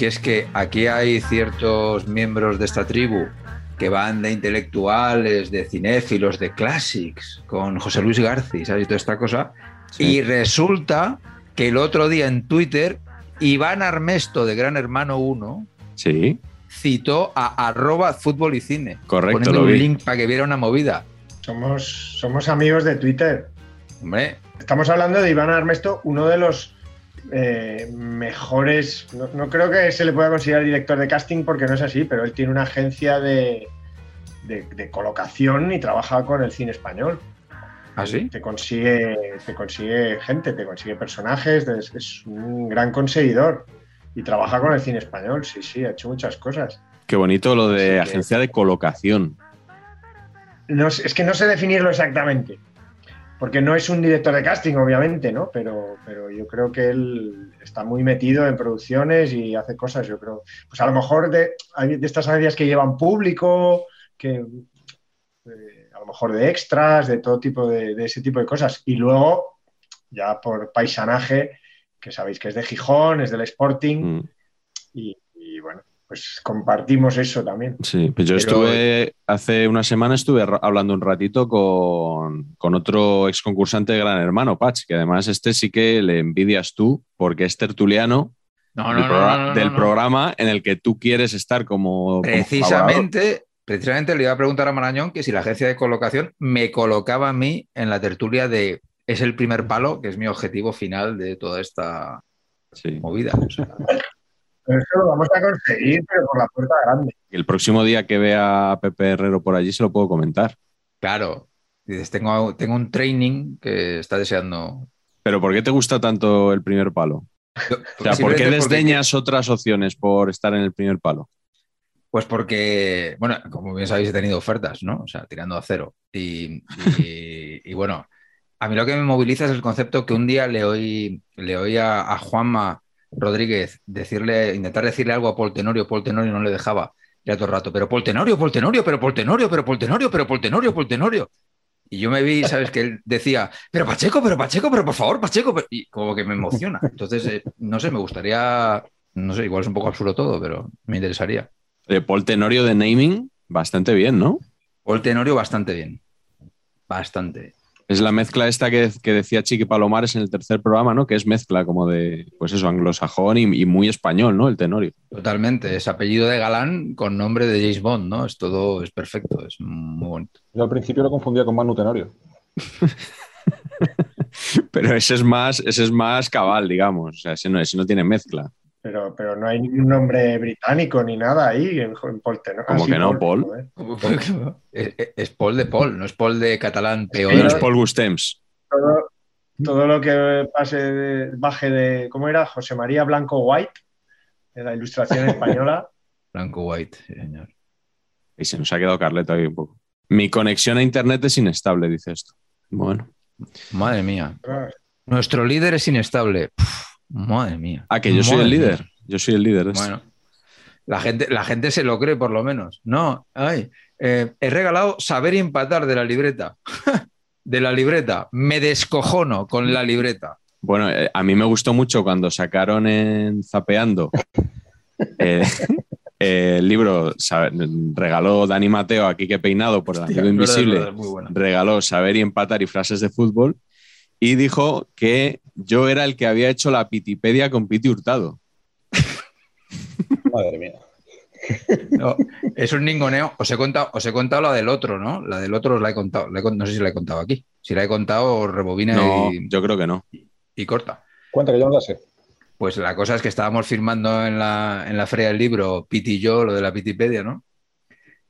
que es que aquí hay ciertos miembros de esta tribu que van de intelectuales, de cinéfilos, de classics, con José Luis García, ¿sabes? Toda esta cosa. Y resulta que el otro día en Twitter, Iván Armesto de Gran Hermano 1 Sí, citó a arroba fútbol y cine. Correcto, poniendo lo un vi. link para que viera una movida. Somos, somos amigos de Twitter. Hombre, Estamos hablando de Iván Armesto, uno de los eh, mejores. No, no creo que se le pueda considerar director de casting porque no es así, pero él tiene una agencia de, de- de colocación y trabaja con el cine español. ¿así? Te consigue, te consigue gente, te consigue personajes, es, es un gran conseguidor. Y trabaja con el cine español, sí, sí, ha hecho muchas cosas. Qué bonito lo de que- agencia de colocación. No es que no sé definirlo exactamente, porque no es un director de casting, obviamente, ¿no? Pero, pero yo creo que él está muy metido en producciones y hace cosas, yo creo. Pues a lo mejor de, hay de estas agencias que llevan público, que eh, a lo mejor de extras, de todo tipo de, de ese tipo de cosas. Y luego, ya por paisanaje, que sabéis que es de Gijón, es del Sporting, Mm, y, pues compartimos eso también. Sí, pues yo Pero- estuve, hace una semana estuve hablando un ratito con, con otro ex concursante de Gran Hermano, Patch, que además este sí que le envidias tú porque es tertuliano No, del, progra- del programa en el que tú quieres estar como... Precisamente, precisamente le iba a preguntar a Marañón que si la agencia de colocación me colocaba a mí en la tertulia de es el primer palo, que es mi objetivo final de toda esta Sí. movida. O sea, Pero eso lo vamos a conseguir, pero por la puerta grande. El próximo día que vea a Pepe Herrero por allí se lo puedo comentar. claro, dices, tengo, tengo un training que está deseando. Pero ¿por qué te gusta tanto el primer palo? O sea, ¿por qué porque- desdeñas otras opciones por estar en el primer palo? Pues porque, bueno, como bien sabéis, he tenido ofertas, ¿no? O sea, tirando a cero. Y, y- y bueno, a mí lo que me moviliza es el concepto que un día le oí, le oí a, a Juanma Rodríguez decirle, intentar decirle algo a Paul Tenorio, Paul Tenorio no le dejaba, ya todo el rato, pero Paul Tenorio, Paul Tenorio, pero Paul Tenorio, pero Paul Tenorio, pero Paul Tenorio, Paul Tenorio. Y yo me vi, ¿sabes? Que él decía, pero Pacheco, pero Pacheco, pero por favor, Pacheco. pero-". Y como que me emociona. Entonces, eh, no sé, me gustaría, no sé, igual es un poco absurdo todo, pero me interesaría. De Paul Tenorio de naming, bastante bien, ¿no? Paul Tenorio bastante bien. Bastante. Es la mezcla esta que, que decía Chiqui Palomares en el tercer programa, ¿no? Que es mezcla como de, pues eso, anglosajón y, y muy español, ¿no? El Tenorio. Totalmente. Es apellido de galán con nombre de James Bond, ¿no? Es todo, es perfecto, es muy bonito. Yo al principio lo confundía con Manu Tenorio. Pero ese es más, ese es más cabal, digamos. O sea, ese no, ese no tiene mezcla. Pero, pero no hay ningún nombre británico ni nada ahí en, en Paul Tenor. ¿Cómo que no, Paul? Es, es Paul de Paul, no es Paul de catalán peor. No es Paul Gustems. Todo, todo lo que pase de- baje de, ¿cómo era? José María Blanco White, de la ilustración española. Blanco White, sí, señor. Y se nos ha quedado Carleto ahí un poco. Mi conexión a internet es inestable, dice esto. Bueno. Madre mía. Nuestro líder es inestable. Puf, madre mía. Ah, que yo soy el mía. líder. Yo soy el líder. de esto. Bueno, La gente, la gente se lo cree por lo menos. No, ay, eh, he regalado saber empatar de la libreta. de la libreta. Me descojono con la libreta. Bueno, eh, a mí me gustó mucho cuando sacaron en Zapeando eh, el libro, sabe- regaló Dani Mateo aquí que peinado por el amigo es verdad, invisible, verdad, regaló saber y empatar y frases de fútbol y dijo que yo era el que había hecho la Pitipedia con Piti Hurtado. Madre mía. No, es un ningoneo. Os he contado, os he contado la del otro, ¿no? La del otro os la he contado. La he con- no sé si la he contado aquí. Si la he contado, rebobina No, y, yo creo que no. y corta. Cuenta que yo no la sé. Pues la cosa es que estábamos firmando en la, en la feria del libro, Piti y yo, lo de la Pitipedia, ¿no?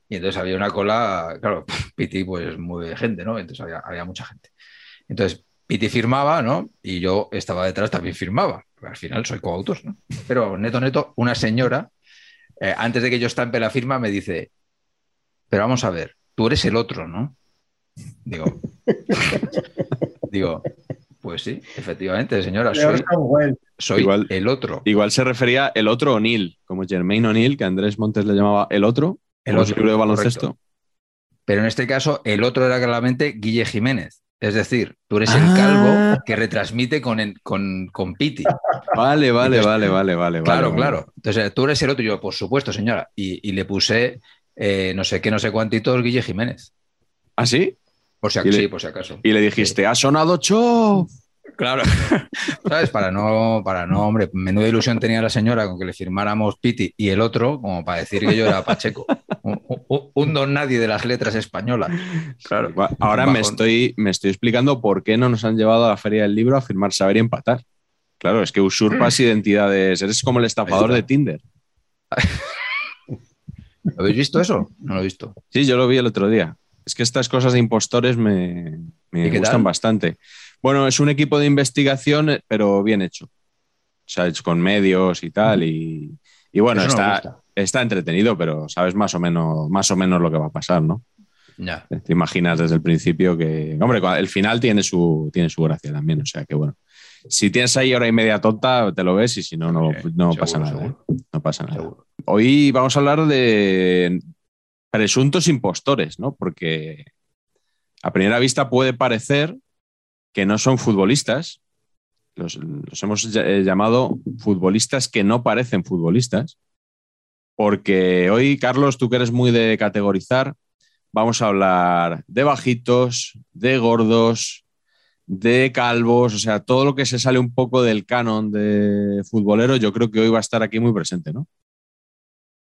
Y entonces había una cola, claro, Piti pues muy gente, ¿no? Entonces había, había mucha gente. Entonces Piti firmaba, ¿no? Y yo estaba detrás, también firmaba. Al final soy coautor, ¿no? Pero neto, neto, una señora, eh, antes de que yo estampe la firma, me dice, pero vamos a ver, tú eres el otro, ¿no? Digo, digo, pues sí, efectivamente, señora, soy, soy Igual- el otro. Igual se refería el otro O'Neill, como Jermaine O'Neill, que Andrés Montes le llamaba el otro, El otro, de baloncesto. correcto. Pero en este caso, el otro era claramente Guille Jiménez. Es decir, tú eres el Ah. calvo que retransmite con, con, con Piti. Vale, vale, vale, vale, vale. Claro, vale, claro. Entonces, tú eres el otro. Yo, por supuesto, señora. Y, y le puse eh, no sé qué, no sé cuántitos Guille Jiménez. ¿Ah, sí? Por si, le- sí, por si acaso. Y le dijiste, ha sonado Cho. Claro. ¿Sabes? Para no, para no, hombre, menuda ilusión tenía la señora con que le firmáramos Piti y el otro, como para decir que yo era Pacheco. Un, don nadie de las letras españolas. Claro. Ahora me estoy, me estoy explicando por qué no nos han llevado a la Feria del Libro a firmar saber y empatar. Claro, es que usurpas identidades. Eres como el estafador Mm. De. Tinder. ¿Lo habéis visto eso? No lo he visto. Sí, yo lo vi el otro día. Es que estas cosas de impostores me, me ¿Y qué gustan tal? bastante. Bueno, es un equipo de investigación, eh, pero bien hecho. O sea, hecho con medios y tal. Y, y bueno, está, está entretenido, pero sabes más o menos, más o menos lo que va a pasar, ¿no? Ya. Te imaginas desde el principio que, hombre, el final tiene su, tiene su gracia también, o sea que bueno. Si tienes ahí hora y media tonta, te lo ves y si no, no, Sí, no seguro, pasa nada. seguro. ¿eh? No pasa nada. Seguro. Hoy vamos a hablar de presuntos impostores, ¿no? Porque a primera vista puede parecer que no son futbolistas. Los, hemos eh, llamado futbolistas que no parecen futbolistas. Porque hoy, Carlos, tú que eres muy de categorizar, vamos a hablar de bajitos, de gordos, de calvos, o sea, todo lo que se sale un poco del canon de futbolero, yo creo que hoy va a estar aquí muy presente, ¿no?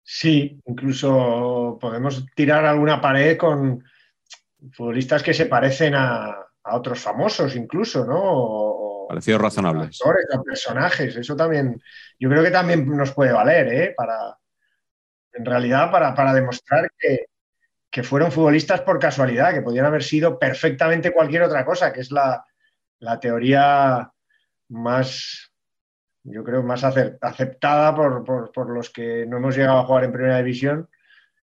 Sí, incluso podemos tirar alguna pared con futbolistas que se parecen a otros famosos, incluso, ¿no? Parecidos razonables. actores o personajes. Eso también, yo creo que también nos puede valer, ¿eh? Para, en realidad, para, para demostrar que, que fueron futbolistas por casualidad, que podían haber sido perfectamente cualquier otra cosa, que es la, la teoría más, yo creo, más aceptada por, por- por los que no hemos llegado a jugar en primera división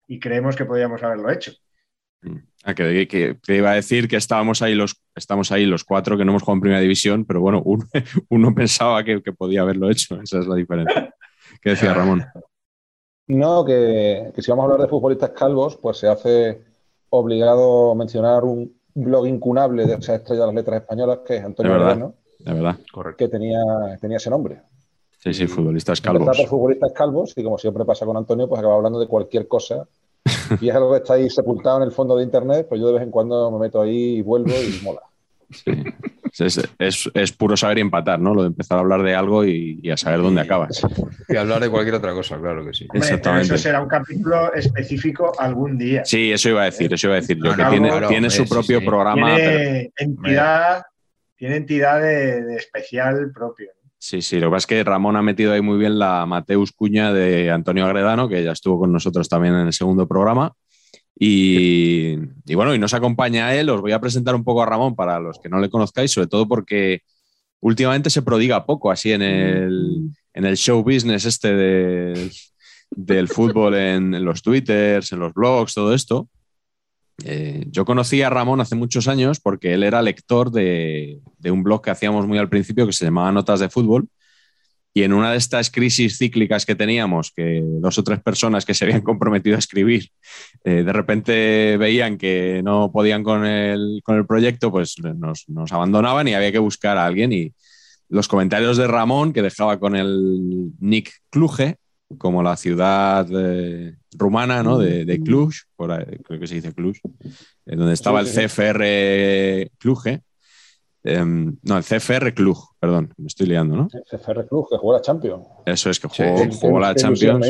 y creemos que podíamos haberlo hecho. Ah, que, que- que iba a decir que estábamos ahí los, estamos ahí los cuatro que no hemos jugado en primera división, pero bueno, uno, uno pensaba que, que podía haberlo hecho. Esa es la diferencia. ¿Qué decía Ramón? No, que, si vamos a hablar de futbolistas calvos, pues se hace obligado mencionar un blog incunable de esa estrella de las letras españolas, que es Antonio De verdad. Moreno, De verdad. Correcto. que tenía, tenía ese nombre. Sí, sí, futbolistas calvos. por futbolistas calvos y como siempre pasa con Antonio, pues acaba hablando de cualquier cosa. Y es algo que está ahí sepultado en el fondo de internet, pues yo de vez en cuando me meto ahí y vuelvo y mola. Sí. Es, es- es puro saber y empatar, ¿no? Lo de empezar a hablar de algo y, y a saber dónde acabas. Y hablar de cualquier otra cosa, claro que sí. Hombre, pero Exactamente. eso será un capítulo específico algún día. Sí, eso iba a decir, eso iba a decir yo, que tiene, claro, tiene hombre, su propio sí. programa. pero- tiene entidad, tiene entidad de, de especial propio. Sí, sí, lo que pasa es que Ramón ha metido ahí muy bien la Mateus Cuña de Antonio Agredano, que ya estuvo con nosotros también en el segundo programa. Y, y bueno, y nos acompaña él. Os voy a presentar un poco a Ramón para los que no le conozcáis, sobre todo porque últimamente se prodiga poco así en el, en el show business este del, del fútbol, en, en los twitters, en los blogs, todo esto. Eh, yo conocí a Ramón hace muchos años porque él era lector de, un blog que hacíamos muy al principio que se llamaba Notas de Fútbol. Y en una de estas crisis cíclicas que teníamos, que dos o tres personas que se habían comprometido a escribir, eh, de repente veían que no podían con el, con el proyecto, pues nos, nos, abandonaban y había que buscar a alguien. Y los comentarios de Ramón, que dejaba con el Nick Kluge, como la ciudad eh, rumana ¿no? de, de Cluj, por ahí, creo que se dice Cluj, eh, donde estaba el CFR Cluje. Eh, no, el CFR Cluj, perdón, me estoy liando, ¿no? CFR Cluj, que jugó la Champions. Eso es, que jugó, sí, jugó la Champions.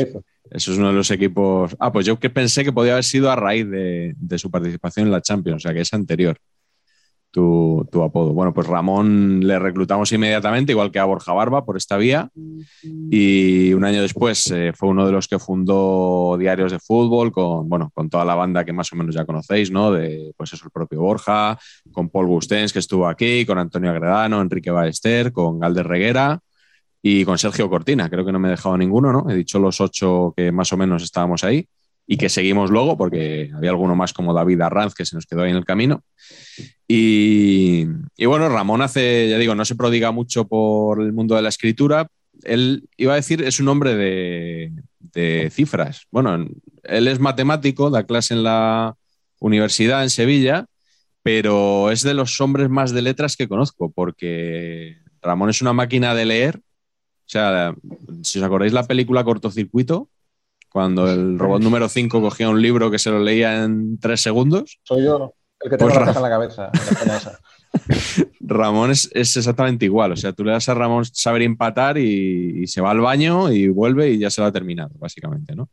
Eso es uno de los equipos. Ah, pues yo que pensé que podía haber sido a raíz de, de su participación en la Champions, o sea que es anterior tu, apodo. Bueno, pues Ramón le reclutamos inmediatamente, igual que a Borja Barba, por esta vía. Y un año después eh, fue uno de los que fundó Diarios de Fútbol con, bueno, con toda la banda que más o menos ya conocéis, ¿no? De, pues eso, el propio Borja, con Paul Gustens, que estuvo aquí, con Antonio Agredano, Enrique Ballester, con Galder Reguera y con Sergio Cortina. Creo que no me he dejado ninguno, ¿no? He dicho los ocho que más o menos estábamos ahí y que seguimos luego, porque había alguno más como David Arranz que se nos quedó ahí en el camino. Y, bueno, Ramón hace, ya digo, no se prodiga mucho por el mundo de la escritura. Él iba a decir, es un hombre de, de cifras. Bueno, él es matemático, da clase en la universidad en Sevilla, pero es de los hombres más de letras que conozco, porque Ramón es una máquina de leer. O sea, si os acordáis la película Cortocircuito, cuando el robot número 5 cogía un libro que se lo leía en tres segundos. Soy yo, el que tengo pues la en la cabeza. En la Ramón es, es, exactamente igual. O sea, tú le das a Ramón saber empatar y, y, se va al baño y vuelve y ya se lo ha terminado, básicamente, ¿no?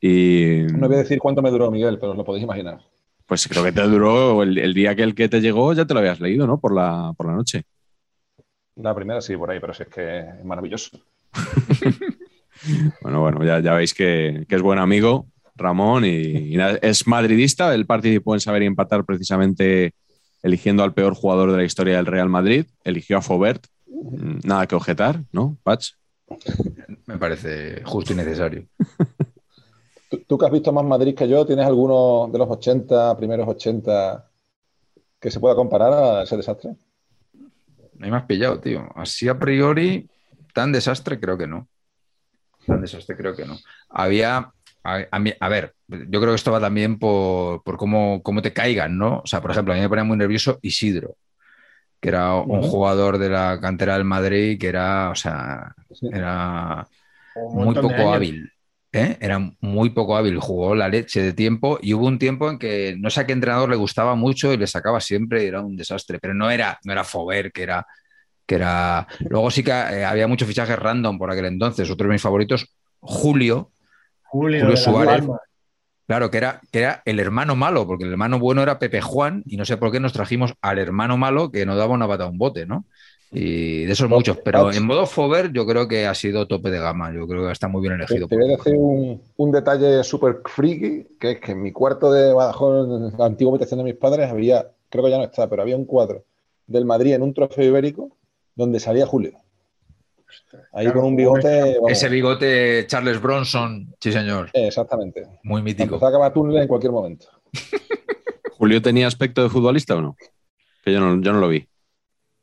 Y... No voy a decir cuánto me duró, Miguel, pero os lo podéis imaginar. Pues creo que te duró el, el, día que el que te llegó ya te lo habías leído, ¿no? Por la, por la noche. La primera sí, por ahí, pero sí es que es maravilloso. Bueno, bueno, ya, ya veis que, que, es buen amigo Ramón y, y, es madridista. Él participó en Saber y Empatar precisamente eligiendo al peor jugador de la historia del Real Madrid. Eligió a Faubert. Nada que objetar, ¿no, Patch? Me parece justo y necesario. ¿Tú, tú que has visto más Madrid que yo, ¿tienes alguno de los 80, primeros 80, que se pueda comparar a ese desastre? No hay más pillado, tío. Así a priori, tan desastre creo que no tan desastre creo que no. Había, a, a, a, ver, yo creo que esto va también por, por cómo, cómo, te caigan, ¿no? O sea, por ejemplo, a mí me ponía muy nervioso Isidro, que era un uh -huh. jugador de la cantera del Madrid que era, o sea, sí. era muy poco hábil. ¿Eh? Era muy poco hábil, jugó la leche de tiempo y hubo un tiempo en que no sé a qué entrenador le gustaba mucho y le sacaba siempre y era un desastre, pero no era, no era Fover, que era que era. Luego sí que eh, había muchos fichajes random por aquel entonces. Otro de mis favoritos, Julio. Julio, Julio Suárez. Claro, que era, que era el hermano malo, porque el hermano bueno era Pepe Juan, y no sé por qué nos trajimos al hermano malo que nos daba una pata a un bote, ¿no? Y de esos muchos, pero en modo Fover yo creo que ha sido tope de gama, yo creo que está muy bien elegido. Te voy a decir un, un detalle súper friki, que es que en mi cuarto de Badajoz, en la antigua habitación de mis padres, había, creo que ya no está, pero había un cuadro del Madrid en un trofeo ibérico donde salía Julio. Ahí claro, con un bigote. Vamos. Ese bigote Charles Bronson, sí, señor. Exactamente. Muy mítico. Empezó a acabar túnel en cualquier momento. ¿Julio tenía aspecto de futbolista o no? Que yo no, yo no lo vi.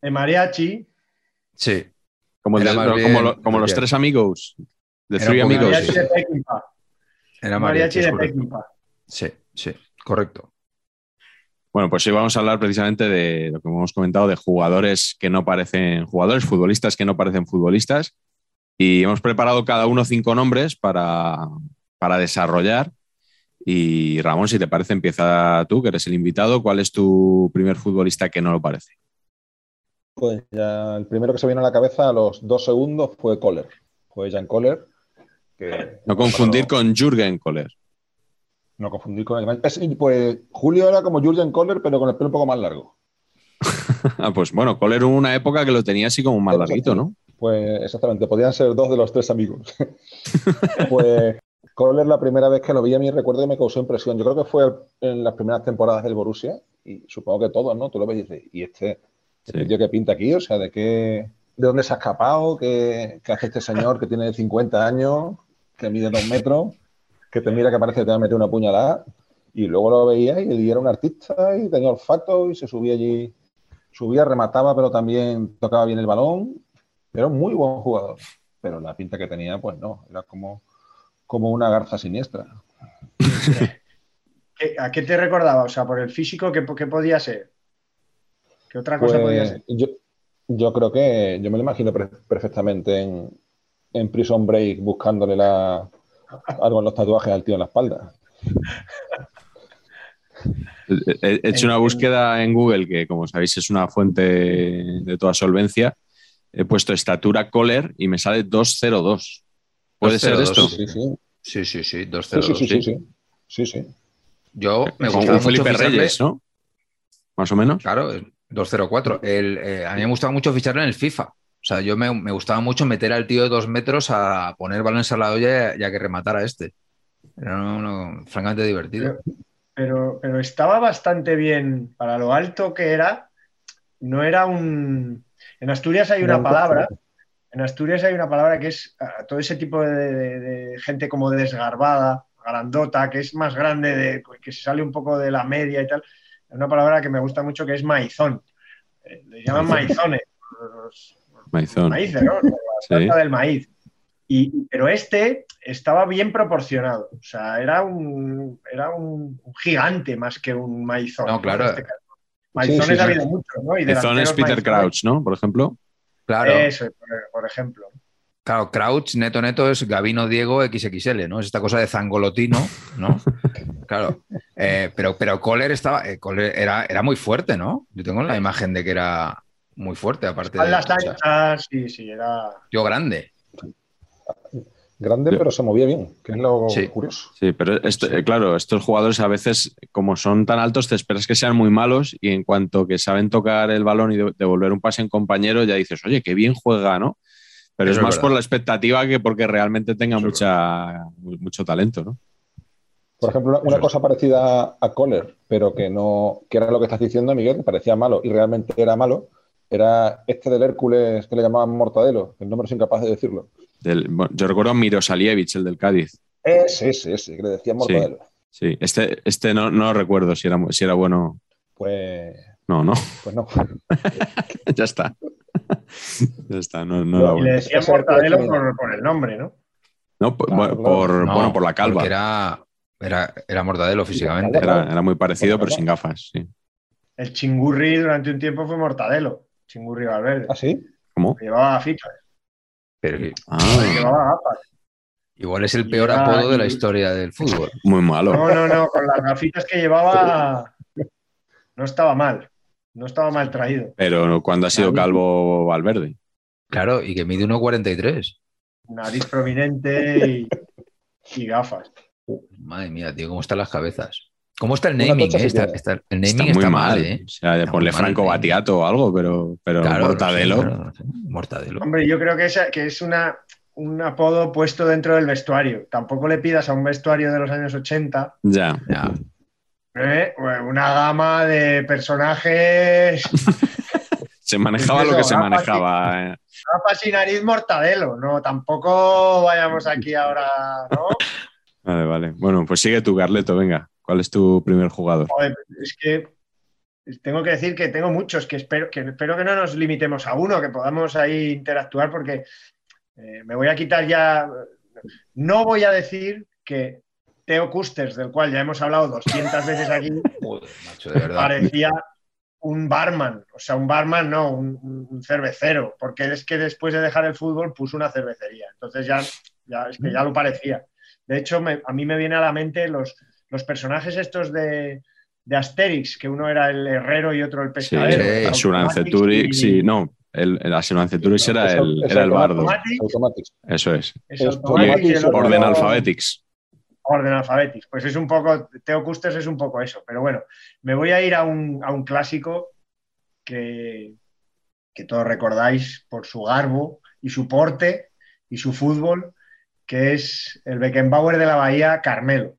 De mariachi. Sí. Como, el de, bien, como, lo, como los tres amigos. De Three Amigos. Mariachi de Peckinpah. Era mariachi, mariachi de Peckinpah. Sí, sí, correcto. Bueno, pues hoy vamos a hablar precisamente de lo que hemos comentado, de jugadores que no parecen jugadores, futbolistas que no parecen futbolistas. Y hemos preparado cada uno cinco nombres para, para desarrollar. Y Ramón, si te parece, empieza tú, que eres el invitado. ¿Cuál es tu primer futbolista que no lo parece? Pues ya el primero que se vino a la cabeza a los dos segundos fue Kohler. Fue Jan Kohler. Que, no confundir con Jürgen Kohler. No confundir con el Pues Julio era como Jurgen Kohler, pero con el pelo un poco más largo. ah, pues bueno, Kohler hubo una época que lo tenía así como más larguito, ¿no? Pues exactamente, podían ser dos de los tres amigos. pues Kohler la primera vez que lo vi a mí recuerdo que me causó impresión. Yo creo que fue en las primeras temporadas del Borussia y supongo que todos, ¿no? Tú lo ves y dices, ¿y este, este sí. tío que pinta aquí? O sea, ¿de qué, de dónde se ha escapado? ¿Qué, qué hace este señor que tiene 50 años, que mide dos metros? Que te mira que parece que te va a meter una puñalada y luego lo veía y era un artista y tenía olfato y se subía allí, subía, remataba, pero también tocaba bien el balón. Era un muy buen jugador. pero la pinta que tenía, pues no, era como, como una garza siniestra. ¿Qué- ¿A qué te recordaba? O sea, por el físico, ¿qué, qué podía ser? ¿Qué otra cosa podía Pues ser? yo, yo creo que yo me lo imagino per- perfectamente en, en Prison Break buscándole la, algo en los tatuajes al tío en la espalda. He he hecho una búsqueda en Google, que como sabéis es una fuente de toda solvencia. He puesto estatura Kohler y me sale 202. ¿Puede ser 202, esto? Sí, sí. Sí, sí, sí, Sí, 2-0. sí, sí, sí, sí. sí. Yo me Como gustaba mucho Felipe ficharle- Reyes, ¿no? Más o menos. Claro, 2-0-4. El, eh, a mí me gustaba mucho ficharle en el FIFA. O sea, yo me, me gustaba mucho meter al tío de dos metros a poner balones a la olla y a que rematara este. Era uno, uno francamente divertido. Pero, pero estaba bastante bien para lo alto que era. No era un. En Asturias hay una un palabra. En Asturias hay una palabra que es todo ese tipo de, de- de gente como desgarbada, grandota, que es más grande, de, que se sale un poco de la media y tal. Hay una palabra que me gusta mucho que es maizón. Eh, le llaman maizones. los Maizón. ¿no? La Sí. planta del maíz. Y, pero este estaba bien proporcionado. O sea, era un, era un, un gigante más que un maizón. No, claro. Este. Maizones Sí, sí, ha habido muchos, ¿no? Y Maizón es Peter. Crouch, ¿no? Por ejemplo. Claro, Eso, por, ejemplo. claro, Crouch, neto, neto es Gavino Diego XXL, ¿no? Es esta cosa de zangolotino, ¿no? Claro. Eh, pero, pero Kohler estaba, eh, Kohler era, era muy fuerte, ¿no? Yo tengo la imagen de que era muy fuerte, aparte de Espaldas o sea, anchas, sí, sí, era. tío grande. Grande, pero se movía bien, que es lo Sí. curioso. Sí, pero esto- claro, estos jugadores a veces, como son tan altos, te esperas que sean muy malos y en cuanto que saben tocar el balón y de- devolver un pase en compañero, ya dices, oye, qué bien juega, ¿no? Pero es es más verdad. por la expectativa que porque realmente tenga es mucha, mu- mucho talento, ¿no? Por ejemplo, una, una Eso es. cosa parecida a Kohler, pero que no, que era lo que estás diciendo, Miguel, que parecía malo y realmente era malo, era este del Hércules que le llamaban Mortadelo, el nombre soy incapaz de decirlo. Del- bueno, yo recuerdo a Mirosalievich, el del Cádiz. Ese, ese, ese, que le decían Mortadelo. Sí, este, este no, no recuerdo si era, si era bueno. Pues, No, no, pues no. ya está. ya está, no, no No, era Y le bueno. decían mortadelo por, por el nombre, ¿no? No, por, Claro, por- claro. No, bueno, por la calva. Era, era, era Mortadelo físicamente. Era, era muy parecido, pero sin gafas. Sí. El chingurri durante un tiempo fue mortadelo. Chingurri Valverde. ¿Ah, sí? ¿Cómo? Llevaba gafitas, Pero Ah, llevaba gafas. igual es el Y peor era- apodo de la historia del fútbol. muy malo. No, no, no, con las gafitas que llevaba no estaba mal. No estaba mal traído. Pero cuando ha sido calvo Valverde. Claro, y que mide 1,43. Nariz prominente y, y gafas. Madre mía, tío, ¿cómo están las cabezas? ¿Cómo está el naming? eh? Está- el Está naming muy está, mal. mal, ¿eh? O sea, ponle muy Franco. Batiato o algo, pero, pero Claro, Mortadelo. sí, claro, sí, Mortadelo. Hombre, yo creo que es, que es una, un apodo puesto dentro del vestuario. Tampoco le pidas a un vestuario de los años 80 Ya. Ya. ¿eh? una gama de personajes, Se manejaba Eso, lo que se gafas y- manejaba. eh. y nariz mortadelo. No, tampoco vayamos aquí ahora, ¿no? Vale, vale. Bueno, pues sigue tú, Carleto, venga. ¿Cuál es tu primer jugador? Joder, es que tengo que decir que tengo muchos, que espero que, espero que no nos limitemos a uno, que podamos ahí interactuar, porque eh, me voy a quitar ya. No voy a decir que Teo Custers, del cual ya hemos hablado 200 veces aquí, Joder, macho, de verdad. parecía un barman. O sea, un barman no, un, un cervecero, porque es que después de dejar el fútbol puso una cervecería. Entonces ya, ya, es que ya lo parecía. De hecho, me- a mí me viene a la mente los, los personajes estos de, de Asterix, que uno era el herrero y otro el Sí, pescadero. sí. Asuranceturix, sí, no. El, el Asuranceturix era el, es era el bardo. Automatic, Automatics. Eso es. es Orden Alphabetics. Orden Alphabetics. Pues es un poco, Teo Custers es un poco eso. Pero bueno, me voy a ir a un, a un clásico que, que todos recordáis por su garbo y su porte y su fútbol, que es el Beckenbauer de la Bahía, Carmelo.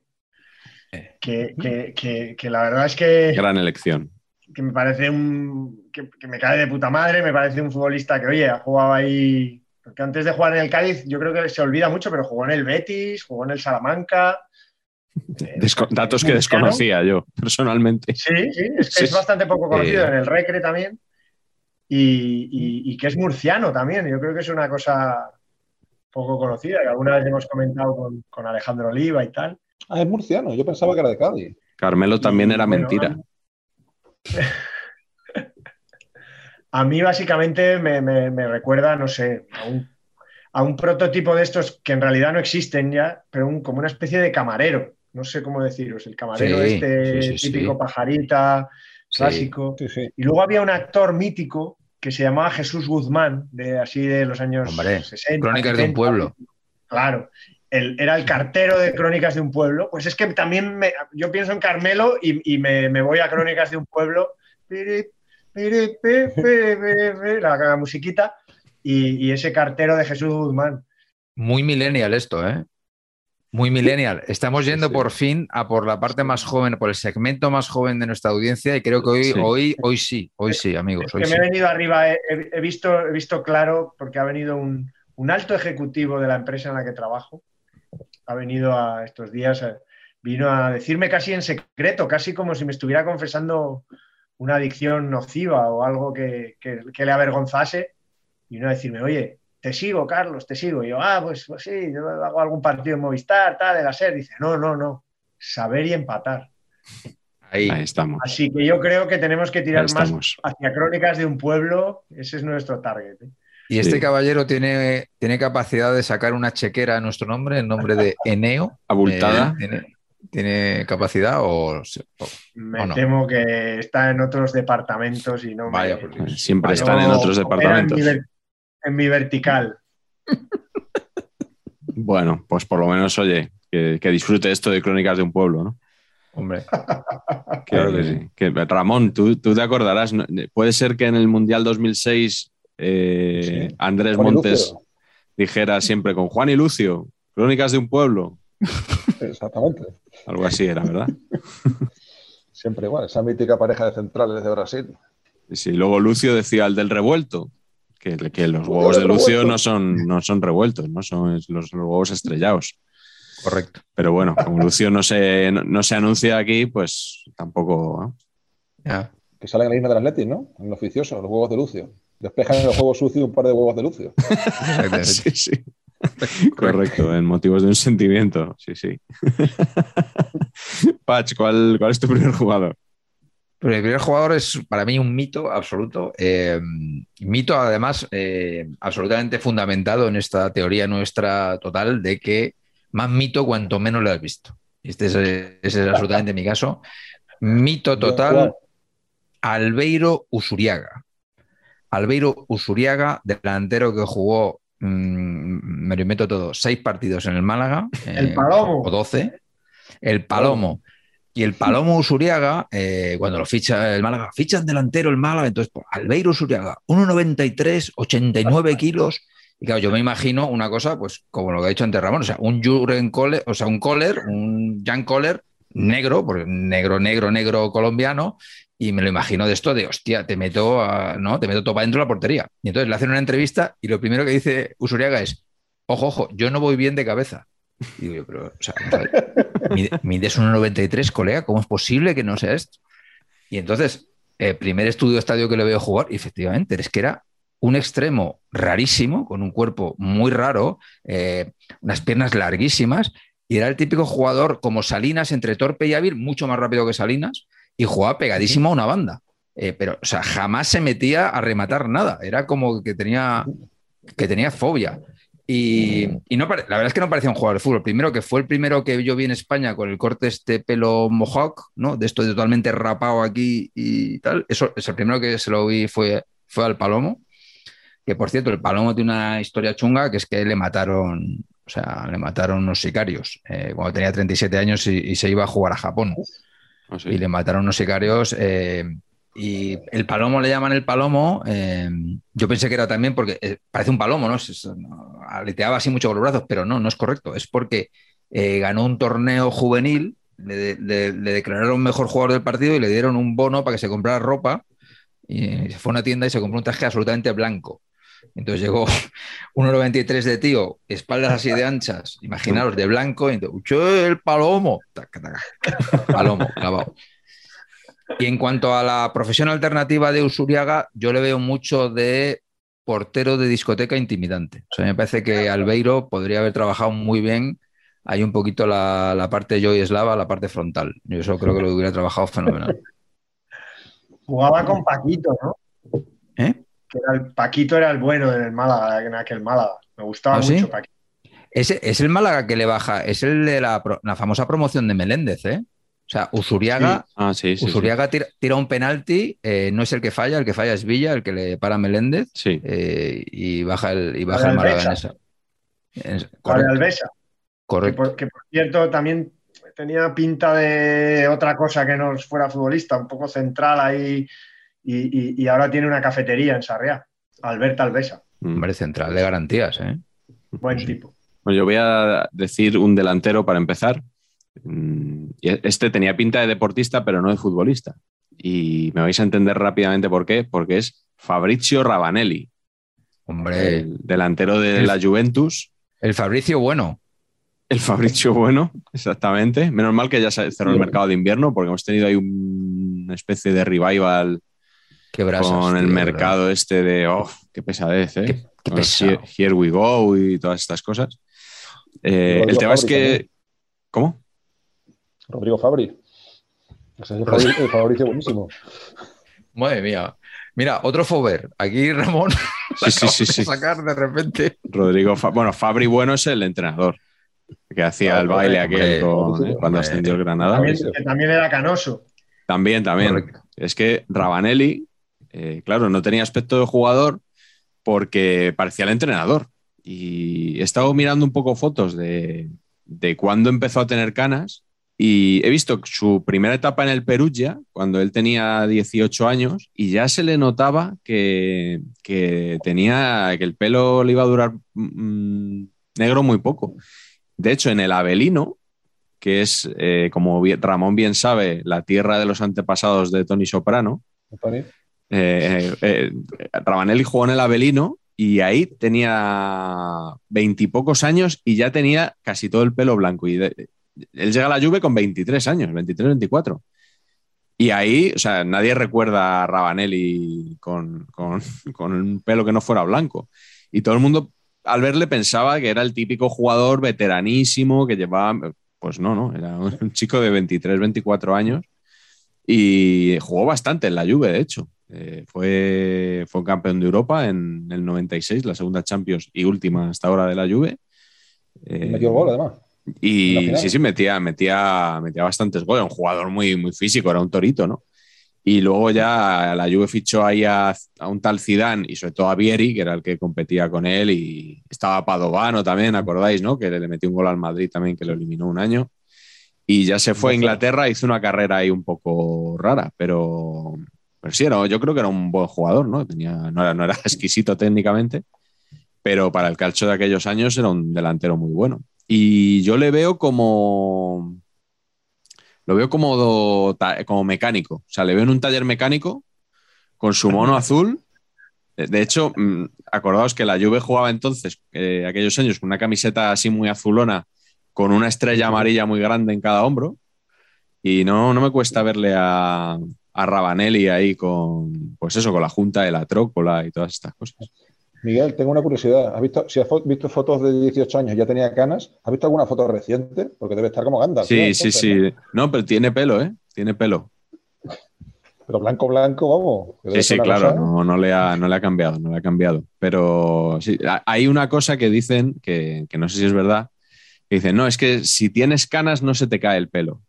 Que, que- que- que la verdad es que, Gran elección. que me parece un. Que, que me cae de puta madre, me parece un futbolista que, oye, ha jugado ahí. Porque antes de jugar en el Cádiz, yo creo que se olvida mucho, pero jugó en el Betis, jugó en el Salamanca. Desco- datos que desconocía yo, personalmente. Sí, sí, es que Sí, es bastante poco conocido Eh. en el Recre también. Y, y- y que es murciano también. Yo creo que es una cosa poco conocida, que alguna vez hemos comentado con, con Alejandro Oliva y tal. Ah, es murciano, yo pensaba que era de Cádiz. Carmelo también Y, era bueno, mentira. A mí básicamente me, me- me recuerda, no sé, a un, a un prototipo de estos que en realidad no existen ya, pero un- como una especie de camarero. No sé cómo deciros, el camarero Sí, este sí, sí, sí. típico pajarita, clásico. Sí, sí. Y luego había un actor mítico que se llamaba Jesús Guzmán, de así de los años Hombre, 60. Crónicas de un 70. pueblo. Claro. El- era el cartero de Crónicas de un pueblo. Pues es que también me- yo pienso en Carmelo y, y me, me voy a Crónicas de un pueblo. La, musiquita. Y, y ese cartero de Jesús Guzmán. Muy millennial esto, ¿eh? Muy millennial. Estamos yendo sí. por fin a por la parte más joven, por el segmento más joven de nuestra audiencia y creo que hoy, Sí. hoy, hoy sí, hoy sí, amigos. Es Hoy que sí. me he venido arriba, he, he- he visto, he visto claro, porque ha venido un, un alto ejecutivo de la empresa en la que trabajo. Ha venido a estos días, eh, vino a decirme casi en secreto, casi como si me estuviera confesando una adicción nociva o algo que, que- que le avergonzase. Y vino a decirme, oye, te sigo, Carlos, te sigo. Y yo, ah, pues, pues sí, yo hago algún partido en Movistar, tal, de la SER. Dice, no, no, no, saber y empatar. Ahí. Ahí estamos. Así que yo creo que tenemos que tirar más hacia crónicas de un pueblo, ese es nuestro target. ¿eh? Y este Sí. caballero tiene, tiene capacidad de sacar una chequera a nuestro nombre, en nombre de Eneo. Abultada. Eh, ¿tiene, tiene capacidad o, Me ¿O no? temo que está en otros departamentos y no me- Vaya Dios. Siempre Vaya. están en otros departamentos. En mi, ver- en mi vertical. Bueno, pues por lo menos, oye, que, que disfrute esto de Crónicas de un Pueblo, ¿no? Hombre, Que, Claro que sí. que- Ramón, tú, tú te acordarás, ¿no? puede ser que en el Mundial 2006 eh, Sí. Andrés Juan Montes dijera siempre con Juan y Lucio, Crónicas de un Pueblo. Exactamente. Algo así era, ¿verdad? Siempre igual, esa mítica pareja de centrales de Brasil. Y sí, luego Lucio decía el del revuelto, que, que los huevos de Lucio revuelto. no son, no son revueltos, ¿no? Son los, los huevos estrellados. correcto. Pero bueno, como Lucio no se, no, no se anuncia aquí, pues tampoco. ¿no? Ya. Que salen en la isla del Atlético, ¿no? En el oficioso, los huevos de Lucio. Despejan en el juego sucio un par de huevos de Lucio. Sí, sí. Correcto, en motivos de un sentimiento. Sí, sí. Patch, ¿cuál, ¿cuál es tu primer jugador? Pero el primer jugador es para mí un mito absoluto. eh, mito, además, eh, absolutamente fundamentado en esta teoría nuestra total de que más mito cuanto menos lo has visto. Este es, ese es absolutamente mi caso. Mito total, Albeiro Usuriaga. Albeiro Usuriaga, delantero que jugó, mm, me lo invento todo, seis partidos en el Málaga. El eh, Palomo. O doce. El Palomo. Y el Palomo Usuriaga, eh, cuando lo ficha el Málaga, fichan delantero el Málaga, entonces pues, Albeiro Usuriaga, 1,93, 89 kilos. Y claro, yo me imagino una cosa, pues como lo que ha dicho antes Ramón, o sea, un Juren Kohler, o sea, un Kohler, un Jan Kohler negro, porque negro, negro, negro colombiano, y me lo imagino de esto de, hostia, te meto, ¿no? Te meto todo para dentro de la portería. Y entonces le hacen una entrevista y lo primero que dice Usuriaga es, ojo, ojo, yo no voy bien de cabeza. Y digo yo, pero, o sea, mides 1,93, colega, ¿cómo es posible que no sea esto? Y entonces, el primer estudio estadio que le veo jugar, efectivamente, es que era un extremo rarísimo, con un cuerpo muy raro, eh, unas piernas larguísimas, y era el típico jugador como Salinas entre torpe y hábil, mucho más rápido que Salinas, y jugaba pegadísimo a una banda. Eh, pero, o sea, jamás se metía a rematar nada. Era como que tenía, que tenía fobia. Y, y no la verdad es que no parecía un jugador de fútbol. Primero, que fue el primero que yo vi en España con el corte este pelo mohawk, ¿no? De esto de totalmente rapado aquí y tal. Eso es el primero que se lo vi fue, fue al Palomo. Que por cierto, el Palomo tiene una historia chunga que es que le mataron, o sea, le mataron unos sicarios eh, cuando tenía 37 años y, y se iba a jugar a Japón Sé. y le mataron unos sicarios. eh, y el palomo le llaman el palomo. eh, yo pensé que era también porque eh, parece un palomo, ¿no? Aleteaba así mucho con los brazos, pero no, no es correcto. Es porque ganó un torneo juvenil, le, le- le declararon mejor jugador del partido y le dieron un bono para que se comprara ropa. Y se fue a una tienda y se compró un traje absolutamente blanco. Entonces llegó 1,93 de tío, espaldas así de anchas, imaginaros, de blanco, y entonces, "Uché, el palomo, taca, taca. palomo, clavado. Y en cuanto a la profesión alternativa de Usuriaga, yo le veo mucho de portero de discoteca intimidante. O sea, me parece que Albeiro podría haber trabajado muy bien ahí un poquito la, la parte Joy Eslava, la parte frontal. Yo eso creo que lo hubiera trabajado fenomenal. Jugaba con Paquito, ¿no? ¿Eh? Que era el, Paquito era el bueno en el Málaga, en aquel Málaga. Me gustaba ¿Ah, sí? mucho Paquito. Ese, es el Málaga que le baja, es el de la, famosa promoción de Meléndez, ¿eh? O sea, Usuriaga, Ah, sí, sí. sí. Usuriaga tira, tira un penalti, eh, no es el que falla, el que falla es Villa, el que le para de Sí. eh, y baja el, y baja el Málaga en esa. Correcto, Alvesa. Que correcto. por, que por cierto también tenía pinta de otra cosa que no fuera futbolista, un poco central ahí y, y- y ahora tiene una cafetería en Sarriá. Alberto Alvesa. Hombre, central de garantías, ¿eh? buen tipo. Bueno, yo voy a decir un delantero para empezar. Mm, Este tenía pinta de deportista, pero no de futbolista. Y me vais a entender rápidamente por qué, porque es Fabrizio Ravanelli, Hombre, el delantero de El- la Juventus. el Fabricio bueno. El Fabricio bueno, exactamente. Menos mal que ya se cerró el mercado de invierno, porque hemos tenido ahí un- una especie de revival Qué brasas, con el tío, mercado este de, oh, qué pesadez, ¿eh? Qué- pesado. Here, Here we go y todas estas cosas. Eh, Rodrigo el tema es que... también. ¿Cómo? Rodrigo Fabri. Ese es el, Fabri- el Fabricio buenísimo. Madre mía. Mira, otro Fover. Aquí Ramón Sí, sí, sí, sí. sacar de repente. Rodrigo, Fa- bueno, Fabri Bueno es el entrenador que hacía el baile hombre, aquel con- hombre, ¿eh? cuando hombre. ascendió el Granada. También, sí. que también era canoso. También, también. Correcto. Es que Rabanelli, eh, claro, no tenía aspecto de jugador porque parecía el entrenador. Y he estado mirando un poco fotos de, cuándo empezó a tener canas y he visto su primera etapa en el Perugia, cuando él tenía 18 años, y ya se le notaba que, tenía que el pelo le iba a durar mm, negro muy poco. De hecho, en el Avelino, que es, eh, como Ramón bien sabe, la tierra de los antepasados de Tony Soprano. Eh, eh, Rabanelli jugó en el Avelino y ahí tenía veintipocos años y ya tenía casi todo el pelo blanco. Y él llega a la Juve con 23 años, 23, 24. Y ahí, o sea, nadie recuerda a Rabanelli con, con- con un pelo que no fuera blanco. Y todo el mundo al verle pensaba que era el típico jugador veteranísimo que llevaba, pues no, no, era un chico de 23, 24 años y jugó bastante en la Juve, de hecho. Eh, fue, fue campeón de Europa en el 96, la segunda Champions y última hasta ahora de la Juve. Eh, Metió el gol, además. Y sí, sí, metía, metía, metía bastantes goles. Un jugador muy, muy físico, era un torito, ¿no? Y luego ya la Juve fichó ahí a, a un tal Zidane y sobre todo a Vieri, que era el que competía con él, y estaba Padovano también, ¿acordáis, no? Que le metió un gol al Madrid también, que lo eliminó un año. Y ya se fue a Inglaterra, hizo una carrera ahí un poco rara, pero, pero sí, era, yo creo que era un buen jugador, ¿no? Tenía, no, era, no era exquisito técnicamente, pero para el calcio de aquellos años era un delantero muy bueno. Y yo le veo como. Lo veo como, como mecánico. O sea, le veo en un taller mecánico con su mono azul. De de hecho, mm, acordaos que la Juve jugaba entonces, eh, aquellos años, con una camiseta así muy azulona, con una estrella amarilla muy grande en cada hombro. Y no, no me cuesta verle a, a Rabanelli ahí con, pues eso, con la junta de la trócola y todas estas cosas. Miguel, tengo una curiosidad. ¿Has visto, si has fo- visto fotos de 18 años, ya tenía canas? ¿Has visto alguna foto reciente? Porque debe estar como Gandalf. Sí, ¿no? sí, sí. ¿no? Pero tiene pelo, ¿eh? Tiene pelo. Pero blanco, blanco, vamos. Sí, sí, claro, cosa- no, no le ha, no le ha cambiado, no le ha cambiado. Pero sí, ha- hay una cosa que dicen, que, que no sé si es verdad, que dicen, no, es que si tienes canas no se te cae el pelo.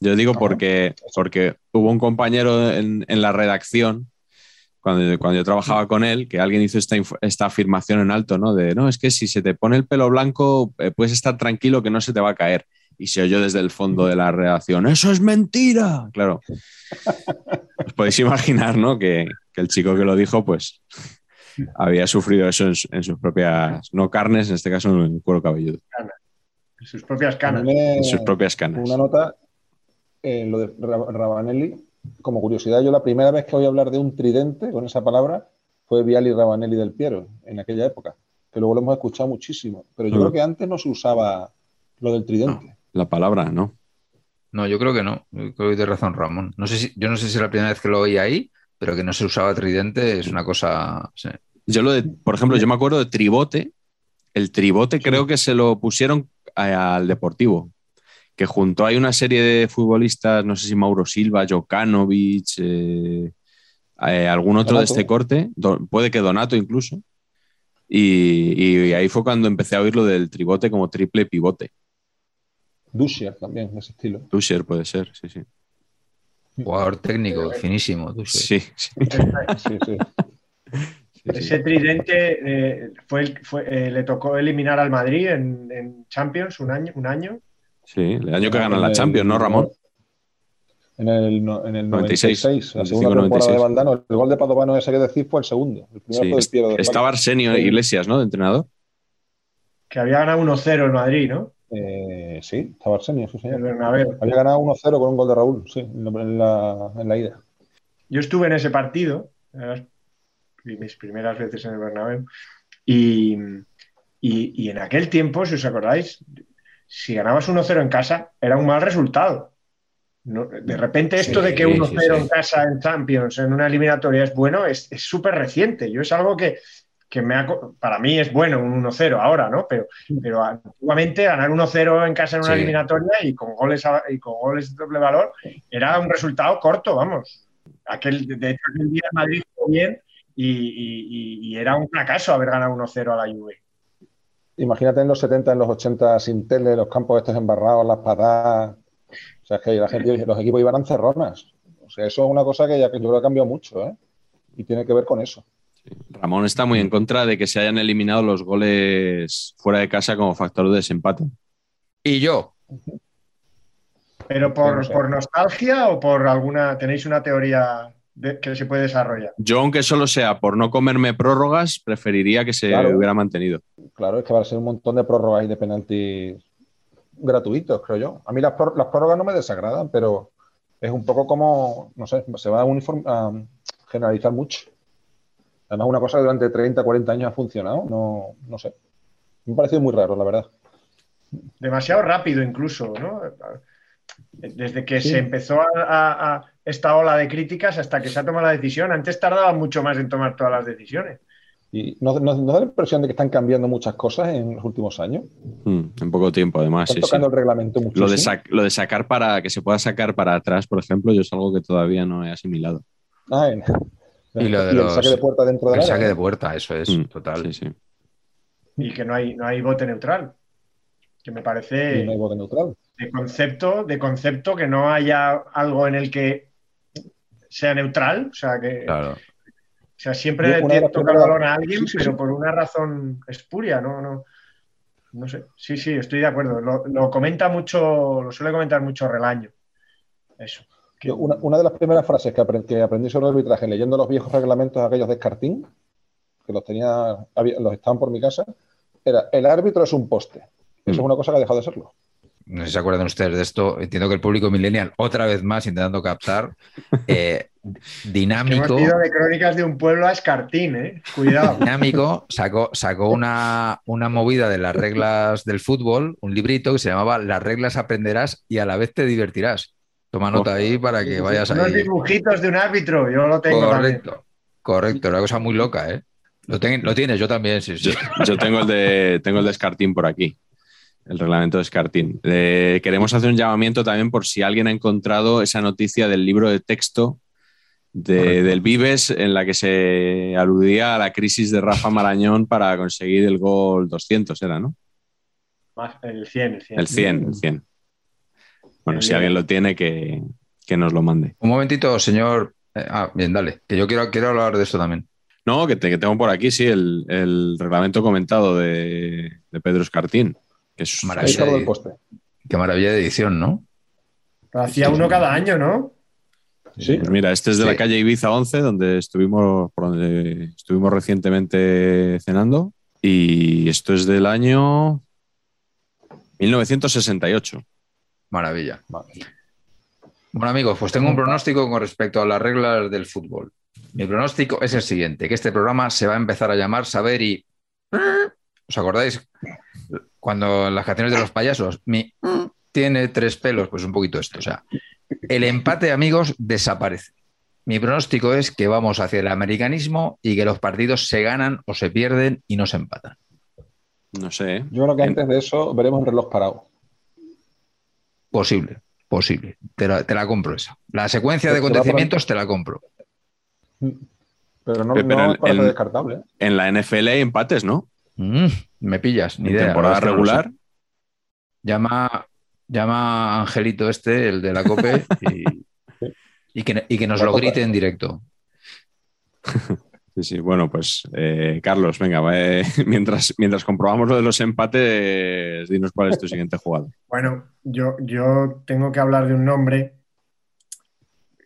Yo digo porque, porque hubo un compañero en, en la redacción, cuando, cuando yo trabajaba con él, que alguien hizo esta, inf- esta afirmación en alto, ¿no? De, no, es que si se te pone el pelo blanco, eh, puedes estar tranquilo que no se te va a caer. Y se oyó desde el fondo de la redacción, ¡eso es mentira! Claro. Os podéis imaginar, ¿no? Que, que el chico que lo dijo, pues, había sufrido eso en, su- en sus propias, no carnes, en este caso en el cuero cabelludo, En sus propias A canas. en sus propias canas. Una nota en lo de Ra- Rabanelli. Como curiosidad, yo la primera vez que oí hablar de un tridente con esa palabra fue Viali Rabanelli del Piero, en aquella época. Que luego lo hemos escuchado muchísimo. Pero yo Mm. creo que antes no se usaba lo del tridente. La palabra, ¿no? No, yo creo que no. Yo creo que tiene razón Ramón. No sé si, yo no sé si es la primera vez que lo oí ahí, pero que no se usaba tridente es una cosa. sí. Yo lo de, por ejemplo, yo me acuerdo de Tribote. El Tribote creo que se lo pusieron a- al Deportivo, que junto hay una serie de futbolistas, no sé si Mauro Silva, Jokanovic, eh, eh, algún otro de este corte, Do- puede que Donato incluso. Y, y ahí fue cuando empecé a oír lo del tribote como triple pivote. Dusher también, de ese estilo. Tusher puede ser, sí, sí. Jugador técnico, finísimo. tú sí. Sí, sí. Sí, sí. sí, sí. Ese tridente eh, fue, el- fue, eh, le tocó eliminar al Madrid en, en Champions un año, un año. Sí, el año que ganan En la el- Champions, ¿no, Ramón? En el, en el 96, 96, la 95, segunda temporada 96. de Valdano. El gol de Padovano ese que decís fue el segundo. El Sí. fue el Piero de Estaba Arsenio Sí. Iglesias, ¿no? De entrenador. Que había ganado 1-0 el Madrid, ¿no? Eh, sí, estaba Arsenio, sí, El señor. Bernabéu. Había ganado 1-0 con un gol de Raúl, sí, en la, en la- ida. Yo estuve en ese partido, mis primeras veces en el Bernabéu, y, y- y en aquel tiempo, si os acordáis, si ganabas 1-0 en casa, era un mal resultado. No- de repente esto Sí, de que sí, 1-0 sí. en casa en Champions, en una eliminatoria es bueno, es súper reciente. Yo es algo que, que me ha para mí es bueno un 1-0 ahora, ¿no? Pero, pero antiguamente ganar 1-0 en casa en una eliminatoria y con goles a- y con goles de doble valor era un resultado corto, vamos. Aquel, de hecho, aquel día Madrid jugó bien y, y- y- y era un fracaso haber ganado 1-0 a la Juve. Imagínate en los 70, en los 80, sin tele, los campos estos embarrados, las patadas. O sea, es que la gente, los equipos iban a encerronas. O sea, eso es una cosa que ya que yo creo que ha cambiado mucho, ¿eh? Y tiene que ver con eso. Ramón está muy en contra de que se hayan eliminado los goles fuera de casa como factor de desempate. Y yo, ¿Pero por, No sé. por nostalgia o por alguna, tenéis una teoría de- que se puede desarrollar? Yo, aunque solo sea por no comerme prórrogas, preferiría que se Claro. hubiera mantenido. Claro, es que va a ser un montón de prórrogas y de penaltis gratuitos, creo yo. A mí las, pró- las prórrogas no me desagradan, pero es un poco como, no sé, se va a, uniform- a generalizar mucho. Además, una cosa que durante 30, 40 años ha funcionado, no, no sé. Me ha parecido muy raro, la verdad. Demasiado rápido incluso, ¿no? Desde que Sí. se empezó a, a- a esta ola de críticas hasta que se ha tomado la decisión. Antes tardaba mucho más en tomar todas las decisiones. Y no, no- ¿no da la impresión de que están cambiando muchas cosas en los últimos años. Mm, en poco tiempo, además. Están sí, el reglamento muchísimo. Lo de, sac- lo de sacar para que se pueda sacar para atrás, por ejemplo, yo es algo que todavía no he asimilado. Ah, en- Y lo de el los- saque de puerta dentro del el área, saque de puerta, eso es, Mm, total. Sí, sí. Y que no hay, no hay bote neutral. Que me parece Y no hay bote neutral. de concepto, de concepto que no haya algo en el que sea neutral. O sea, que Claro. o sea, siempre las toca el balón a alguien, Sí, sí, pero sí. por una razón espuria, ¿no? No, no sé. Sí, sí, estoy de acuerdo. Lo, lo comenta mucho, lo suele comentar mucho Relaño. Eso. Que- Yo, una, una de las primeras frases que, apre- que aprendí sobre el arbitraje leyendo los viejos reglamentos aquellos de Escartín, que los tenía, los estaban por mi casa, era el árbitro es un poste. Eso Mm. es una cosa que ha dejado de serlo. No sé si se acuerdan ustedes de esto. Entiendo que el público millennial, otra vez más, intentando captar, eh, dinámico. hemos ido de crónicas de un pueblo a Escartín, ¿eh? Cuidado. dinámico sacó, sacó una, una movida de las reglas del fútbol, un librito que se llamaba Las reglas aprenderás y a la vez te divertirás. Toma nota ahí para que vayas Unos ahí. dibujitos de un árbitro, yo lo tengo también. Correcto, correcto, una cosa muy loca, ¿eh? Lo, ten- lo tienes, yo también, sí, sí. Yo, yo tengo el de tengo el de Escartín por aquí, el reglamento de Escartín. Eh, queremos hacer un llamamiento también por si alguien ha encontrado esa noticia del libro de texto de- del Vives en la que se aludía a la crisis de Rafa Marañón para conseguir el gol 200, era, ¿no? Más, el 100, el 100. El 100, el 100. Bueno, El si alguien lo tiene, que, que nos lo mande. Un momentito, señor. eh, ah, bien, dale, que yo quiero, quiero hablar de esto también. No, que, te- que tengo por aquí, sí, el, el reglamento comentado de, de Pedro Escartín. Que es, Ahí Maravilla. del poste. Qué maravilla de edición, ¿no? Hacía uno cada año, ¿no? Sí. Pues mira, este es de la calle Ibiza 11, donde estuvimos, por donde estuvimos recientemente cenando. Y esto es del año 1968. Maravilla. Vale. Bueno, amigos, pues tengo un pronóstico con respecto a las reglas del fútbol. Mi pronóstico es el siguiente, que este programa se va a empezar a llamar Saber y... ¿Os acordáis? Cuando las canciones de los payasos, mi tiene tres pelos, pues un poquito esto. O sea, el empate, amigos, desaparece. mi pronóstico es que vamos hacia el americanismo y que los partidos se ganan o se pierden y no se empatan. No sé. ¿eh? Yo creo que antes de eso veremos un reloj parado. Posible, posible. Te la, te la compro esa. La secuencia de acontecimientos te la compro. Pero no, Pero no el- me parece el- descartable. ¿eh? En la NFL hay empates, ¿no? Mm, me pillas, ni En idea. temporada no regular. Llama, llama a Angelito este, el de la COPE, y, y que, y que nos lo Copa. grite en directo. Sí, sí. Bueno, pues eh, Carlos, venga, va, eh, mientras, mientras comprobamos lo de los empates, dinos cuál es tu siguiente jugada. Bueno, yo, yo tengo que hablar de un nombre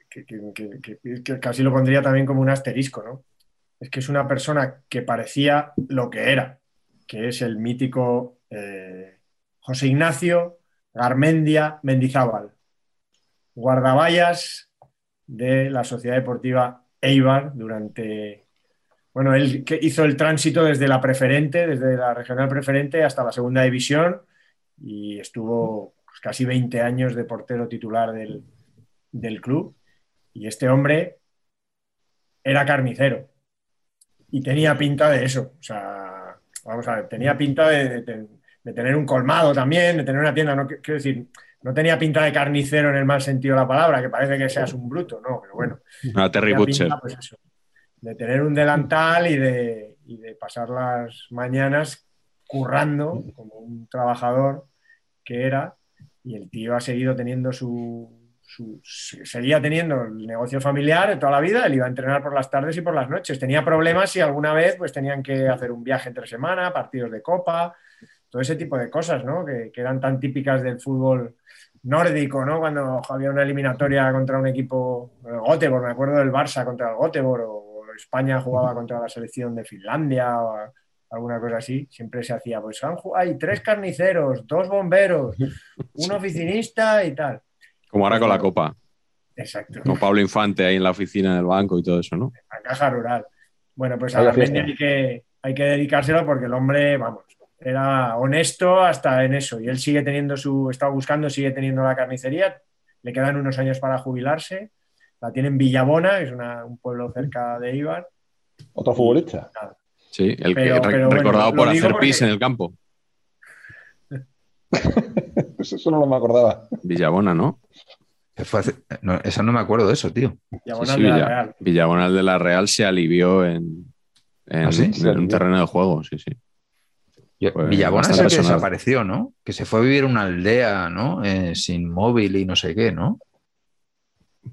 que, que- que- que- que casi lo pondría también como un asterisco, ¿no? Es que es una persona que parecía lo que era, que es el mítico eh, José Ignacio Garmendia Mendizábal, guardaballas de la Sociedad Deportiva Eibar durante... Bueno, él que hizo el tránsito desde la preferente, desde la regional preferente hasta la segunda división y estuvo pues, casi 20 años de portero titular del, del club. Y este hombre era carnicero y tenía pinta de eso. O sea, vamos a ver, tenía pinta de, de- de tener un colmado también, de tener una tienda. No, quiero decir, no tenía pinta de carnicero en el mal sentido de la palabra, que parece que seas un bruto, no, pero bueno. A Terry Butcher. pinta, pues eso, de tener un delantal y de, y de pasar las mañanas currando como un trabajador que era y el tío ha seguido teniendo su, su- seguía teniendo el negocio familiar de toda la vida, él iba a entrenar por las tardes y por las noches, tenía problemas si alguna vez pues tenían que hacer un viaje entre semana, partidos de copa, todo ese tipo de cosas, ¿no? Que, que eran tan típicas del fútbol nórdico, ¿no? Cuando había una eliminatoria contra un equipo, el Göteborg, me acuerdo del Barça contra el Göteborg, o España jugaba contra la selección de Finlandia, o alguna cosa así, siempre se hacía, pues hay tres carniceros, dos bomberos, un oficinista y tal. Como ahora con la copa. Exacto, Con Pablo Infante ahí en la oficina del banco y todo eso, ¿no? la caja rural. Bueno, pues a Garmendia fiesta. hay que, hay que dedicárselo porque el hombre, vamos, era honesto hasta en eso. Y él sigue teniendo su, estaba buscando, sigue teniendo la carnicería. Le quedan unos años para jubilarse. La tiene en Villabona, que es una- un pueblo cerca de Ibar. Otro futbolista. Sí, el Pero- que re- pero bueno, recordado por hacer porque- pis en el campo. Eso, eso no lo me acordaba. Villabona, ¿no? Hace- no, esa no me acuerdo de eso, tío. Villabona Sí, sí, de la Villa- Real. Villabona el de la Real se alivió en, en, ¿Ah, sí? en un terreno de juego, sí, sí. Yo- Pues Villabona es el que desapareció, ¿no? Que se fue a vivir en una aldea, ¿no? Eh, sin móvil y no sé qué, ¿no?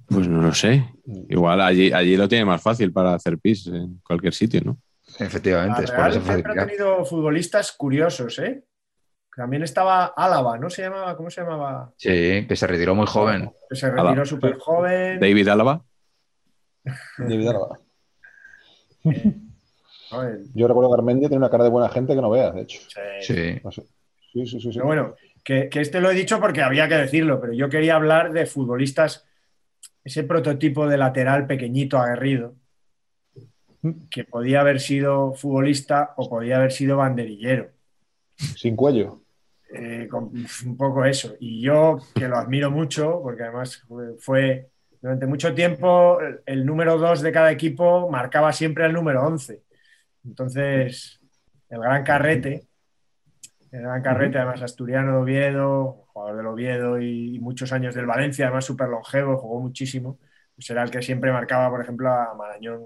Pues no lo sé. Igual allí, allí lo tiene más fácil para hacer pis en cualquier sitio, ¿no? Efectivamente, La es por eso siempre ha tenido futbolistas curiosos, ¿eh? También estaba Álava, ¿no se llamaba? ¿Cómo se llamaba? Sí, que se retiró muy joven. Que se retiró Álava. súper joven. David Álava. David. El- Yo recuerdo que Armendia tiene una cara de buena gente que no veas, de hecho. Sí. Sí, sí, sí. sí. Pero bueno, que, que este lo he dicho porque había que decirlo, pero yo quería hablar de futbolistas, ese prototipo de lateral pequeñito, aguerrido, que podía haber sido futbolista o podía haber sido banderillero. Sin cuello. Eh, con- un poco eso. Y yo, que lo admiro mucho, porque además fue, durante mucho tiempo el, el número 2 de cada equipo marcaba siempre al número 11. Entonces, el gran carrete, el gran carrete, además asturiano de Oviedo, jugador del Oviedo y, y muchos años del Valencia, además súper longevo, jugó muchísimo, pues era el que siempre marcaba, por ejemplo, a Marañón.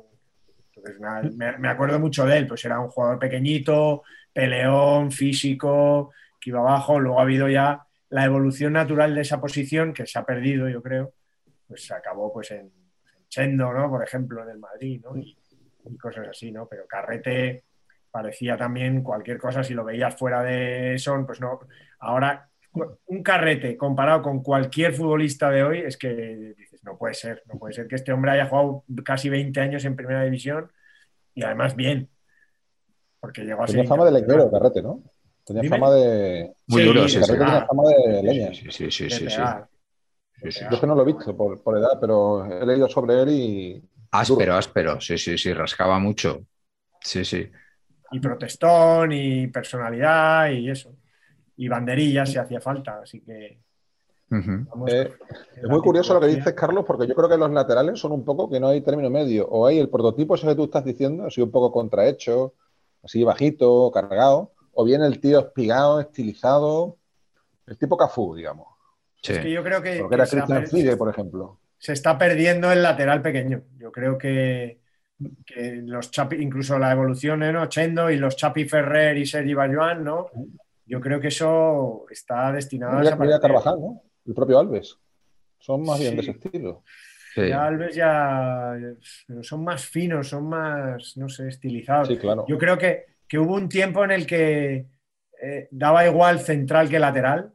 Entonces, nada, me, me acuerdo mucho de él, pues era un jugador pequeñito, peleón, físico, que iba abajo. Luego ha habido ya la evolución natural de esa posición, que se ha perdido, yo creo, pues se acabó pues en, en Chendo, ¿no? Por ejemplo, en el Madrid. Y, y cosas así, ¿no? Pero Carrete parecía también cualquier cosa, si lo veías fuera de Son, pues no. Ahora, un Carrete comparado con cualquier futbolista de hoy, es que dices, no puede ser, no puede ser que este hombre haya jugado casi 20 años en primera división y además bien. Porque llegó a ser Tenía fama de leñero, Carrete, ¿no? Tenía Dime. fama de. Muy Sí, duro, sí, sí. Carrete pegar, tenía fama de leña. Sí, sí, sí, Yo es que no lo he visto por, por edad, pero he leído sobre él y. Áspero, áspero. Sí, sí, sí, rascaba mucho. Sí, sí. y protestón y personalidad y eso. Y banderillas si hacía falta. Así que Eh, es muy curioso lo que dices, Carlos, porque yo creo que los laterales son un poco que no hay término medio. O hay el prototipo ese que tú estás diciendo, así un poco contrahecho, así bajito, cargado, o bien el tío espigado, estilizado, el tipo Cafú, digamos. Sí. Es que yo creo que, Lo que era Christian Figue, por ejemplo. se está perdiendo el lateral pequeño. Yo creo que, que los Chapi, incluso la evolución en Ochendo y los Chapi Ferrer y Sergi Bayuan, ¿no? Yo creo que eso está destinado a Mira. Carvajal, ¿no? El propio Alves. Son más bien de ese estilo. Sí. Ya Alves ya son más finos, son más, no sé, estilizados. Sí, claro. Yo creo que, que hubo un tiempo en el que eh, daba igual central que lateral.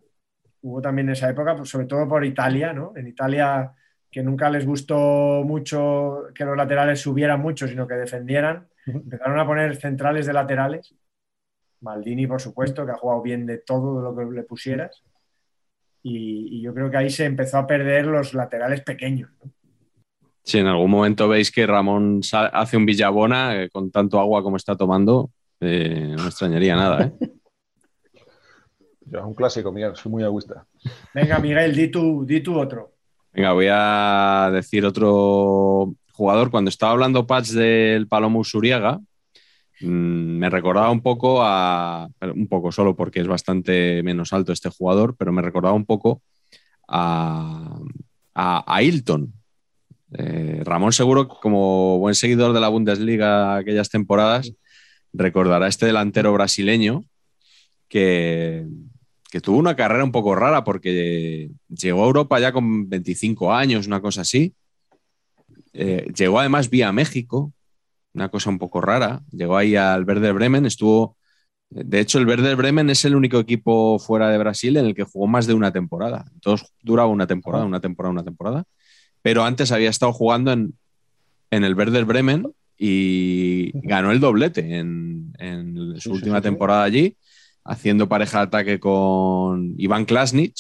Hubo también en esa época, pues, sobre todo por Italia, ¿no? En Italia, que nunca les gustó mucho que los laterales subieran mucho, sino que defendieran. Empezaron a poner centrales de laterales. Maldini, por supuesto, que ha jugado bien de todo lo que le pusieras. Y, y yo creo que ahí se empezó a perder los laterales pequeños. ¿no? Si en algún momento veis que Ramón hace un Villabona eh, con tanto agua como está tomando, eh, no me extrañaría nada. ¿eh? Ya es un clásico, Miguel, soy muy agüista. Venga, Miguel, di tú, di tú otro. Venga, voy a decir otro jugador. Cuando estaba hablando Pats del Palomo Usuriaga, mm, me recordaba un poco a. Un poco solo porque es bastante menos alto este jugador, pero me recordaba un poco a, a, a Hilton. Eh, Ramón, seguro, como buen seguidor de la Bundesliga aquellas temporadas, recordará este delantero brasileño que, que tuvo una carrera un poco rara porque llegó a Europa ya con 25 años, una cosa así. Eh, llegó además vía México, una cosa un poco rara. Llegó ahí al Werder Bremen, estuvo. De hecho, el Werder Bremen es el único equipo fuera de Brasil en el que jugó más de una temporada. Entonces duraba una temporada, una temporada, una temporada. Pero antes había estado jugando en, en el Werder Bremen y ganó el doblete en, en su Sí, última sí, sí. temporada allí, haciendo pareja de ataque con Iván Klasnic.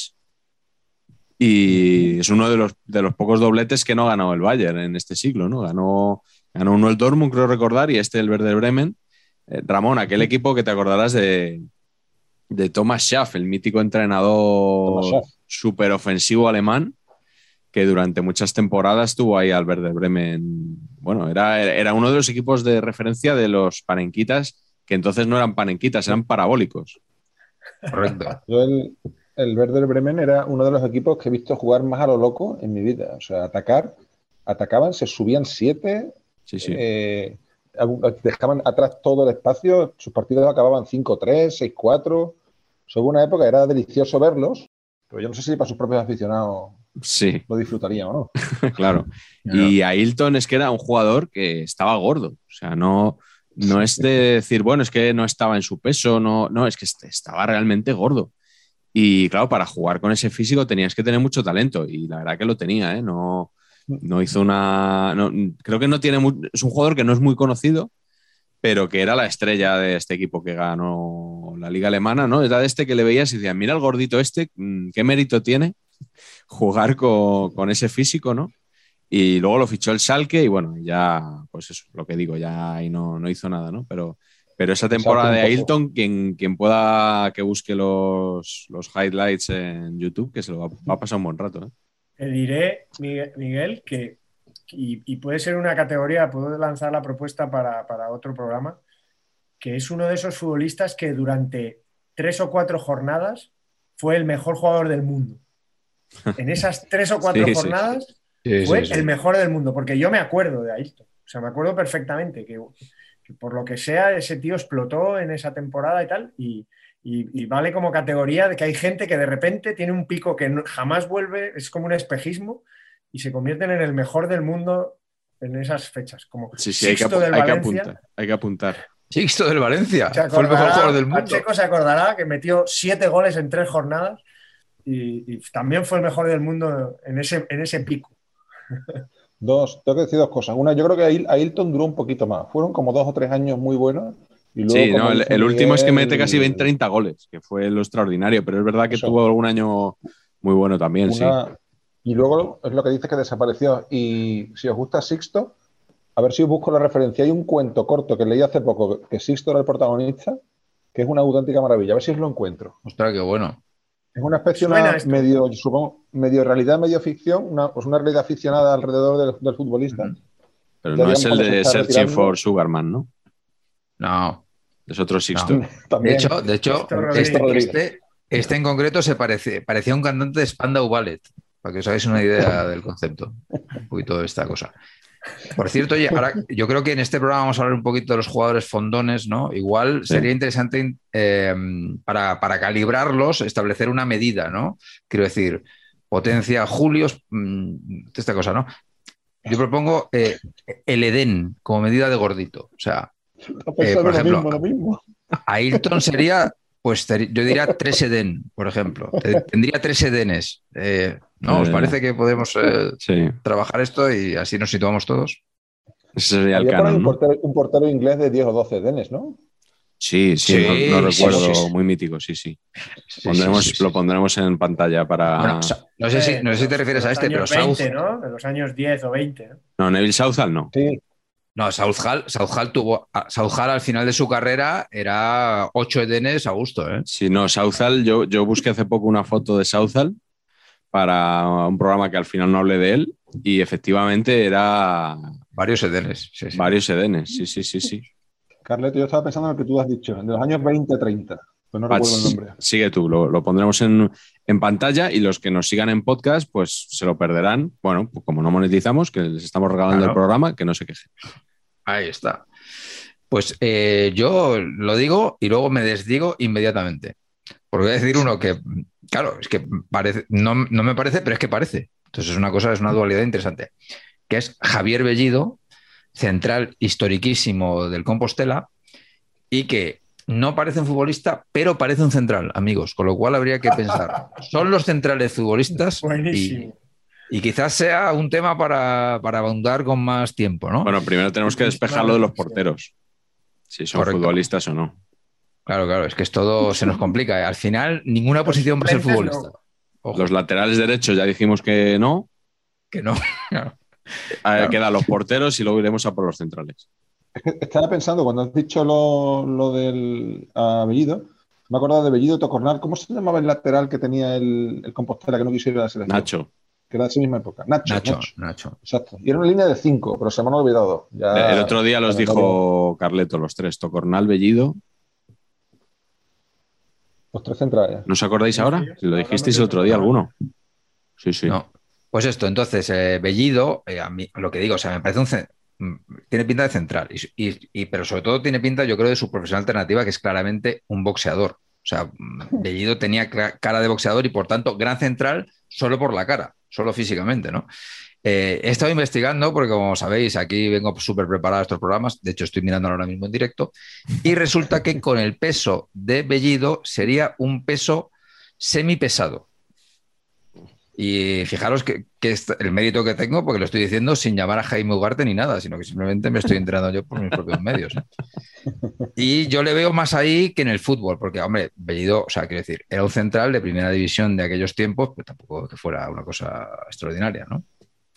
Y es uno de los, de los pocos dobletes que no ha ganado el Bayern en este siglo, ¿no? Ganó, ganó uno el Dortmund, creo recordar, y este el Werder Bremen. Eh, Ramón, aquel equipo que te acordarás de, de Thomas Schaff, el mítico entrenador súper ofensivo alemán, que durante muchas temporadas estuvo ahí al Werder Bremen. Bueno, era, era uno de los equipos de referencia de los panenquitas, que entonces no eran panenquitas, eran parabólicos. Correcto. Yo el, el Werder Bremen era uno de los equipos que he visto jugar más a lo loco en mi vida. O sea, atacar, atacaban, se subían siete, Sí, sí. eh, dejaban atrás todo el espacio, sus partidos acababan 5-3, 6-4. Sobre una época era delicioso verlos, pero yo no sé si para sus propios aficionados Sí, lo disfrutarían o no. claro. Y Ailton es que era un jugador que estaba gordo. O sea, no, no es de decir, bueno, es que no estaba en su peso, no, no, es que est- estaba realmente gordo. Y claro, para jugar con ese físico tenías que tener mucho talento. Y la verdad que lo tenía, ¿eh? No, no hizo una. no- creo que no tiene. mu- es un jugador que no es muy conocido, pero que era la estrella de este equipo que ganó la Liga Alemana, ¿no? Era de este que le veías y decías, mira el gordito este, mm, qué mérito tiene jugar con, con ese físico, ¿no? Y luego lo fichó el Salke y bueno, ya, pues eso, lo que digo, ya ahí no, no hizo nada, ¿no? Pero, pero esa temporada de. Ailton, quien, quien pueda que busque los, los highlights en YouTube, que se lo va, va a pasar un buen rato, ¿eh? Te diré, Miguel, Miguel, que, y, y puede ser una categoría, puedo lanzar la propuesta para, para otro programa, que es uno de esos futbolistas que durante tres o cuatro jornadas fue el mejor jugador del mundo. En esas tres o cuatro Sí, jornadas Sí, fue sí, sí. el mejor del mundo, porque yo me acuerdo de Ailton. O sea, me acuerdo perfectamente que, que por lo que sea, ese tío explotó en esa temporada y tal, y, y- y vale como categoría de que hay gente que de repente tiene un pico que no- jamás vuelve, es como un espejismo, y se convierten en el mejor del mundo en esas fechas. Como Sí, sí, hay que, del hay que Valencia. apuntar. Hay que apuntar. Sixto del Valencia. Fue el mejor jugador del mundo. Pacheco se acordará que metió siete goles en tres jornadas y, y también fue el mejor del mundo en ese, en ese pico. Dos, tengo que decir dos cosas. Una, yo creo que Ail- Ailton duró un poquito más. Fueron como dos o tres años muy buenos. Y luego, Sí, no, el, último es que mete casi 20-30 goles, que fue lo extraordinario, pero es verdad que Eso. tuvo algún año muy bueno también, sí. Y luego es lo que dice que desapareció. Y si os gusta Sixto, a ver si os busco la referencia. Hay un cuento corto que leí hace poco, que Sixto era el protagonista, que es una auténtica maravilla. A ver si os lo encuentro. Ostras, qué bueno. Es una especie una medio, supongo, medio realidad, medio ficción, una, pues una realidad ficcionada alrededor del, del futbolista. Pero Ya no es el de Searching for Sugarman, ¿no? No, Es otro Sixto. No. De hecho, de hecho este, este, este en concreto se parece, parecía un cantante de Spandau Ballet, para que os hagáis una idea del concepto, un poquito de esta cosa. Por cierto, oye, ahora yo creo que en este programa vamos a hablar un poquito de los jugadores fondones, ¿no? Igual Sí. sería interesante eh, para, para calibrarlos, establecer una medida, ¿no? Quiero decir, potencia, Julios, mm, esta cosa, ¿no? Yo propongo eh, el Edén como medida de gordito. O sea, pensando Eh, por lo ejemplo, mismo, lo mismo. Ayrton sería, pues yo diría tres Edén, por ejemplo. Te- Tendría tres Edenes. Eh, ¿No? ¿Os parece que podemos eh, Sí, trabajar esto y así nos situamos todos? ese sería el canon, un ¿no? portero, un portero inglés de 10 o 12 denes, ¿no? Sí, sí, Sí, no, no sí, recuerdo, sí, sí. muy mítico, sí, sí. Sí, Pondremos, sí, sí, sí. Lo pondremos en pantalla para... Bueno, Sa- no, sé si, Eh, no sé si te refieres a los este, pero años South, 20, ¿no? De los años 10 o 20. ¿no? No, Neville Southall no. Sí, no, Southall, Southall tuvo, Southall al final de su carrera era ocho Edenes a gusto, ¿eh? Si no, Southall, yo, yo busqué hace poco una foto de Southall para un programa que al final no hablé de él y efectivamente era Varios Edenes. sí, sí. varios edenes, sí, sí, sí, sí. Carleto, yo estaba pensando en lo que tú has dicho, de los años 20-30. Pues no Pach, recuerdo el nombre. sigue tú, lo, lo pondremos en, en pantalla y los que nos sigan en podcast, pues se lo perderán. Bueno, pues como no monetizamos, que les estamos regalando Claro. el programa, que no se quejen. Ahí está. Pues eh, yo lo digo y luego me desdigo inmediatamente. Porque voy a decir uno que, claro, es que parece, no, no me parece, pero es que parece. Entonces es una cosa, es una dualidad interesante. Que es Javier Bellido, central historiquísimo del Compostela, y que no parece un futbolista, pero parece un central, amigos. Con lo cual habría que pensar, ¿son los centrales futbolistas? Buenísimo. Y quizás sea un tema para, para abundar con más tiempo, ¿no? Bueno, primero tenemos que despejar lo de los porteros, si son Correcto. futbolistas o no. Claro, claro, es que es todo se nos complica. ¿eh? Al final, ninguna posición va a ser futbolista. Ojo, Los laterales derechos ya dijimos que no. que no. Claro. Quedan los porteros y luego iremos a por los centrales. Estaba pensando, cuando has dicho lo, lo del a Bellido, me he acordado de Bellido Tocornal. ¿Cómo se llamaba el lateral que tenía el, el Compostela que no quisiera ir a la selección? Nacho, Que era de esa misma época. Nacho. Nacho, Nacho. Nacho. Exacto. Y era una línea de cinco, pero se me han olvidado. Ya- el otro día los dijo Carleto, los tres, Tocornal, Bellido. Los tres centrales. ¿No os acordáis ahora? Si lo dijisteis el otro día alguno. Sí, sí. No. Pues esto, entonces, eh, Bellido, eh, a mí, lo que digo, o sea, me parece un. mm, Tiene pinta de central, y, y- y- pero sobre todo tiene pinta, yo creo, de su profesión alternativa, que es claramente un boxeador. O sea, mm, Bellido tenía cara de boxeador y por tanto, gran central solo por la cara, solo físicamente, ¿no? Eh, he estado investigando, porque como sabéis, aquí vengo súper preparado a estos programas, de hecho estoy mirando ahora mismo en directo, y resulta que con el peso de Bellido sería un peso semipesado. Y fijaros que, que es el mérito que tengo, porque lo estoy diciendo sin llamar a Jaime Ugarte ni nada, sino que simplemente me estoy enterando yo por mis propios medios. ¿eh? Y yo le veo más ahí que en el fútbol, porque, hombre, Bellido, o sea, quiero decir, era un central de primera división de aquellos tiempos, pero tampoco que fuera una cosa extraordinaria, ¿no?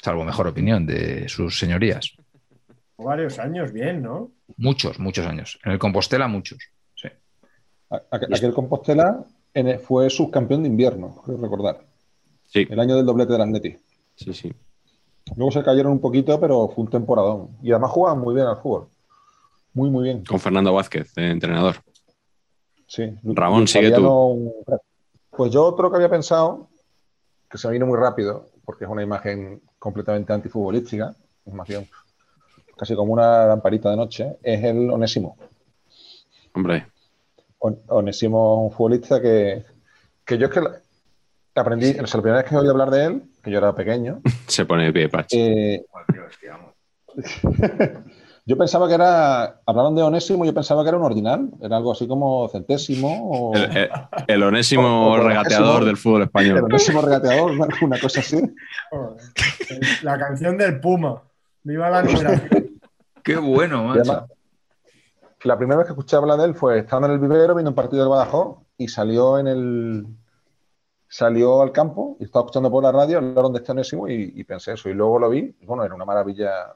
Salvo mejor opinión de sus señorías. Varios años, bien, ¿no? Muchos, muchos años. En el Compostela, muchos. Sí. Aquel Compostela fue subcampeón de invierno, recordar. Sí, El año del doblete del Atleti. sí, sí. Luego se cayeron un poquito, pero fue un temporadón. Y además jugaban muy bien al fútbol. Muy, muy bien. Con Fernando Vázquez, de entrenador. Sí. Ramón, Luis sigue tú. Pues yo otro que había pensado, que se me vino muy rápido, porque es una imagen completamente antifutbolística, es más bien casi como una lamparita de noche, es el Onésimo. Hombre, On- Onésimo es un futbolista que, que yo es que la- aprendí, o sea, la primera vez que oí hablar de él, que yo era pequeño, se pone de pie, Pach. eh, yo pensaba que era, hablaron de Onésimo, yo pensaba que era un ordinal, era algo así como centésimo o El, el- el onésimo O- o- o regateador onésimo. del fútbol el español. onésimo regateador, una, cosa así. La canción del Puma. Viva la numeración. Qué bueno, macho. además, la primera vez que escuché hablar de él fue estando en el vivero viendo un partido del Badajoz y salió en el salió al campo y estaba escuchando por la radio hablaron de este Onésimo y, y pensé eso y luego lo vi y bueno era una maravilla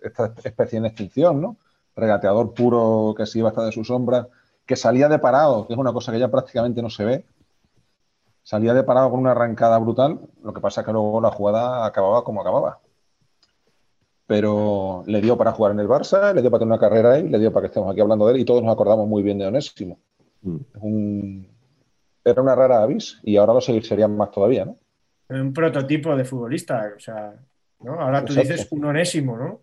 esta especie en extinción no regateador puro que se iba hasta de su sombra que salía de parado que es una cosa que ya prácticamente no se ve salía de parado con una arrancada brutal, lo que pasa es que luego la jugada acababa como acababa. Pero le dio para jugar en el Barça, le dio para tener una carrera ahí, le dio para que estemos aquí hablando de él y todos nos acordamos muy bien de Onésimo. Mm. Era una rara avis y ahora lo seguirían más todavía, ¿no? Un prototipo de futbolista, o sea, ¿no? Ahora tú Exacto. dices un onésimo, ¿no?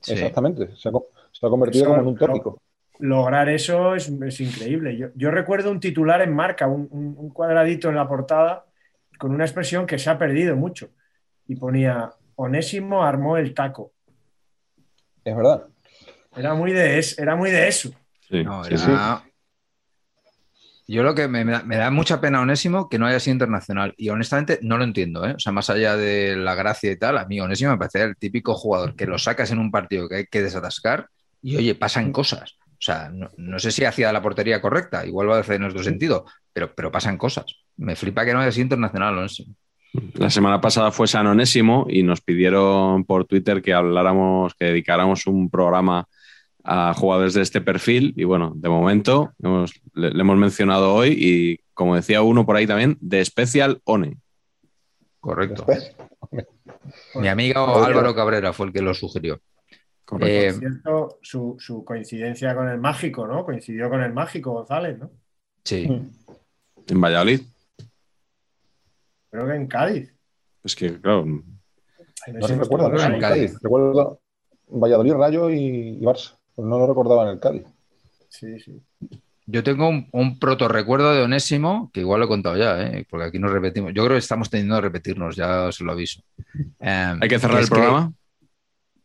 Sí. Exactamente. Se ha, co- se ha convertido Eso como en un lo- tópico. lograr eso es, es increíble. Yo, yo recuerdo un titular en marca, un, cuadradito en la portada con una expresión que se ha perdido mucho y ponía Onésimo armó el taco. Es verdad. Era muy de, es- era muy de eso. Sí, No, sí, era- sí. Yo lo que me, da, me da mucha pena Onésimo que no haya sido internacional. Y honestamente no lo entiendo, ¿eh? O sea, más allá de la gracia y tal, a mí Onésimo me parece el típico jugador que lo sacas en un partido que hay que desatascar y oye, pasan cosas. O sea, no, no sé si hacía la portería correcta, igual va a hacer en otro sentido, pero, pero pasan cosas. Me flipa que no haya sido internacional Onésimo. La semana pasada fue San Onésimo y nos pidieron por Twitter que habláramos, que dedicáramos un programa a jugadores de este perfil. Y bueno, de momento hemos- le, le hemos mencionado hoy y, como decía uno por ahí también, de Special One. Correcto. Después, Mi amigo Álvaro Cabrera fue el que lo sugirió. Correcto. Eh, Por cierto, su, su coincidencia con el mágico, ¿no? Coincidió con el mágico González, ¿no? Sí. En Valladolid. Creo que en Cádiz. Es que, claro, no ¿no? en En Cádiz. Cádiz. Recuerdo Valladolid, Rayo y, y Barça. Pues no lo recordaba en el Cádiz. Sí, sí. Yo tengo un, un proto recuerdo de Onésimo, que igual lo he contado ya, ¿eh? porque aquí nos repetimos. Yo creo que estamos teniendo a repetirnos, ya os lo aviso. Eh, hay que cerrar el programa.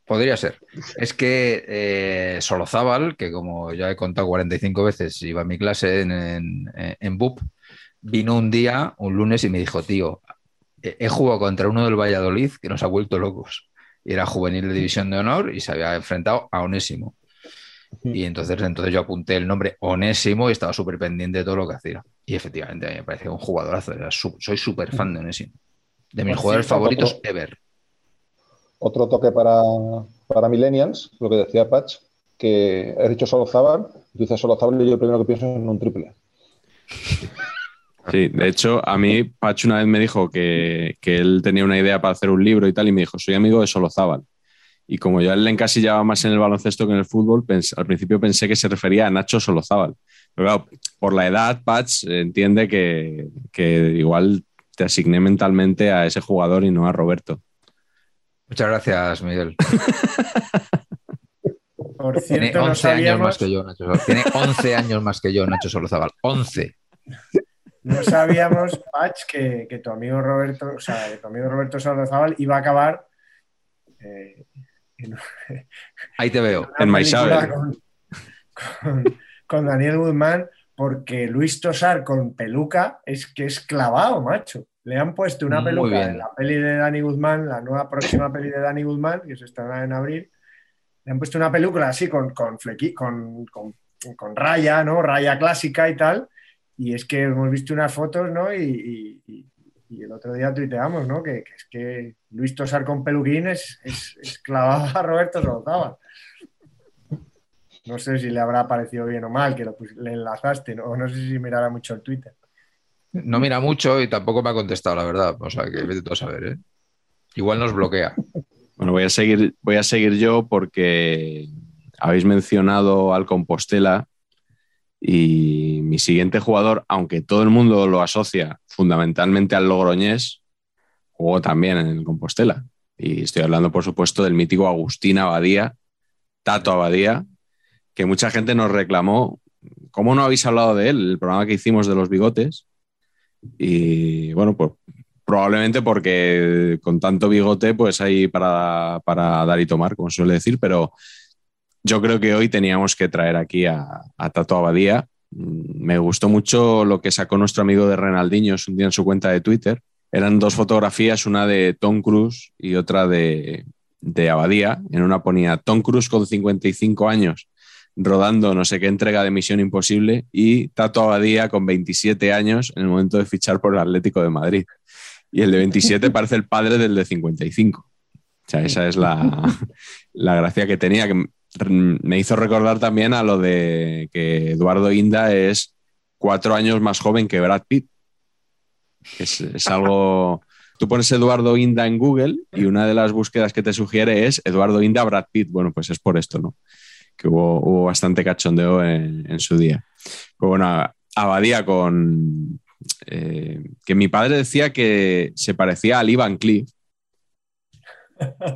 Podría ser. Es que eh, Solozábal, que como ya he contado 45 veces, iba a mi clase en, en, en BUP, vino un día, un lunes, y me dijo, tío, he he jugado contra uno del Valladolid que nos ha vuelto locos. Y era juvenil de división de honor y se había enfrentado a Onésimo. Y entonces, entonces yo apunté el nombre Onésimo y estaba súper pendiente de todo lo que hacía. Y efectivamente a mí me parecía un jugadorazo. Era su- soy súper fan de Onésimo. De mis Por jugadores favoritos otro- ever. Otro toque para, para Millennials, lo que decía Patch, que has dicho solo Zabal, tú dices solo Zabal y yo el primero que pienso es en un triple. Sí, de hecho, a mí Pacho una vez me dijo que, que él tenía una idea para hacer un libro y tal, y me dijo, soy amigo de Solozábal. Y como yo a él le encasillaba más en el baloncesto que en el fútbol, al principio pensé que se refería a Nacho Solozábal. Pero claro, por la edad, Patch entiende que, que igual te asigné mentalmente a ese jugador y no a Roberto. Muchas gracias, Miguel. Por Tiene cierto, no 11 años más que yo, Nacho. Sol- Tiene 11 años más que yo, Nacho Solozábal. 11. no sabíamos, Patch, que, que tu amigo Roberto, o sea, que tu amigo Roberto Solozábal iba a acabar eh, en Ahí te veo. En Maisabel. Con, con- con Daniel Guzmán, porque Luis Tosar con peluca es que es clavado, macho. Le han puesto una Muy peluca bien. en la peli de Dani Guzmán, la nueva próxima peli de Dani Guzmán, que se estrenará en abril. Le han puesto una película así con, con, flequi- con, con- con raya, ¿no? Raya clásica y tal. Y es que hemos visto unas fotos, ¿no? Y, y- y- y el otro día tuiteamos, ¿no? Que, que es que Luis Tosar con peluquín es, es, es clavado a Roberto Solozábal. No sé si le habrá parecido bien o mal que lo le enlazaste, ¿no? O no sé si mirará mucho el Twitter. No mira mucho y tampoco me ha contestado, la verdad. O sea, que vete tú a saber, ¿eh? Igual nos bloquea. Bueno, voy a seguir, voy a seguir yo porque habéis mencionado al Compostela y mi siguiente jugador, aunque todo el mundo lo asocia fundamentalmente al Logroñés, jugó también en el Compostela. Y estoy hablando, por supuesto, del mítico Agustín Abadía, Tato Abadía, que mucha gente nos reclamó. ¿Cómo no habéis hablado de él? El programa que hicimos de los bigotes. Y bueno, pues probablemente porque con tanto bigote, pues hay para, para dar y tomar, como suele decir, pero yo creo que hoy teníamos que traer aquí a Tato Abadía. Mm, Me gustó mucho lo que sacó nuestro amigo de Renaldiños un día en su cuenta de Twitter. Eran dos fotografías, una de Tom Cruise y otra de, de Abadía. En una ponía Tom Cruise con 55 años rodando no sé qué entrega de Misión Imposible y Tato Abadía con 27 años en el momento de fichar por el Atlético de Madrid. Y el de 27 parece el padre del de 55. O sea, esa es la, la gracia que tenía, que me hizo recordar también a lo de que Eduardo Inda es cuatro años más joven que Brad Pitt. Es, algo. Tú pones Eduardo Inda en Google y una de las búsquedas que te sugiere es Eduardo Inda Brad Pitt. Bueno, pues es por esto, ¿no? Que hubo, bastante cachondeo en, en su día. Pues bueno, Abadía con. eh, que mi padre decía que se parecía al Ivan Cliff.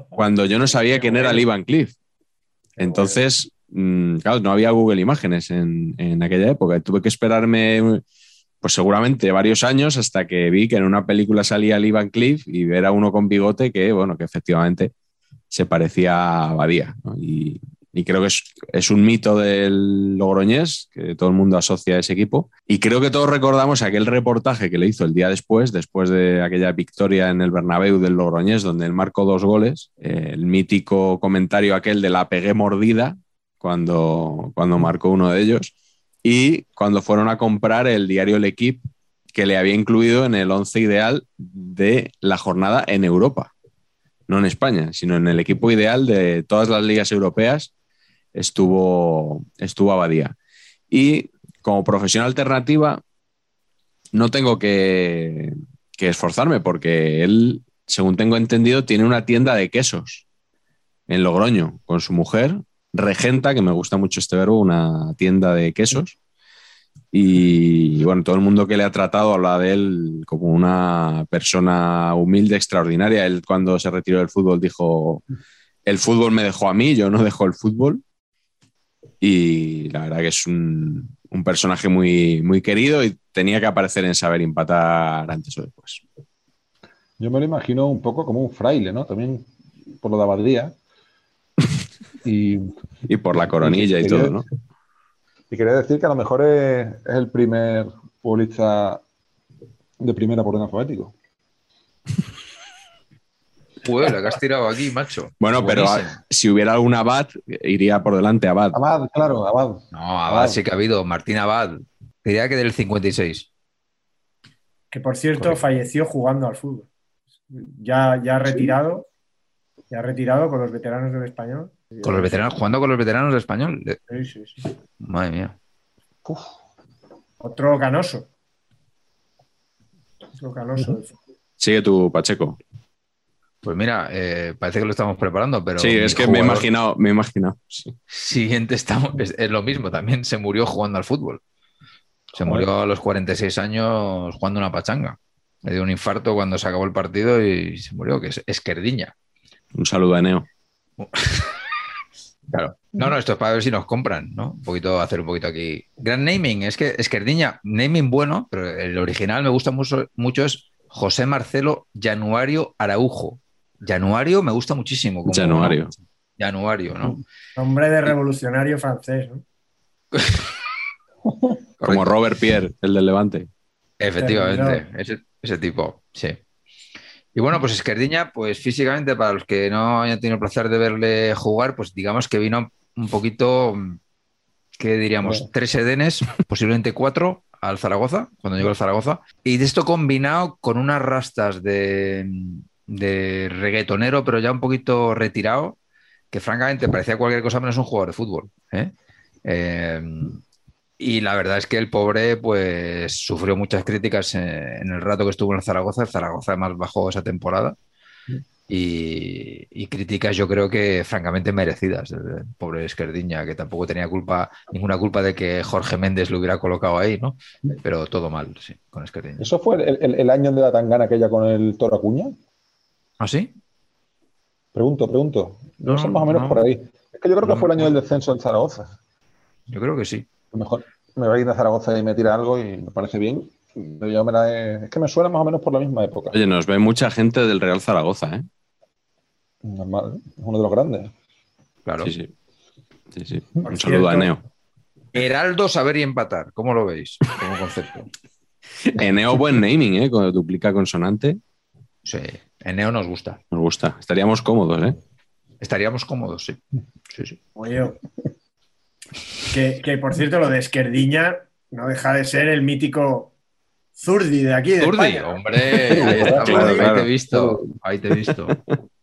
Cuando yo no sabía quién era el Ivan Cliff. Entonces, mm, claro, no había Google Imágenes en, en aquella época. Tuve que esperarme, pues seguramente varios años hasta que vi que en una película salía el Ivan Cliff y ver a uno con bigote que, bueno, que efectivamente se parecía a Abadía. ¿no? Y, y creo que es, es un mito del Logroñés, que todo el mundo asocia a ese equipo. Y creo que todos recordamos aquel reportaje que le hizo el día después, después de aquella victoria en el Bernabéu del Logroñés, donde él marcó dos goles, eh, el mítico comentario aquel de la pegué mordida, cuando, cuando marcó uno de ellos, y cuando fueron a comprar el diario El Equipe, que le había incluido en el once ideal de la jornada en Europa, no en España, sino en el equipo ideal de todas las ligas europeas estuvo, estuvo Abadía. Y como profesión alternativa, no tengo que, que esforzarme porque él, según tengo entendido, tiene una tienda de quesos en Logroño con su mujer, regenta, que me gusta mucho este verbo, una tienda de quesos. Y bueno, todo el mundo que le ha tratado habla de él como una persona humilde, extraordinaria. Él cuando se retiró del fútbol dijo, el fútbol me dejó a mí, yo no dejo el fútbol. Y la verdad que es un, un personaje muy, muy querido y tenía que aparecer en saber empatar antes o después. Yo me lo imagino un poco como un fraile, ¿no? También por lo de abadía. Y, Y por la coronilla y todo, ¿no? y quería decir que a lo mejor es, es el primer futbolista de primera por orden alfabético. Pues la que has tirado aquí, macho. Bueno, pero ah, si hubiera algún Abad, iría por delante Abad. Abad, claro, Abad. No, Abad sí que ha habido. Martín Abad. Diría que del 56. Que por cierto Correcto. falleció jugando al fútbol. Ya, ya retirado, ya retirado con los veteranos del español. Con los veteranos, jugando con los veteranos de español. Sí, sí, sí. Madre mía. Otro canoso. Otro canoso. del fútbol. Sigue tu Pacheco. Pues mira, eh, parece que lo estamos preparando, pero. sí, es que me he imaginado, me he imaginado. sí. Siguiente estamos, es, es lo mismo, también se murió jugando al fútbol. Se Joder. murió a los 46 años jugando una pachanga. Le dio un infarto cuando se acabó el partido y se murió, que es Esquerdiña. Un saludo a Eneo. Claro. No, no, esto es para ver si nos compran, ¿no? Un poquito, hacer un poquito aquí. Gran naming, es que Esquerdiña, naming bueno, pero el original me gusta mucho, mucho es José Marcelo Januario Araujo. Januario me gusta muchísimo. como- Januario. Januario, ¿no? Nombre de revolucionario francés. ¿no? Como. Robert Pierre, el del Levante. Efectivamente, ese, ese tipo, sí. Y bueno, pues Esquerdiña, pues físicamente, para los que no hayan tenido el placer de verle jugar, pues digamos que vino un poquito, ¿qué diríamos? Bueno. Tres edenes, posiblemente cuatro, al Zaragoza, cuando llegó al Zaragoza. Y de esto combinado con unas rastas de, de reggaetonero, pero ya un poquito retirado, que francamente parecía cualquier cosa menos un jugador de fútbol. ¿eh? Eh, y la verdad es que el pobre pues sufrió muchas críticas en el rato que estuvo en Zaragoza. El Zaragoza además bajó esa temporada. Y, y críticas yo creo que francamente merecidas del pobre Esquerdiña, que tampoco tenía culpa, ninguna culpa de que Jorge Méndez lo hubiera colocado ahí, ¿no? Pero todo mal, sí, con Esquerdiña. ¿Eso fue el, el- el año de la tangana aquella con el Toro Acuña? ¿Ah, sí? Pregunto, pregunto. No, No, sé más o menos no. por ahí. Es que yo creo que No fue el año del descenso en Zaragoza. Yo creo que sí. A lo mejor me va a ir a Zaragoza y me tira algo y me parece bien. Pero yo me la he- Es que me suena más o menos por la misma época. Oye, nos ve mucha gente del Real Zaragoza, ¿eh? Normal, ¿eh? es uno de los grandes. Claro. Sí, sí. Sí, sí. Por Un saludo a Eneo. Heraldo, saber y empatar. ¿Cómo lo veis como concepto? Eneo, buen naming, ¿eh? Cuando duplica consonante, Sí, Eneo nos gusta. nos gusta. Estaríamos cómodos, ¿eh? Estaríamos cómodos, sí. Sí, sí. Oye, que, que, por cierto, lo de Esquerdiña no deja de ser el mítico Zurdi de aquí, de Zurdi, España. hombre, ahí, estamos, Claro, ahí claro. te he visto, ahí te he visto.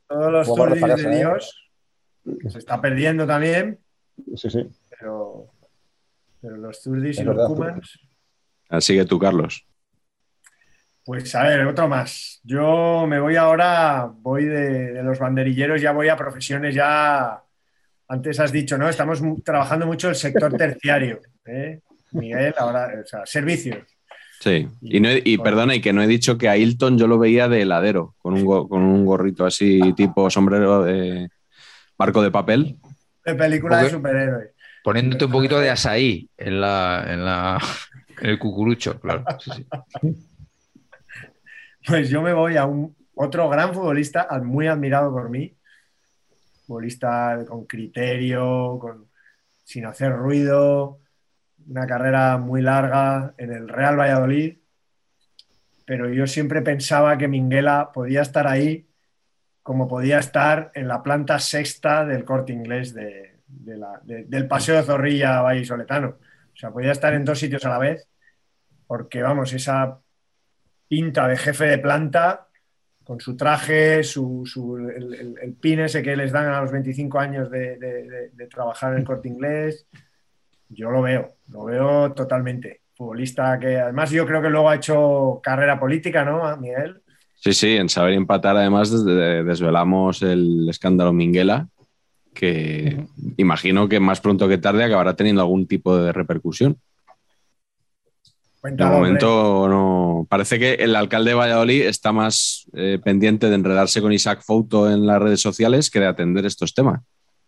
Todos los Zurdis de. Dios, que se está perdiendo también, Sí, sí. pero, pero los Zurdis y los Cumans. Ah, Sigue tú, Carlos. Pues a ver, otro más. Yo me voy ahora, voy de, de los banderilleros, ya voy a profesiones ya. Antes has dicho, ¿no? Estamos trabajando mucho el sector terciario. ¿eh? Miguel, ahora, o sea, servicios. Sí. Y, no he- y perdona, y que no he dicho que a Hilton yo lo veía de heladero, con un, go- con un gorrito así, tipo sombrero de barco de papel. De película de superhéroes. Poniéndote un poquito de asaí en la, en la, en el cucurucho, claro. Sí, sí. Pues yo me voy a un otro gran futbolista, muy admirado por mí. Futbolista con criterio, sin hacer ruido, una carrera muy larga en el Real Valladolid. Pero yo siempre pensaba que Minguela podía estar ahí como podía estar en la planta sexta del corte inglés de, del Paseo de Zorrilla Valle Soletano. O sea, podía estar en dos sitios a la vez, porque vamos, esa pinta de jefe de planta, con su traje, su, su- el, el- el pin ese que les dan a los 25 años de, de- de- de trabajar en el corte inglés, yo lo veo, lo veo totalmente. Futbolista que además yo creo que luego ha hecho carrera política, ¿no, Miguel? Sí, sí, en saber empatar además desde- desvelamos el escándalo Minguela, que imagino que más pronto que tarde acabará teniendo algún tipo de repercusión. De momento no. Parece que el alcalde de Valladolid está más eh, pendiente de enredarse con Isaac Fouto en las redes sociales que de atender estos temas.